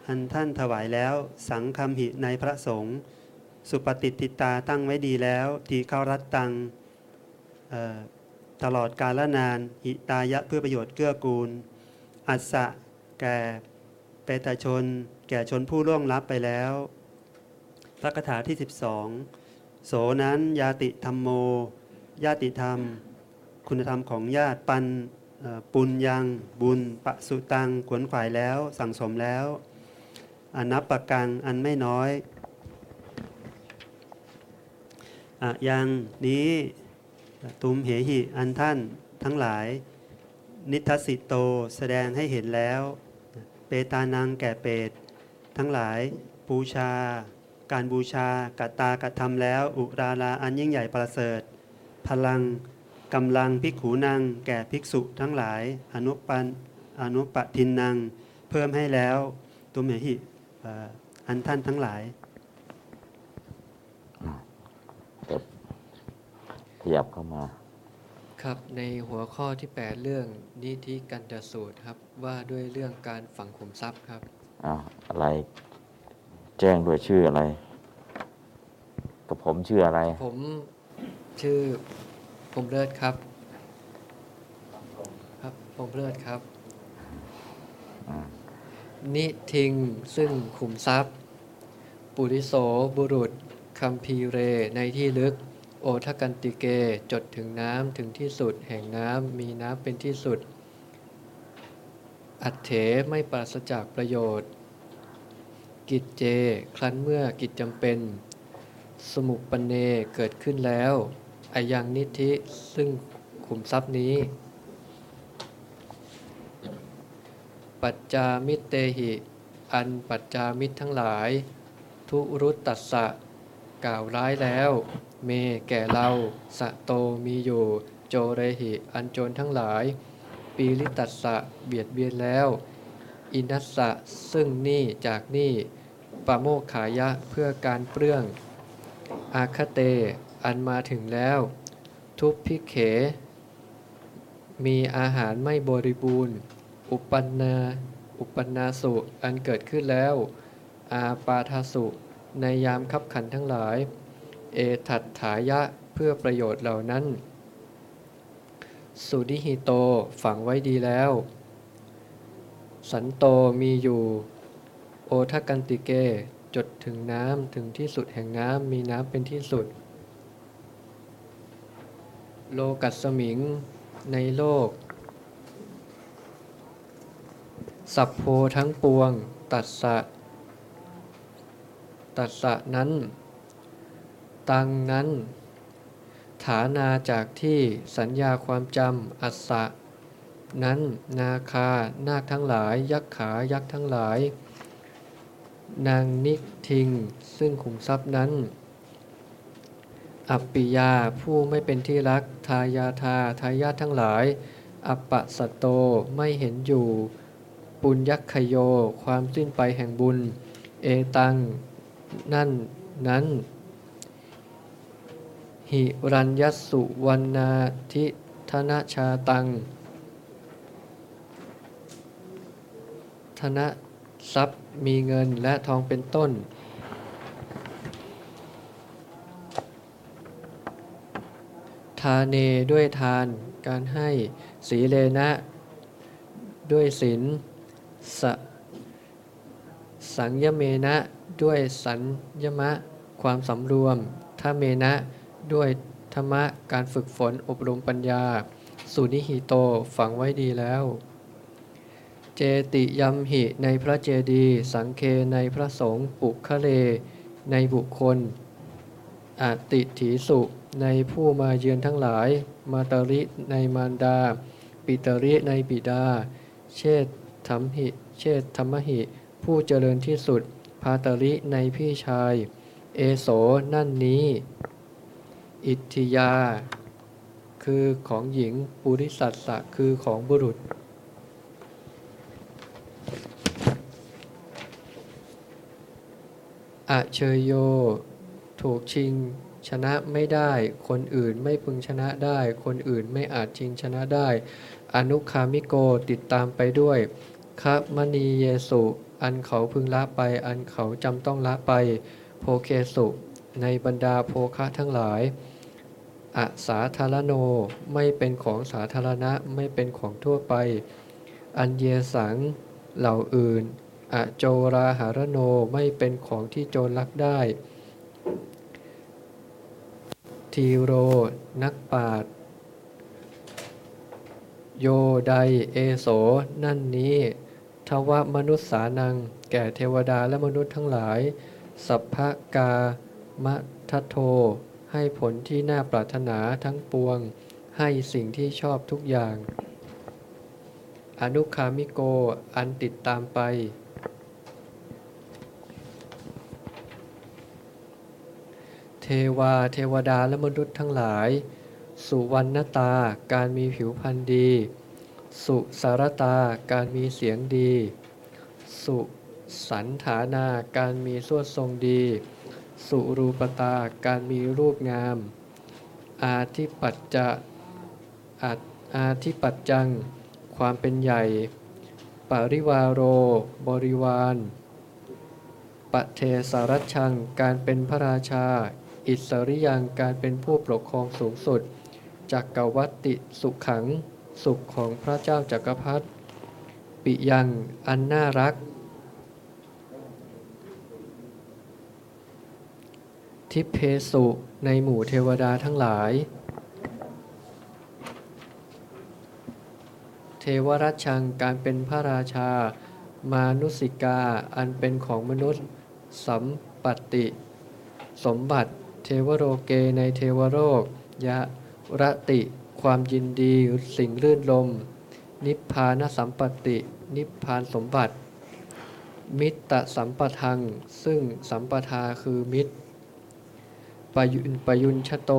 อันท่านถวายแล้วสังคำหิในพระสงฆ์สุปฏิติตาตั้งไว้ดีแล้ว ทีเข้ารัตตังเอ่อ ตลอดกาลนาน หิตายะเพื่อประโยชน์เกื้อกูล อัสสะแก่เปตชน แก่ชนผู้ล่วงลับไปแล้ว พระคาถาที่ 12 โสนั้นยาติธรรมโม ญาติธรรม คุณธรรมของญาติปันปุญยังบุญปะสุตังขวนขวายแล้ว สั่งสมแล้ว อนับประกังอันไม่น้อยอะยังนี้ ตุมเหหิ อันท่านทั้งหลาย นิทัสสิโตแสดงให้เห็นแล้ว เปตานังแก่เปต ทั้งหลายบูชา การบูชากตากระทำแล้ว อุราลาอันยิ่งใหญ่ประเสริฐ พลังกำลังภิกขูนัง แก่ภิกษุทั้งหลาย อนุปันอนุปทินนัง เพิ่มให้แล้วตุมเหหิอันท่านทั้งหลาย จบข ยับเข้ามา ครับในหัวข้อที่ 8 เรื่องนิธิกันตสูตรครับ ว่าด้วยเรื่องการฝังขุมทรัพย์ครับอ้าวอะไร แจ้งด้วยชื่ออะไร กับผมชื่ออะไร ผมชื่อผมเลิศครับ ครับผมเลิศครับ นิทิงซึ่งขุมทรัพย์ ปุริโสบุรุษคัมภีเรในที่ลึก โอทกันติเกจดถึงน้ำถึงที่สุด แห่งน้ำมีน้ำเป็นที่สุด อัตเถไม่ปราศจากประโยชน์ กิจเจ ครั้นเมื่อกิจจำเป็น สมุปปเนเกิดขึ้นแล้วอายังนิธิซึ่งขุมทรัพย์นี้ ปัจจามิตเตหิ อันปัจจามิตรทั้งหลาย ทุรุตตัสสะกล่าวร้ายแล้ว เมแก่เรา สะโตมีอยู่ โจเรหิ อันโจรทั้งหลาย ปีริตัสสะเบียดเบียนแล้ว อินัสสะซึ่งนี่จากนี่ปะโมกขายะเพื่อการเปลื้อง อาคเต อันมาถึงแล้ว ทุพพิเข มีอาหารไม่บริบูรณ์ อุปันนา อุปันนาสุอันเกิดขึ้นแล้ว อาปาทาสุ ในยามคับขันทั้งหลาย เอถัตถายะเพื่อประโยชน์เหล่านั้น สุดิหิโตฝังไว้ดีแล้ว สันโตมีอยู่ โอทกันติเก จดถึงน้ำถึงที่สุดแห่งน้ำมีน้ำเป็นที่สุด โลกัสสมิง ในโลก สัพโพทั้งปวง ตัสสะ ตัสสะนั้น ตังนั้น ฐานาจากที่สัญญาความจำอัสสะนั้นนาคา นาคทั้งหลาย ยักษ์ขา ยักษ์ทั้งหลาย นางนิทิง ซึ่งขุมทรัพย์นั้น อัปปิยา ผู้ไม่เป็นที่รัก ทายาทา ทายาททั้งหลาย อัปปะสตโต ไม่เห็นอยู่ ปุญยัคคโย ความสิ้นไปแห่งบุญ เอตัง นั่น นั้น หิรัญยสุวรรณาทิธนชาตัง ธนทรัพย์มีเงินและทองเป็นต้น ทาเนด้วยทานการให้สีเลนะ ด้วยศีลสสังยเมนะ ด้วยสัญญมะ ความสำรวมทาเมนะ ด้วยธรรมะการฝึกฝนอบรมปัญญา สุนิหิโตฝังไว้ดีแล้ว เจติยมหิในพระเจดีสังเคในพระสงฆ์ปุคะเล ในบุคคลอติถีสุในผู้มาเยือนทั้งหลาย มาตริในมารดา ปิตริในบิดา เชษธรรมหิ เชษธรรมหิ ผู้เจริญที่สุด พาตริในพี่ชาย เอโสนั่นนี้ อิทธิยา คือของหญิงปุริสัตสะคือของบุรุษ อเชยโย ถูกชิงชนะไม่ได้ คนอื่นไม่พึงชนะได้ คนอื่นไม่อาจชิงชนะได้ อนุคามิโกติดตามไปด้วยคะมณีเยสุ อันเขาพึงละไป อันเขาจำต้องละไป โพเคสุ ในบรรดาโภคะทั้งหลาย อสาธารโนไม่เป็นของสาธารณะไม่เป็นของทั่วไป อันเยสังเหล่าอื่น อโจราหารโนไม่เป็นของที่โจรลักได้ ทีโร นักปราดโยไดเอโส นั่นนี้ ทวมนุษย์สานัง แก่เทวดาและมนุษย์ทั้งหลาย สัพพกามทัตโท ให้ผลที่น่าปรารถนาทั้งปวง ให้สิ่งที่ชอบทุกอย่าง อนุคามิโกอันติดตามไป เทวาเทวดาและมนุษย์ทั้งหลาย สุวรรณตาการมีผิวพรรณดี สุสารตาการมีเสียงดี สุสันฐานาการมีสวดทรงดี สุรูปตาการมีรูปงาม อาทิปัจจะอาอาทิปัจจัง ความเป็นใหญ่ ปริวาโร บริวารปเทสารชชัง การเป็นพระราชา อิสริยังการเป็นผู้ปกครองสูงสุดจักกวัตติสุขขัง สุขของพระเจ้าจักรพรรดิปิยังอันน่ารัก ทิเพสุในหมู่เทวดาทั้งหลาย เทวรัชชังการเป็นพระราชา มานุสิกาอันเป็นของมนุษย์ สัมปติ สมบัติเทวโรเกในเทวโลกยะรติ ความยินดีสิ่งลื่นลม นิพพานสัมปติ นิพพานสมบัติ มิตตสัมปทัง ซึ่งสัมปทาคือมิตร ปยุนปยุนชโต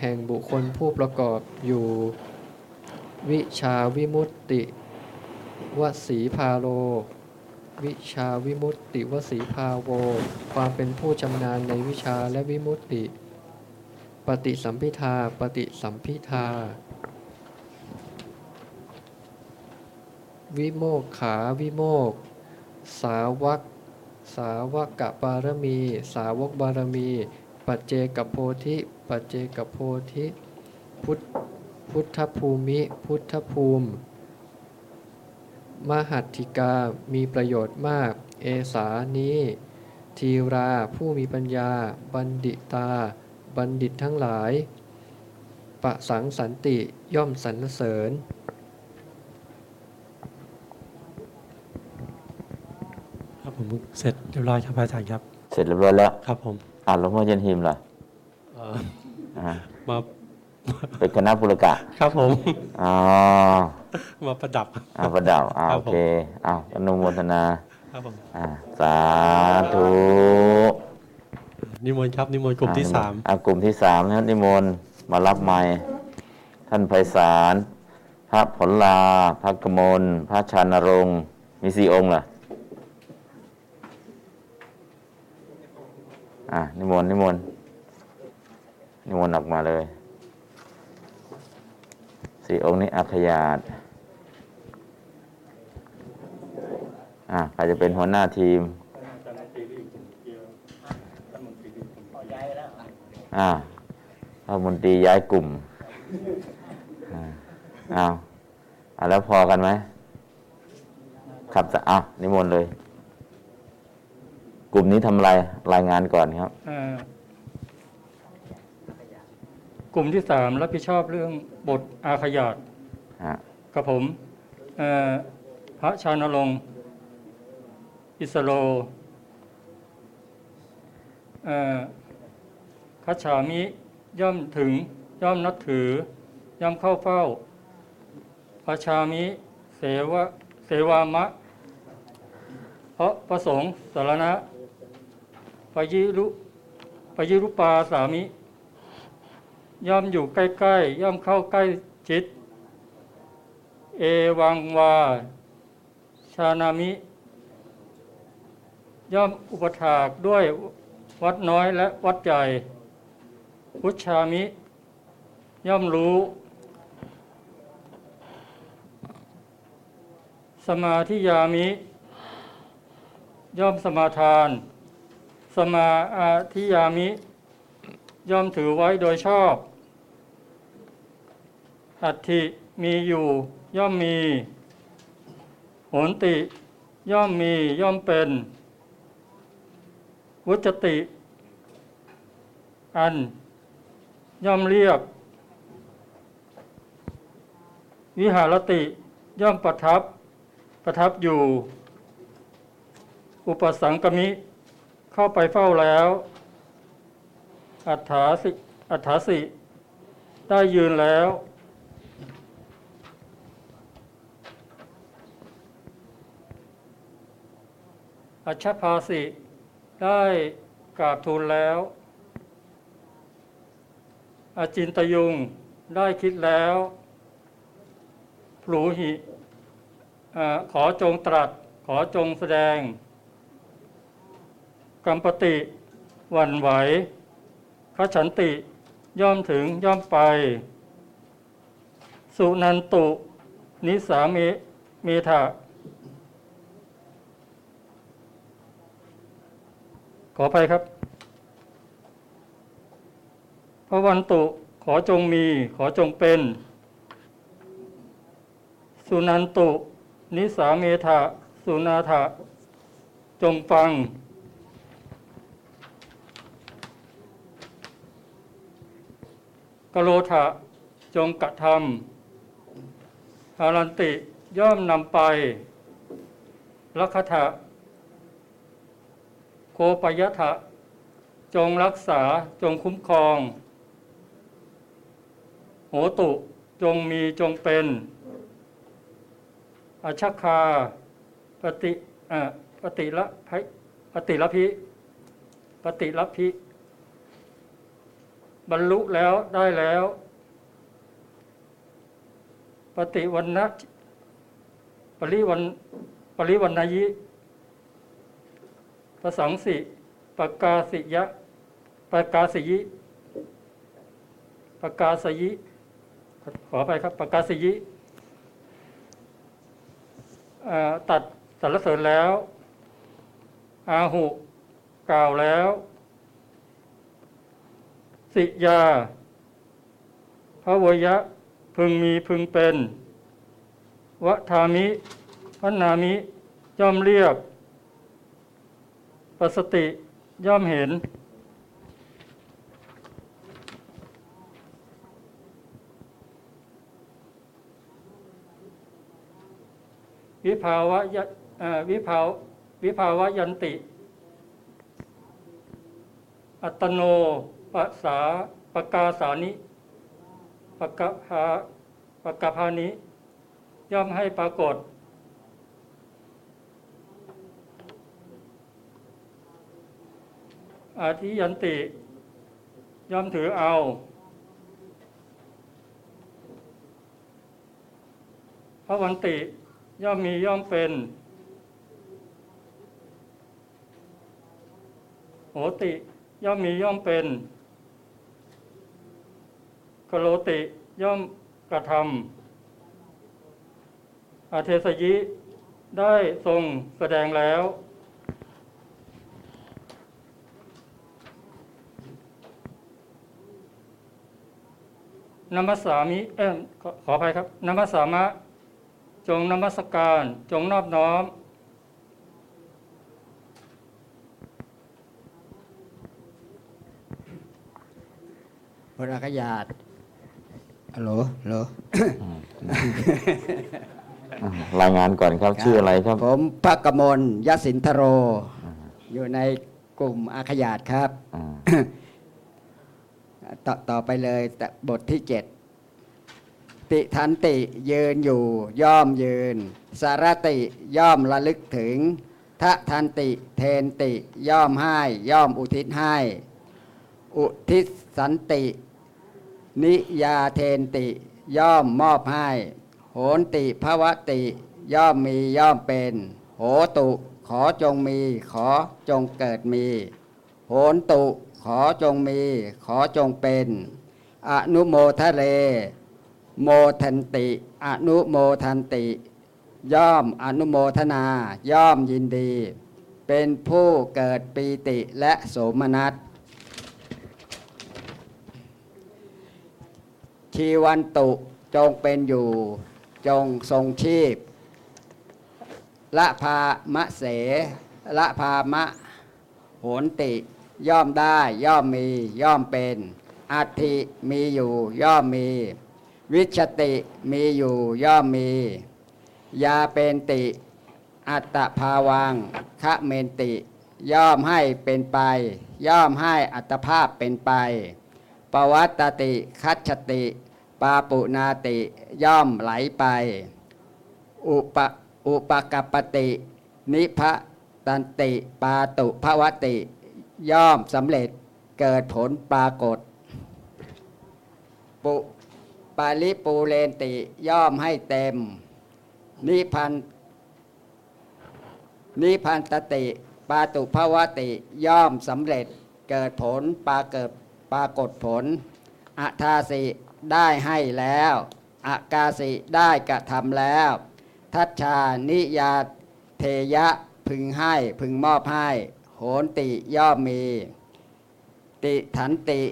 แห่งบุคคลผู้ประกอบอยู่ วิชาวิมุตติวสีพาโล วิชาวิมุตติวสีภาโว ความเป็นผู้ชำนาญในวิชาและวิมุตติ ปฏิสัมพิทาปฏิสัมพิทาวิโมกขาวิโมก สาวก สาวกกะบารมี สาวกบารมี ปัจเจกโพธิ ปัจเจกโพธิ พุทธพุทธภูมิ พุทธภูมิ มหัตถิกา มีประโยชน์มาก เอสานี้ ทีราผู้มีปัญญา บัณฑิตา บัณฑิตทั้งหลาย ปะสังสันติย่อมสรรเสริญเสร็จเรียบร้อยครับพระอาจารย์ครับ เสร็จเรียบร้อยแล้วครับผม อ่าหลวงพ่อเย็นหิมล่ะเอ่ออ่ามาเป็นคณะบุรกะ ครับผมอ๋อมาประดับอ่าประดับอ่าครัโอบผมเคอ้าวอนุโมทนาครับผมอ่าสาธุนิมนต์ครับ นิมนต์กลุ่มที่อ่สามอ่ากลุ่มที่สามนะครับนิมนต์มารับไม้ท่านไพศาลพระผลลา พระกมล พระชานรงค์มีสี่องค์เหรอ อะนิมนต์นิมนต์นิมนต์ออกมาเลยสี่องค์นี้อัคยาตอะใครจะเป็นหัวหน้าทีมอ่ารัฐมนตรีย้ายกลุ่มอ้าวอ่าแล้วพอกันไหมครับจะอ้าวนิมนต์เลย กลุ่มนี้ทำอะไรรายงานก่อนครับอ่ากลุ่มที่สามรับผิดชอบเรื่องบทอาขยาตฮะกับผมเอ่อพระชานรงค์อิสโลเอ่อคัจฉามิย่อมถึง ย่อมนับถือ ย่อมเข้าเฝ้าพระชามิ เสวะเสวามะ เพราะประสงค์สารณะ ปยิรุปยิรุปาสามิ ย่อมอยู่ใกล้ๆย่อมเข้าใกล้จิต เอวังวา ชานามิ ย่อมอุปถากด้วยวัดน้อยและวัดใหญ่ พุชชามิ ย่อมรู้ สมาธิยามิ ย่อมสมาทาน สมาอาธิยามิ ย่อมถือไว้โดยชอบ อัตถิมีอยู่ ย่อมมีโหนติ ย่อมมีย่อมเป็น วุจติ อัน ย่อมเรียบวิหารติย่อมประทับ ประทับอยู่ อุปสังกมิ เข้าไปเฝ้าแล้ว อัฏฐาสิอัฏฐาสิ ได้ยืนแล้ว อัชภาสิ ได้กราบทูลแล้วอาจินตยุงได้คิดแล้วพลูหิขอจงตรัส ขอจงแสดง กัมปติหวันไหวขฉันติย่อมถึงย่อมไป สุนันตุ นิสามิเมธะขอไปครับ พระวันตุขอจงมีขอจงเป็น สุนันตุ นิสาเมธะสุนาถะจงฟัง กโลทะจงกระทำอารันติย่อมนำไปลักทะโคปยทะจงรักษาจงคุ้มครอง โหตุจงมีจงเป็นอาชัคคาปฏิอ่ปฏิละพิปฏิละพิปฏิละพิ บรรลุแล้วได้แล้ว ปฏิวันนะปริวันปริวันนายิประสังสิปกาสิยะปกาสิยิปกาสยิขอไปครับปกาสยิตัดสรรเสริญแล้ว อาหุกล่าวแล้ว สิยาพระวยะ พึงมีพึงเป็นวะทามิพันามิ ย่อมเรียบปัสสติย่อมเห็น วิภาวะยวิภาววิภาวะยันติ อัตโน ปะสาปกาสานิปกะพาปกะพานิย่อมให้ปรากฏ อาทิยันติ ย่อมถือเอาพระวันติ ย่อมมีย่อมเป็น โหติ ย่อมมีย่อมเป็น โลติย่อมกระทำอาเทสยิได้ทรงแสดงแล้ว นมัสสามิเอ้ยขอขอภัยครับ นมัสสามะ จงนมัสการจงนอบน้อม พระกยาตฮัล โหลฮัลโหลอะรายงานก่อนครับชื่ออะไรครับ ผมพระกมลยศินทโร อยู่ในกลุ่มอาขยาตครับอ่าต่อต่อไปเลยแต่บทที่เจ็ดติทันติยืนอยู่ ย่อมยืน สารติย่อมระลึกถึงทะทันติเทนติย่อมให้ ย่อมอุทิศให้ อุทิศสันติ นิยาเทนติ ย่อมมอบให้ โหนติภวติ ย่อมมีย่อมเป็น โหตุขอจงมีขอจงเกิดมี โหนตุขอจงมี ขอจงเป็น อนุโมทะเล โมทันติ อนุโมทันติ ย่อมอนุโมทนา ย่อมยินดี เป็นผู้เกิดปีติและโสมนัส ชีวันตุจงเป็นอยู่ จงทรงชีพ ละพามะเส ละพามะโหนติ ย่อมได้ย่อมมีย่อมเป็นอัติมีอยู่ย่อมมี วิชติมีอยู่ย่อมมี ยาเป็นติ อัตภาวังคะเมนติ ย่อมให้เป็นไป ย่อมให้อัตภาพเป็นไปปวัตตติคัจฉติ ปาปุนาติย่อมไหลไป อุปอุปกัปปติ นิพะตันติปาตุภวติ ย่อมสำเร็จเกิดผลปรากฏ ปุปาลิปูเรนติย่อมให้เต็ม นิพันนิพันตติปาตุภวติย่อมสำเร็จเกิดผลปราเกิดปรากฏผลอัทาสิ ได้ให้แล้วอากาสิได้กระทำแล้ว ทัชชานิยาเทยะพึงให้พึงมอบให้ โหนติย่อมมี ติถันติ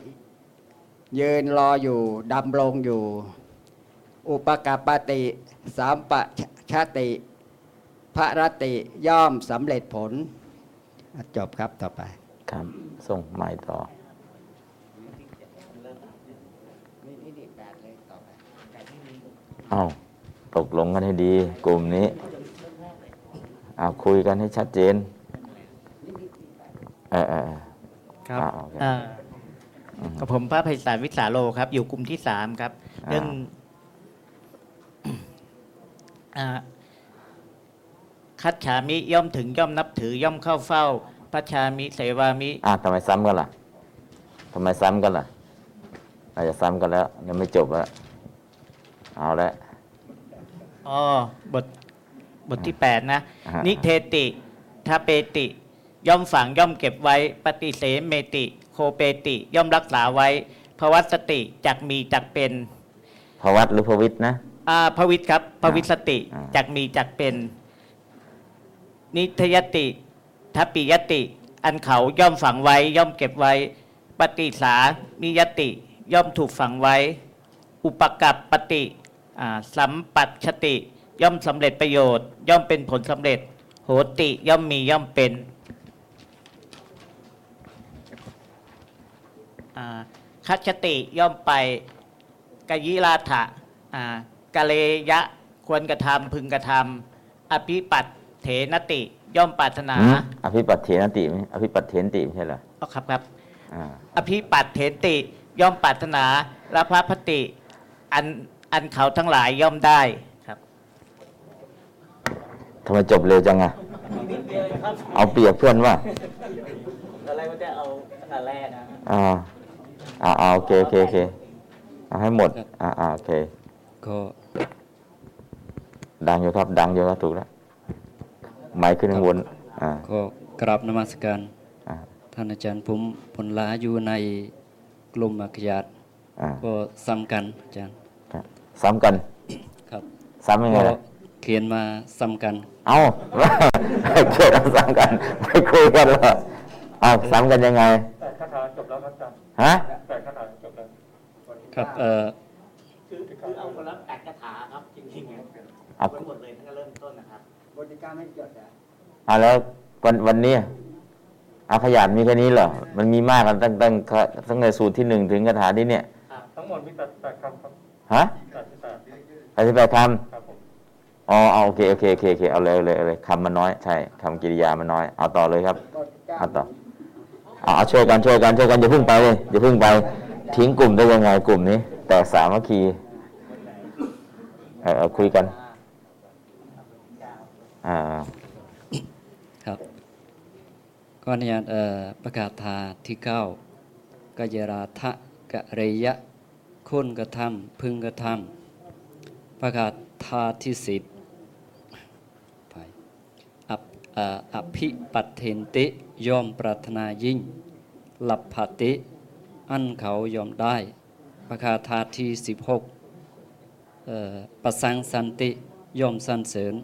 ยืนรออยู่ดำรงอยู่ อุปกปปติสามปะชาติพระรติย่อมสำเร็จผล จบครับต่อไป ครับ ส่งไม้ต่อ เอาตกลงกันให้ดี กลุ่มนี้เอาคุยกันให้ชัดเจน เออเออเออครับอ่าโอเคอ่าอืมกับผมพระไพศาลวิสาโลครับ อยู่กลุ่มที่สามครับอ่าเรื่องอ่าคัดฉามิย่อมถึงย่อมนับถือย่อมเข้าเฝ้าพระชามิเสวามิอะทำไมซ้ำกันล่ะทำไมซ้ำกันล่ะอาจจะซ้ำกันแล้วยังไม่จบแล้ว เอาละอ๋อบทบทที่แปดนะอ่าฮะนิเทติทาเปติ ย่อมฝังย่อมเก็บไว้ ปฏิเสเมติ โคเปติ ย่อมรักษาไว้ภวัตสติจักมีจักเป็นพวัตหรือพวิทย์นะอ่าพวิทย์ครับพวิตสติอ่าจักมีจักเป็น นิทยติทัปปิยติ อันเขาย่อมฝังไว้ ย่อมเก็บไว้ ปฏิสานิยติ ย่อมถูกฝังไว้ อุปกับปฏิอ่า สัมปัชติ ย่อมสำเร็จประโยชน์ ย่อมเป็นผลสำเร็จ โหติย่อมมีย่อมเป็นอ่าคัจฉติย่อมไปกยิราถะอ่ากะเลยะควรกระทำพึงกระทำอภิปัตเถนติ ย่อมปรารถนาหืมอภิปัตเถนติไหมอภิปัตเถนติไม่ใช่เหรออ๋อครับครับอ่าอภิปัตเถนติ ย่อมปรารถนาละพระพติ อัน อันเขาทั้งหลายย่อมได้ครับทำไมจบเร็วจังอะเอาเปรียบเพื่อนว่าตอนแรกก็จะเอาตั้งแต่แรกนะอ่าอ่าอ่าโอเคโอเคโอเคเอาให้หมดอ่าอ่าโอเคก็ดังอยู่ครับ ดังอยู่ครับถูกแล้วไม้ขึ้นข้างบนอ่าก็กราบนมัสการอ่าท่านอาจารย์ผมผลลาอยู่ในกลุ่มอักขยาตอ่าก็ซ้ำกันอาจารย์ครับ ซ้ำกันครับซ้ำยังไงก็ล่ะเขียนมาซ้ำกัน เอาเกิดเอาซ้ำกันไม่คุยกันเหรอเอาซ้ำกันยังไงแต่คาถาจบแล้วครับอาจารย์ฮะแต่คาถาจบแล้วครับเอ่อคือคือเอาคนละแปดคาถาครับจริงๆเนี่ยเอาไว้หมดเลยตั้งแต่เริ่มต้นนะครับบริการไม่จดอะเอาแล้ววันวันนี้อาขยาดมีแค่นี้เหรอ มันมีมากกันตั้งตั้งตั้งแต่สูตรที่หนึ่งถึงคาถาที่เนี่ย ทั้งหมดมีแปดแปดคำครับ ฮะแปดที่แปดแปดสิบแปดคครับผมำอ๋อเอาโอเคโอเคโอเคโอเคเอาเลยเอาเลยเอาเลยคำมันน้อยใช่คำกิริยามันน้อย เอาต่อเลยครับเอาต่อเอาเอาช่วยกันช่วยกันช่วยกันอย่าเพิ่งไปเลยอย่าเพิ่งไป ทิ้งกลุ่มได้ยังไงกลุ่มนี้ แต่สามัคคีเออเอาคุยกันอ่าครับก็อนุญาตเอ่อประกาศทาที่เก้ากัยราทะกะเรยะคุณกระทำพึงกระทำ ประกาศทาที่สิบไปอัปเอ่ออภิปัตเทนติย่อมปรารถนายิ่งหลับผติ อันเขายอมได้ประกาศทาที่สิบหกเอ่อประสังสันติย่อมสรรเสริญ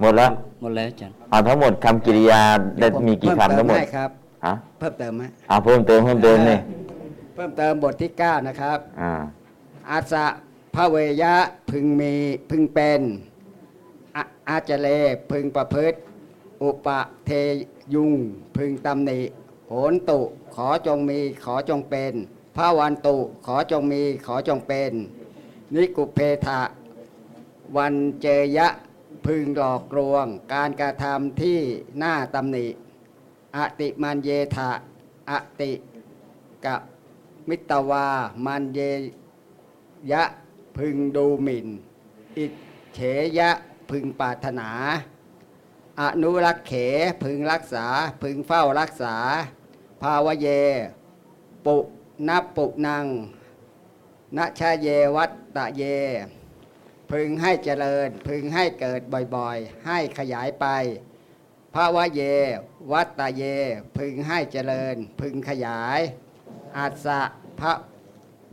หมดแล้วหมดแล้วอาจารย์เอาทั้งหมดคำกิริยาได้มีกี่คำทั้งหมดเพิ่เติให้ครับฮะเพิ่มเติมไหมเอาเพิ่มเติมเพิ่มเติมนี่เพิ่มเติมบทที่9นะครับ อ่า อาสะพระเวยะพึงมีพึงเป็นออาจเลพึงประพฤติ อุปะเทยุงพึงตำหนิโหนตุขอจงมีขอจงเป็นพระวันตุขอจงมีขอจงเป็น นิกุเพทะวันเจยะพึงหลอกลวง การกระทำที่หน้าตำหนิ อติมันเยทะอติกะมิตวามันเย ยะพึงดูหมิ่น อิเฉยะพึงปรารถนา อนุรักษ์เขพึงรักษา พึงเฝ้ารักษา ภาวเย ปุนับปุนังนชาเยวัตตะเย พึงให้เจริญ พึงให้เกิดบ่อยๆ ให้ขยายไปภาวะเย วัตตะเย พึงให้เจริญ พึงขยาย อาสะพระ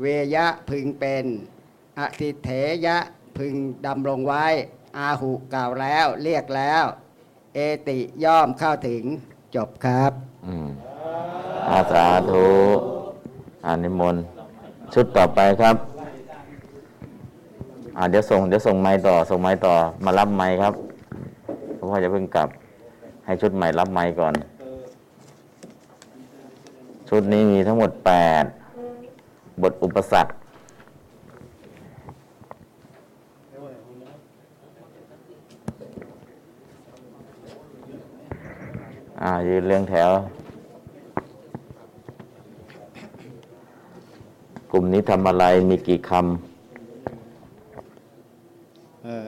เวยะพึงเป็นอธิเถยะพึงดำรงไว้ อาหุกล่าวแล้วเรียกแล้ว เอติย่อมเข้าถึงจบครับอืมอาสาธุอานิมนต์ชุดต่อไปครับอ่าเดี๋ยวส่งเดี๋ยวส่งไม้ต่อ ส่งไม้ต่อมารับไม้ครับเพราะว่าจะเพิ่งกลับ ให้ชุดใหม่รับไม้ก่อน ชุดนี้มีทั้งหมดแปด บทอุปสรรคอ่ายืนเรียงแถว กลุ่มนี้ทำอะไรมีกี่คำเอ่อ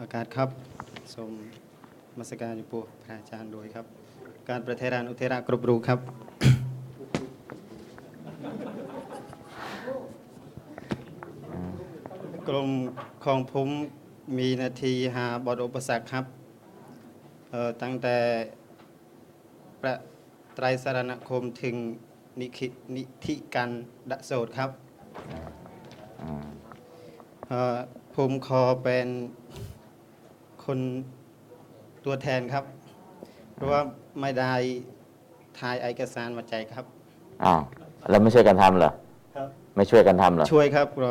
อากาศครับทรงมาสการอยู่ปูพระอาจารย์โดยครับ การประเทรานอุเทระกรุบรูครับ กลุ่มของผมมีนาทีหาบทอุปสรรคครับเอ่อตั้งแต่ประไตรสารณคมถึงนิคินิธิกันดะโสดครับำอ่าเอ่อผมขอเป็นคนตัวแทนครับ เพราะว่าไม่ได้ถ่ายเอกสารมาใจครับอ้าวแล้วไม่ช่วยกันทำเหรอครับ ไม่ช่วยกันทำเหรอช่วยครับก็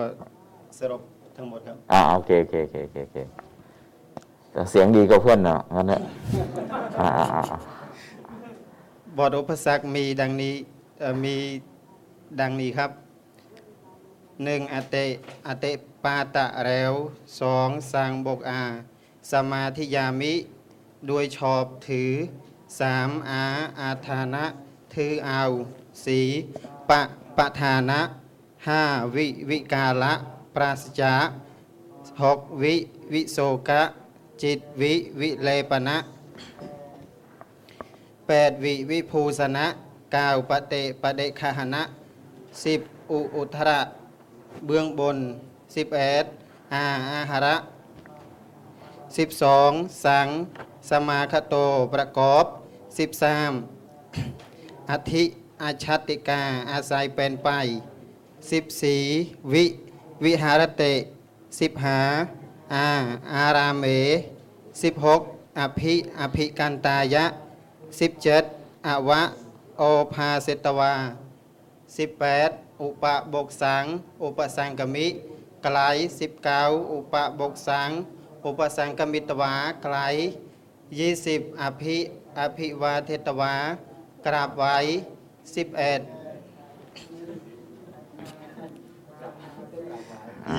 สรุป ทั้งหมดครับอ่าโอเคโอเคโอเคโอเคโอเคแต่เสียงดีกว่าเพื่อนเนาะงั้นเนี่ยอ่าอ่าอ่าอ่าบทอุปสรรคมีดังนี้เอ่อมีดังนี้ครับหนึ่งอเตอเตปาตะแล้วสองสร้างบกอาสมาธิยามิโดยชอบถือสามอาอาธานะถือเอาสีปะปะทานะห้าวิวิกาละ ปราศจากหกวิวิโสกะ จิตวิวิเลปนะแปดวิวิภูสนะเก้าปะเตปะเดคหนะสิบอุอุทระเบื้องบนสิบเอ็ดอาอาหระสิบสองสัง สมาคโตประกอบสิบสามอธิอาชัติกาอาศัยเป็นไปสิบสีวิ วิหารเตสิบหาอาอารามเมสิบหกอภิอภิกันตายะสิบเจ็ดอวะโอภาเสตวาสิบแปดอุปบกสัง อุปสังกมิไกลสิบเก้าอุปบกสัง อุปสังกมิตวาไกลยี่สิบอภิอภิวาเทตวากราบไว้สิบเอ็ด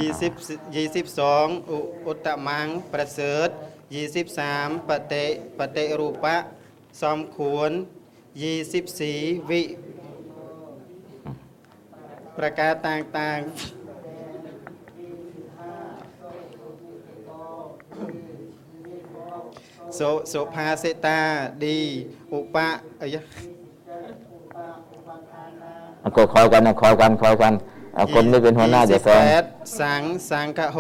ยี่สิบยี่สิบสองอุอุตตมัง ประเสริฐยี่สิบสามปเตปเตรูปะสมควรยี่สิบสี่วิ ประกาศต่างๆโสโสภาเสตาดีอุปะเอ้ยเอาก็คอย กักันคอยกันเอาคนไม่เป็นหัวหน้าจะยี่สิบงแปดสังสังคโห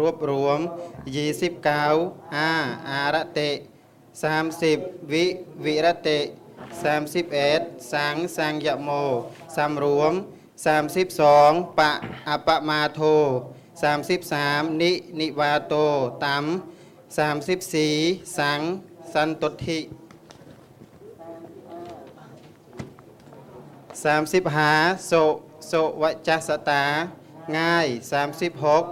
รวบรวมยี่สิบเก้าอาอาระเตสามสิบวิวิรเตสามสิบเอ็ดสังสังยโมสามรวมสามสิบสองปะอปะมาโทสามสิบสามนินิวาโตตัมสามสิบสี่สังสันตทิสามสิบหาโส สวจัสตา ง่ายสามสิบหก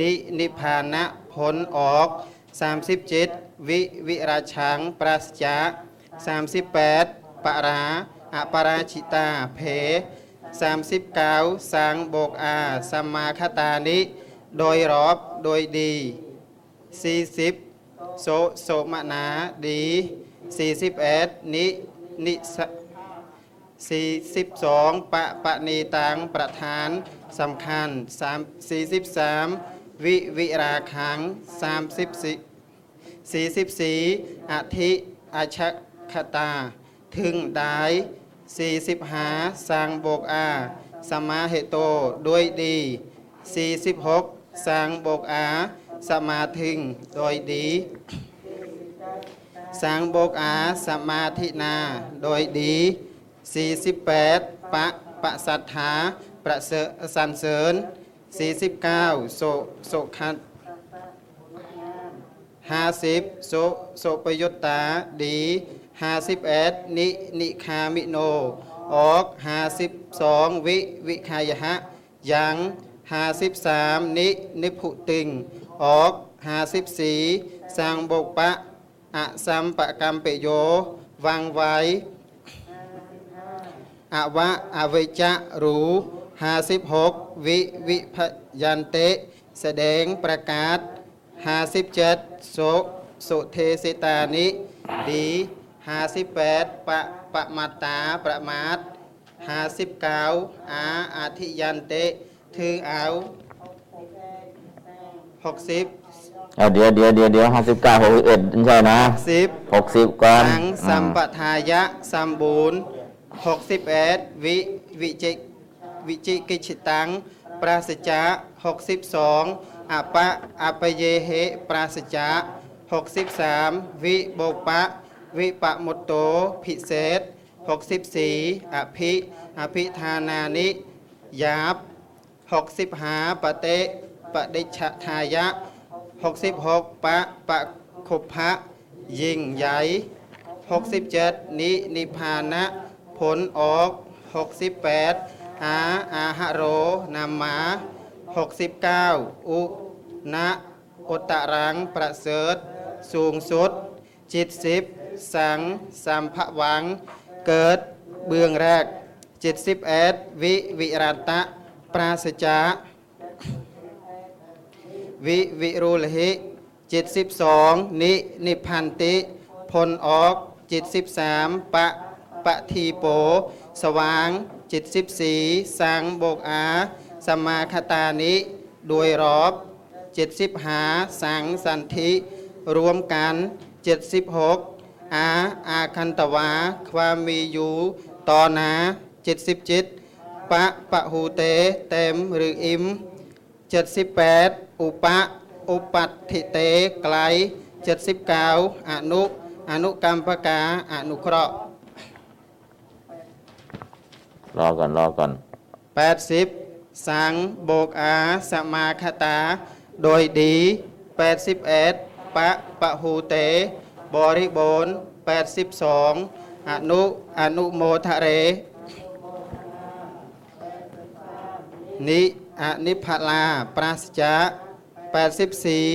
นินิพานะพ้นออกสามสิบเจ็ดวิวิราชังปราศจากสามสิบแปดปราอปราชิตาเพสามสิบเก้าสังโบกอาสัมมาคตานิ โดยรอบโดยดีสี่สิบโสโสมนาดีสี่สิบเอ็ดนินิส 42ปะปะนีตังประธานสำคัญ43 วิวิราคัง34 44อธิอาชคตา ถึงได้45สังโบกอา สมาเหโตด้วยดี 46สังโบกอา สมาถึงโดยดีสังโบกอา สมาธินา โดยดี 48ปะปะสัทธาประเสริฐสันเสริญ 49โสโสคัน50โสโสปยตตาดี51นินิคามิโน ออก52วิวิคายหะยัง53นินิพุติง ออก54สังบกปะอะสัมปะกัมเปโย วังไว อวะอเวจะรู้ห้าสิบหกวิวิพยันเต แสดงประกาศห้าสิบเจ็ดโสสุเทสิตานิดีห้าสิบแปดปะปะมาตาประมาทห้าสิบเก้าอาอาทิยันเตถือเอาหกสิบเอาเดี๋ยวเดี๋ยวเดี๋ยวเดี๋ยวห้าสิบเก้าหกสิบเอ็ดใช่นะสิบหกสิบก่อนสังสัมปอ่าทายะสัมบูรณ์ หกสิบเอ็ดวิวิจิวิจิกิจตังปราศจากหกสิบสองอปะอปเยเหปราศจากหกสิบสามวิโบปะ วิปะมุตโตพิเศษหกสิบสี่อภิอภิธานานิยาบหกสิบหาปะเตปะดิชะทายะหกสิบหกปะปะขุพะยิ่งใหญ่67 นินิพานะ ผลออก 68 อาอาหะโรนามา69 อุนะอตตรังประเสริฐ สูงสุด จิตสิบสังสัมภวัง เกิดเบื้องแรกจิตสิบเอ็ดวิวิรัตะ ปราศจาวิวิรุลหิจิตสิบสองนินิพพันติพลออกจิตสิบสามปะ ปะทีโป สว่างจิตสิบสี่สังโบกอาสมมาคตานิโดยรอบเจ็ดสิบหาสังสันธิรวมกันเจ็ดสิบหกอาอาคันตวา ความมีอยู่ต่อนาเจ็ดสิบเจ็ดปะปะหูเตเต็มหรืออิมเจ็ดสิบแปดอุปะอุปัตถิเตไกลเจ็ดสิบเก้าอนุอนุกรรมปกาอนุเคราะห์ รอก่อนรอก่อนแปดสิบสังโบกอาสมาคตา โดยดีแปดสิบเอ็ดปะปะหูเต บริบูรณ์แปดสิบสองอนุ อนุโมทะเร นิอนิพลาปราศจากแปดสิบสี่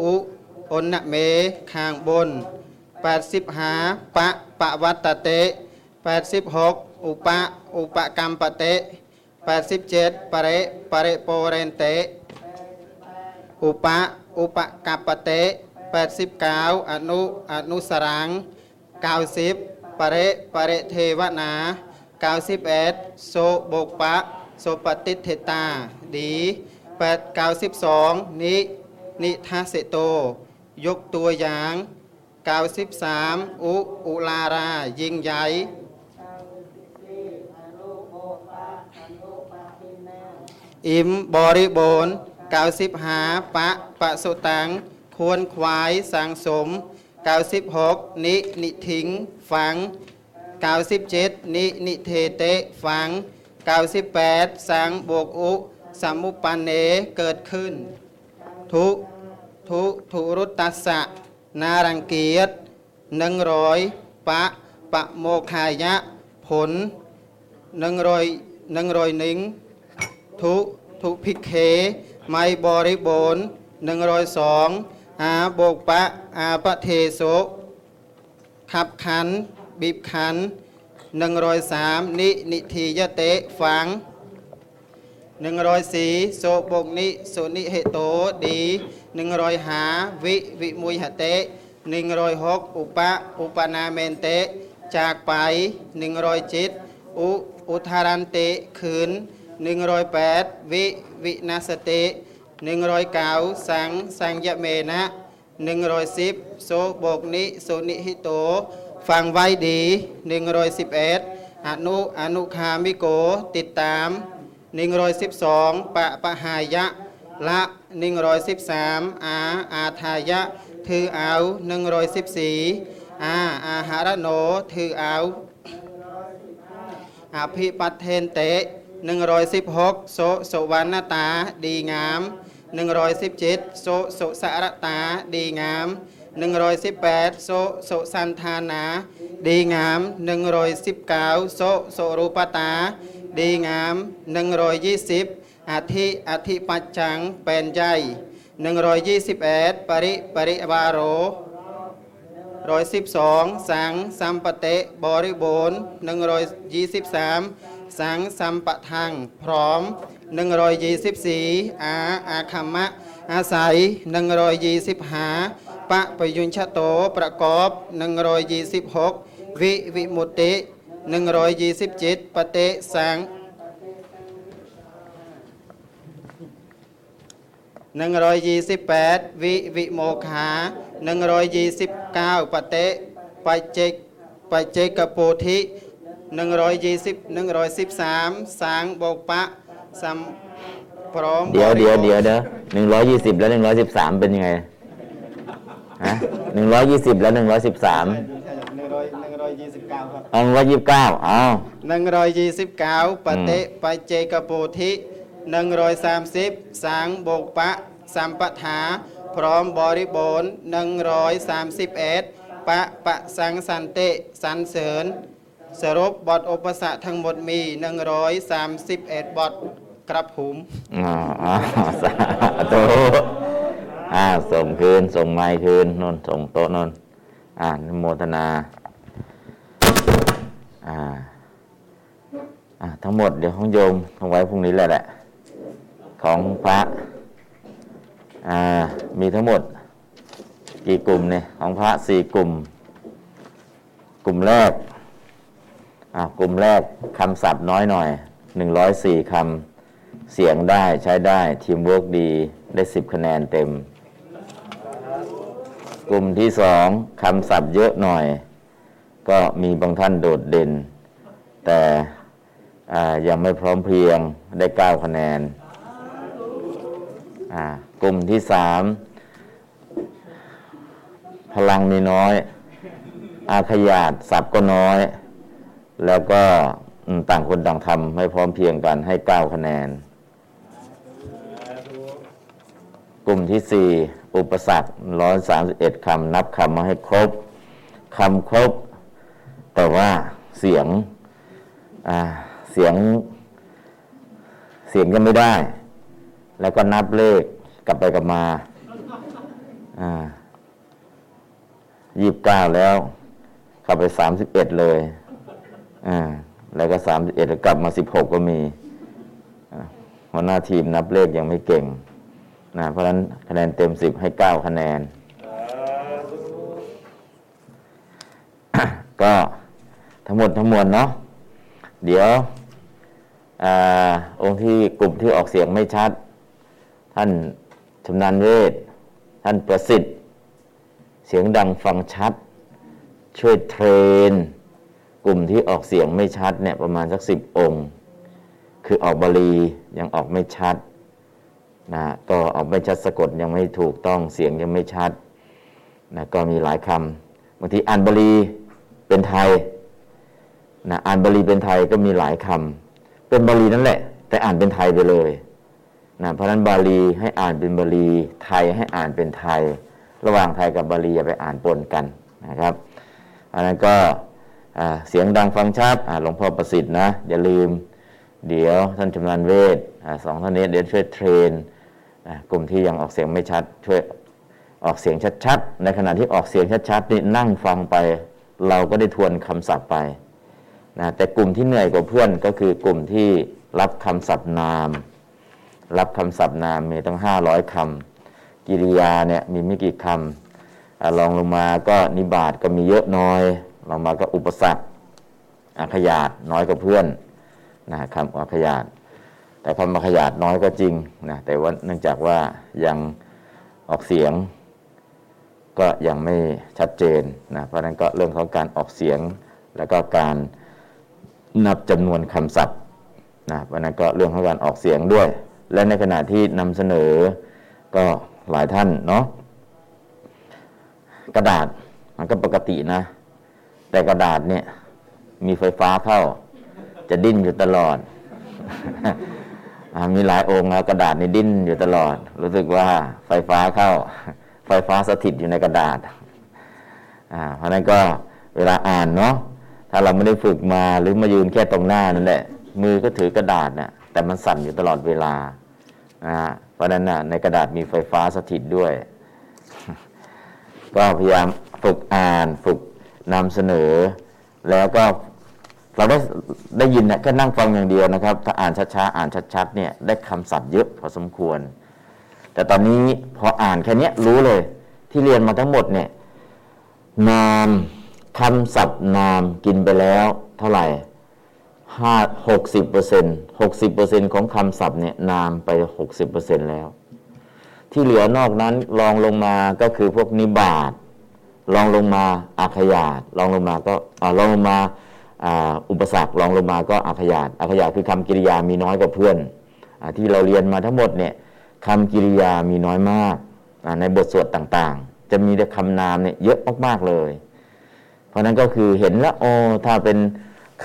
อุอนนเมขางบนแปดสิบห้าปะปะวัตตเตแปดสิบหกอุปะ อุปกรรมปะเตแปดสิบเจ็ดปะเรปะเรโปเรนเตอุปะอุปกัปปะเตแปดสิบเก้าอนุอนุสรังเก้าสิบปะเรปะเรเทวนาเก้าสิบเอ็ดโสโบกปะโสปฏิเทตาดีแปดเก้าสิบสองนินิทัสเสโต ยกตัวอย่างเก้าสิบสามอุ อุลารา ยิ่งใหญ่ อิมบริบูรณ์เก้าสิบหาปะปะสุตัง ควรควายสังสมเก้าสิบหกนิ นิถิง ฝังเก้าสิบเจ็ดนิ นิเทเตฝังเก้าสิบแปดสังบวกอุสัมมุปันเนเกิดขึ้น ทุทุทุรุตตัสสะ นารังเกียรหนึ่งร้อยปะปะโมคายะ ผลหนึ่งร้อยหนึ่งร้อยหนึ่ง ធុធុភិខេមៃបរិបូរ102អាបោកបៈអាបទេសុខាប់ខណ្ឌបៀបខណ្ឌ103និនិធិយតេហ្វាំង104សូបុកនិសូនិហេតោឌី105វិវិមួយហតេ106ឧបៈឧបនាមេនតេចាកបៃ107ឧឧថារន្តេខឿន108 หนึ่งร้อยแปดวิวินาสติหนึ่งร้อยเก้าสัง สังยเมนะหนึ่งร้อยสิบโสโบกนิสุนิหิโต ฟังไว้ดีหนึ่งร้อยสิบเอ็ดอนุอนุคามิโก ติดตามหนึ่งร้อยสิบสองปะปะหายะ ละหนึ่งร้อยสิบสามอาอาทายะ ถือเอาหนึ่งร้อยสิบสี่อาอาหารโน ถือเอาอภิปัตเทนเต 116សុសុវណ្ណតាឌីងាម117សុសុសរតាឌីងាម118សុសុសន្ធានាឌីងាម119សុសុរូបតាឌីងាម120អធិអធិបច្ចាំងពេនជ័យ121បរិបរិវារោ112សង្ឃសម្បតិបរិបូរណ៍123 សង្ឃសម្បថាំងព្រម124អាអាខមៈអាស័យ125បពយុញ្ឆតោប្រកប126វិវិមុតិ127បតិសង្ឃ128វិវិមោខា129បតិបច្ចេកបច្ចេកពោធិึ่งร้อยยี่สิบหนึ่งโบกปะสัมพร้อมเดี๋ยวเดี๋ยวเดี๋ยวเดี๋ยวหนึ่งร้อยยี่สิบแล้วหนึ่งร้อยสิบสามเป็นยังไงฮะหนึ่งร้อยยี่สิบแล้วหนึ่งร้อยสิบสามหนึ่งร้อยหนึ่งร้อยยี่สิบเก้าครับหนึ่งร้อยยี่สิบเก้าอ้าวหนึ่งร้อยยี่สิบเก้าปฏิปเจกโพธิหนึ่งร้อยสามสิบสางโบกปะสัมปทา พร้อมบริบูรณ์หนึ่งร้อยสามสิบเอ็ดปะปะสังสันเตสันเสริญ สรุปบทอุปสรรคทั้งหมดมีหนึ่งร้อยสามสิบเอ็ดบทกระผมอ๋อสาธุอ่าส่งคืน ส่งไม้คืนนนส่งโต๊ะนนอ่านโมทนา อ่า อ่า ทั้งหมดเดี๋ยวของโยมเอาไว้พรุ่งนี้แหละแหละ ของพระ อ่า มีทั้งหมด กี่กลุ่มเนี่ย ของพระสี่กลุ่ม กลุ่มแรก กลุ่มแรกคำศัพท์น้อยหน่อยหนึ่งร้อยสี่คำ เสียงได้ใช้ได้ทีมเวิร์กดีได้สิบคะแนนเต็ม กลุ่มที่สองคำศัพท์เยอะหน่อย ก็มีบางท่านโดดเด่น แต่ยังไม่พร้อมเพรียงได้เก้าคะแนน กลุ่มที่สามพลังมีน้อย อาขยาดศัพท์ก็น้อย แล้วก็ต่างคนต่างทำไม่พร้อมเพียงกันให้เก้าคะแนน กลุ่มที่สี่อุปสรรคร้อยสามสิบเอ็ดคำนับคำมาให้ครบคำครบ แต่ว่าเสียงเสียง เสียงก็ไม่ได้ แล้วก็นับเลขกลับไปกลับมายี่บเก้าแล้วเข้าไปสามสิบเอ็ดเลย อ่าแล้วก็สามสิบเอ็ดกลับมาสิบหกก็มีหัวหน้าทีมนับเลขยังไม่เก่งนะเพราะฉะนั้นคะแนนเต็มสิบให้เก้าคะแนน ก็ทั้งหมดทั้งมวลเนาะเดี๋ยวอองค์ที่กลุ่มที่ออกเสียงไม่ชัด ท่านชำนาญเวทท่านประสิทธิ์ เสียงดังฟังชัด ช่วยเทรน กลุ่มที่ออกเสียงไม่ชัดเนี่ยประมาณสักสิบองค์ คือออกบาลียังออกไม่ชัดนะก็ออกไม่ชัดสะกดยังไม่ถูกต้องเสียงยังไม่ชัดนะก็มีหลายคำบางทีอ่านบาลีเป็นไทยนะอ่านบาลีเป็นไทยก็มีหลายคำเป็นบาลีนั่นแหละ แต่อ่านเป็นไทยไปเลยนะเพราะฉะนั้นบาลีให้อ่านเป็นบาลีไทยให้อ่านเป็นไทย ระหว่างไทยกับบาลีอย่าไปอ่านปนกันนะครับ อันนั้นก็ เสียงดังฟังชัดหลวงพ่อประสิทธิ์นะ อย่าลืม เดี๋ยวท่านชำนาญเวทสองท่านนี้เดี๋ยวช่วยเทรนกลุ่มที่ยังออกเสียงไม่ชัด ช่วยออกเสียงชัดๆ ในขณะที่ออกเสียงชัดๆนี่นั่งฟังไป เราก็ได้ทวนคำศัพท์ไปนะแต่กลุ่มที่เหนื่อยกว่าเพื่อนก็คือกลุ่มที่รับคำศัพท์นาม รับคำศัพท์นามมีตั้งห้าร้อยคำกิริยาเนี่ยมีไม่กี่คำลองลงมาก็นิบาตก็มีเยอะน้อย ลงมาก็อุปสรรคอาขยาดน้อยกว่าเพื่อนนะคำอาขยาดแต่คำอาขยาดน้อยก็จริงนะแต่ว่าเนื่องจากว่ายังออกเสียง ก็ยังไม่ชัดเจนนะเพราะนั้นก็เรื่องของการออกเสียงแล้วก็การนับจำนวนคำศัพท์นะเพราะนั้นก็เรื่องของการออกเสียงด้วย และในขณะที่นำเสนอก็หลายท่านเนาะกระดาษมันก็ปกตินะ แต่กระดาษเนี่ย มีไฟฟ้าเข้า จะดิ้นอยู่ตลอด มีหลายองค์แล้วกระดาษนี่ดิ้นอยู่ตลอด รู้สึกว่าไฟฟ้าเข้า ไฟฟ้าสถิตอยู่ในกระดาษเพราะนั้นก็เวลาอ่านเนาะถ้าเราไม่ได้ฝึกมาหรือมายืนแค่ตรงหน้านั่นแหละ มือก็ถือกระดาษนะ่ะแต่มันสั่นอยู่ตลอดเวลานะเพราะนั้นนะในกระดาษมีไฟฟ้าสถิตด้วย ก็พยายามฝึกอ่านฝึก นำเสนอ แล้วก็เราได้ได้ยินนะแค่นั่งฟังอย่างเดียวนะครับ ถ้าอ่านช้าๆอ่านชัดๆเนี่ยได้คำศัพท์เยอะพอสมควร แต่ตอนนี้พออ่านแค่นี้รู้เลยที่เรียนมาทั้งหมดเนี่ยนามคำศัพท์นามกินไปแล้ว เท่าไหร่ห้าหกสิบเปอร์เซ็นหกสิบเปอร์เซ็นของคำศัพท์เนี่ยนามไปหกสิบเปอร์เซ็นแล้ว ที่เหลือนอกนั้นลองลงมาก็คือพวกนิบาต ลองลงมาอาขยาตลองลงมาก็ลองลงมาอุปสรรคลองลงมาก็อาขยาตอาขยาตคือคำกิริยามีน้อยกว่าเพื่อนอที่เราเรียนมาทั้งหมดเนี่ยคำกิริยามีน้อยมากในบทสวดต่างๆ จะมีแต่คำนามเนี่ยเยอะมากๆเลย เพราะนั้นก็คือเห็นแล้วโอ้ถ้าเป็น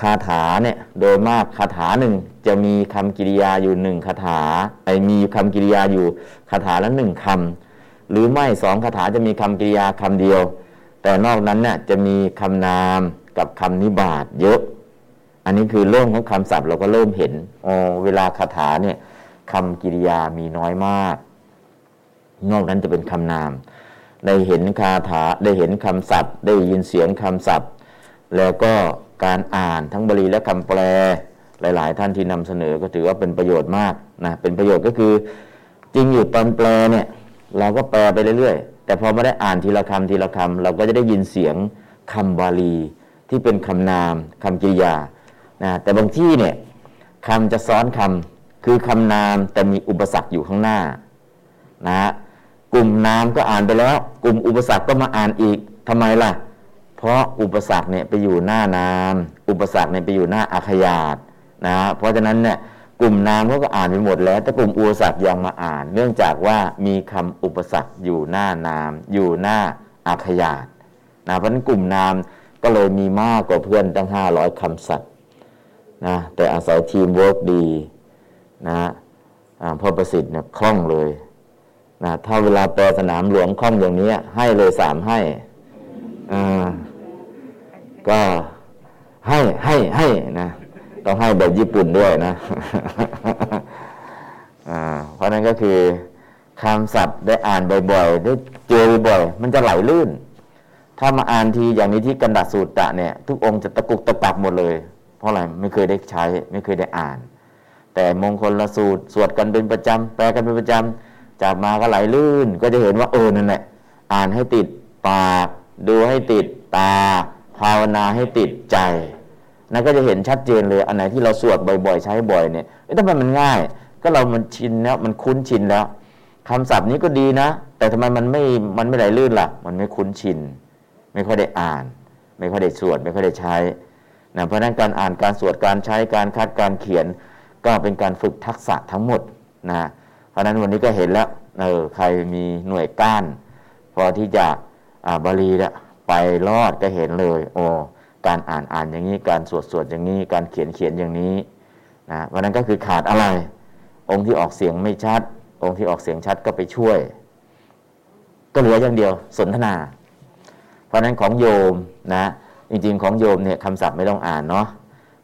คาถาเนี่ยโดยมากคาถาหนึ่งจะมีคำกิริยาอยู่หนึ่งคาถาไอมีคำกิริยาอยู่คาถาละหนึ่งคำหรือไม่สองคาถาจะมีคำกิริยาคำเดียว แต่นอกนั้นเนี่ยจะมีคำนามกับคำนิบาตเยอะ อันนี้คือเรื่องของคำศัพท์เราก็เริ่มเห็นอ๋อเวลาคาถาเนี่ยคำกิริยามีน้อยมาก นอกนั้นจะเป็นคำนาม ได้เห็นคาถาได้เห็นคำศัพท์ ได้ยินเสียงคำศัพท์ แล้วก็การอ่านทั้งบาลีและคำแปล หลาย ๆ ท่านที่นำเสนอก็ถือว่าเป็นประโยชน์มากนะเป็นประโยชน์ก็คือจริงอยู่ตอนแปลเนี่ยเราก็แปลไปเรื่อยๆ แต่พอไม่ได้อ่านทีละคำทีละคำเราก็จะได้ยินเสียงคำบาลี ที่เป็นคำนามคำกริยานะแต่บางที่เนี่ยคำจะซ้อนคำคือคำนามแต่มีอุปสรรคอยู่ข้างหน้านะฮะกลุ่มนามก็อ่านไปแล้ว กลุ่มอุปสรรคก็มาอ่านอีกทำไมล่ะ เพราะอุปสรรคเนี่ยไปอยู่หน้านาม อุปสรรคเนี่ยไปอยู่หน้าอาขยาตนะเพราะฉะนั้นเนี่ย กลุ่มนามเขาก็อ่านไปหมดแล้ว แต่กลุ่มอุปสรรคยังมาอ่าน เนื่องจากว่ามีคำอุปสรรคอยู่หน้านามอยู่หน้าอาขยาตนะเพราะฉะนั้นกลุ่มนามก็เลยมีมากกว่าเพื่อนตั้งห้าร้อยคำศัพท์นะแต่อาศัยทีมเวิร์กดีนะพ่อประสิทธิ์เนี่ยคล่องเลยนะถ้าเวลาแปลสนามหลวงคล่องอย่างนี้ให้เลยสามให้อ่าก็ให้ให้ให้นะต้องให้แบบญี่ปุ่นด้วยนะอ่า เพราะนั้นก็คือคำศัพท์ได้อ่านบ่อยๆได้เจอบ่อยมันจะไหลลื่น ถ้ามาอ่านทีอย่างนี้ที่กันดาสูตรตะเนี่ย ทุกองค์จะตะกุกตะกักหมดเลย เพราะอะไรไม่เคยได้ใช้ ไม่เคยได้อ่าน แต่มงคลละสูตรสวดกันเป็นประจำแปลกันเป็นประจำจากมาก็ไหลลื่น ก็จะเห็นว่าเออนั่นแหละอ่านให้ติดปาก ดูให้ติดตา ภาวนาให้ติดใจ นั่นก็จะเห็นชัดเจนเลยอันไหนที่เราสวดบ่อยๆ ใช้บ่อยเนี่ยทำไมมันง่าย ก็เรามันชินแล้วมันคุ้นชินแล้วคำศัพท์นี้ก็ดีนะ แต่ทำไมมันไม่มันไม่ไหลลื่นล่ะ มันไม่คุ้นชิน ไม่ค่อยได้อ่าน ไม่ค่อยได้สวด ไม่ค่อยได้ใช้นะเพราะนั้นการอ่านการสวดการใช้การคัดการเขียน ก็เป็นการฝึกทักษะทั้งหมดนะเพราะนั้นวันนี้ก็เห็นแล้วเออใครมีหน่วยก้าน พอที่จะบาลีไปรอดก็เห็นเลยโอ้ การอ่านอ่านอย่างนี้ การสวดสวดอย่างนี้ การเขียนเขียนอย่างนี้นะวันนั้นก็คือขาดอะไร องค์ที่ออกเสียงไม่ชัด องค์ที่ออกเสียงชัดก็ไปช่วย ก็เหลืออย่างเดียวสนทนา เพราะนั้นของโยมนะจริงๆของโยมเนี่ยคำศัพท์ไม่ต้องอ่านเนาะ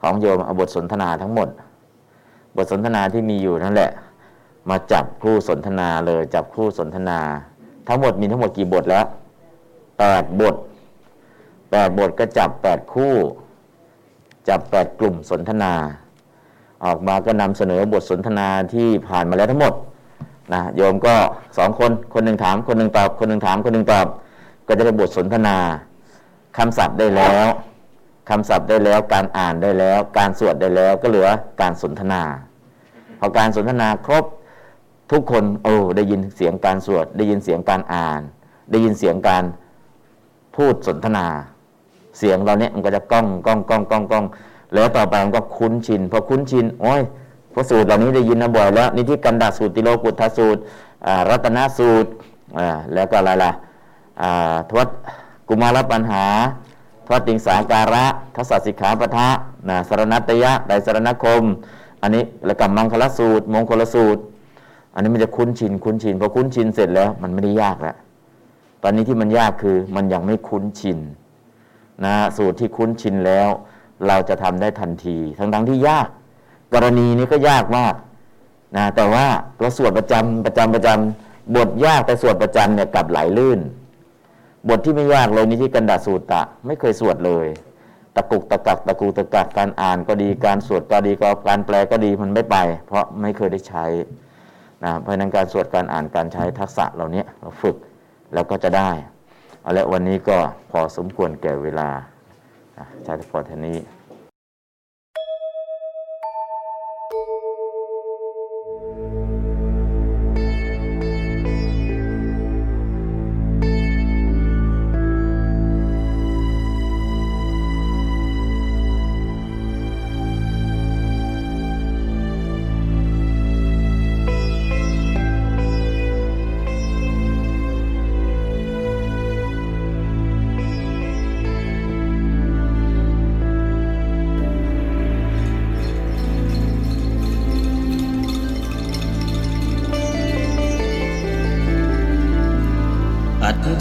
ของโยมเอาบทสนทนาทั้งหมด บทสนทนาที่มีอยู่นั่นแหละ มาจับคู่สนทนาเลยจับคู่สนทนา ทั้งหมดมีทั้งหมดกี่บทแล้วแปดบท แปดบทก็จับแปดคู่ จับแปดกลุ่มสนทนา ออกมาก็นำเสนอบทสนทนาที่ผ่านมาแล้วทั้งหมดนะโยมก็สองคนคนหนึ่งถาม คนหนึ่งตอบคนหนึ่งถาม คนหนึ่งตอบ ก็จะได้บทสนทนาคำศัพท์ได้แล้วคำศัพท์ได้แล้วการอ่านได้แล้ว การสวดได้แล้วก็เหลือการสนทนาพอการสนทนาครบทุกคนโอ้ได้ยินเสียงการสวด ได้ยินเสียงการอ่าน ได้ยินเสียงการพูดสนทนา เสียงเราเนี่ยมันก็จะก้องก้องก้องก้องก้องแล้วต่อไปมันก็คุ้นชินพอคุ้นชินโอ้ยพระสูตรเหล่านี้ได้ยินนะบ่อยแล้วนี่ที่กันดาสูตรติโลกุทสูตรรัตนสูตรแล้วก็อะไรล่ะทวดกุมารปัญหาทวดติงสาการะทศสิกขาปทะนะสรณัตยะไดสารณคม อันนี้แล้วกับมังคลสูตร มงคลสูตร อันนี้มันจะคุ้นชินคุ้นชินพอคุ้นชินเสร็จแล้วมันไม่ได้ยากแล้วตอนนี้ที่มันยากคือมันยังไม่คุ้นชิน นะสูตรที่คุ้นชินแล้ว เราจะทำได้ทันที ทั้งทั้งที่ยาก กรณีนี้ก็ยากมากนะแต่ว่าเราสวดประจำประจำประจำบทยากแต่สวดประจำเนี่ยกลับไหลลื่น บทที่ไม่ยากเลยนี่ที่กันดาสูตรตะไม่เคยสวดเลย ตะกุกตะกักตะกูตะกักการอ่านก็ดีการสวดก็ดีก็การแปลก็ดีมันไม่ไป เพราะไม่เคยได้ใช้นะเพราะนั้นการสวดการอ่านการใช้ทักษะเหล่านี้เราฝึกแล้วก็จะได้ เอาละวันนี้ก็พอสมควรแก่เวลาใช้พอเท่านี้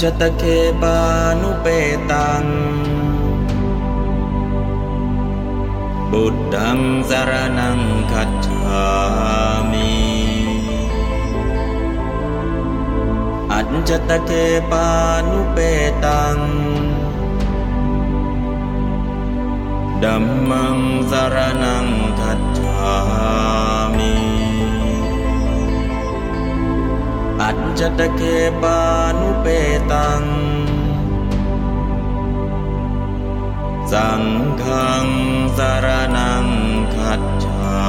จตเคปานุเปตัง บุตดังสารนังคัจฉามิอัจจตเคปานุเปตังดัมมังสารนังคัจฉามิ อัจจตเคปานุเปตัง สังฆังสารนังขัจฉา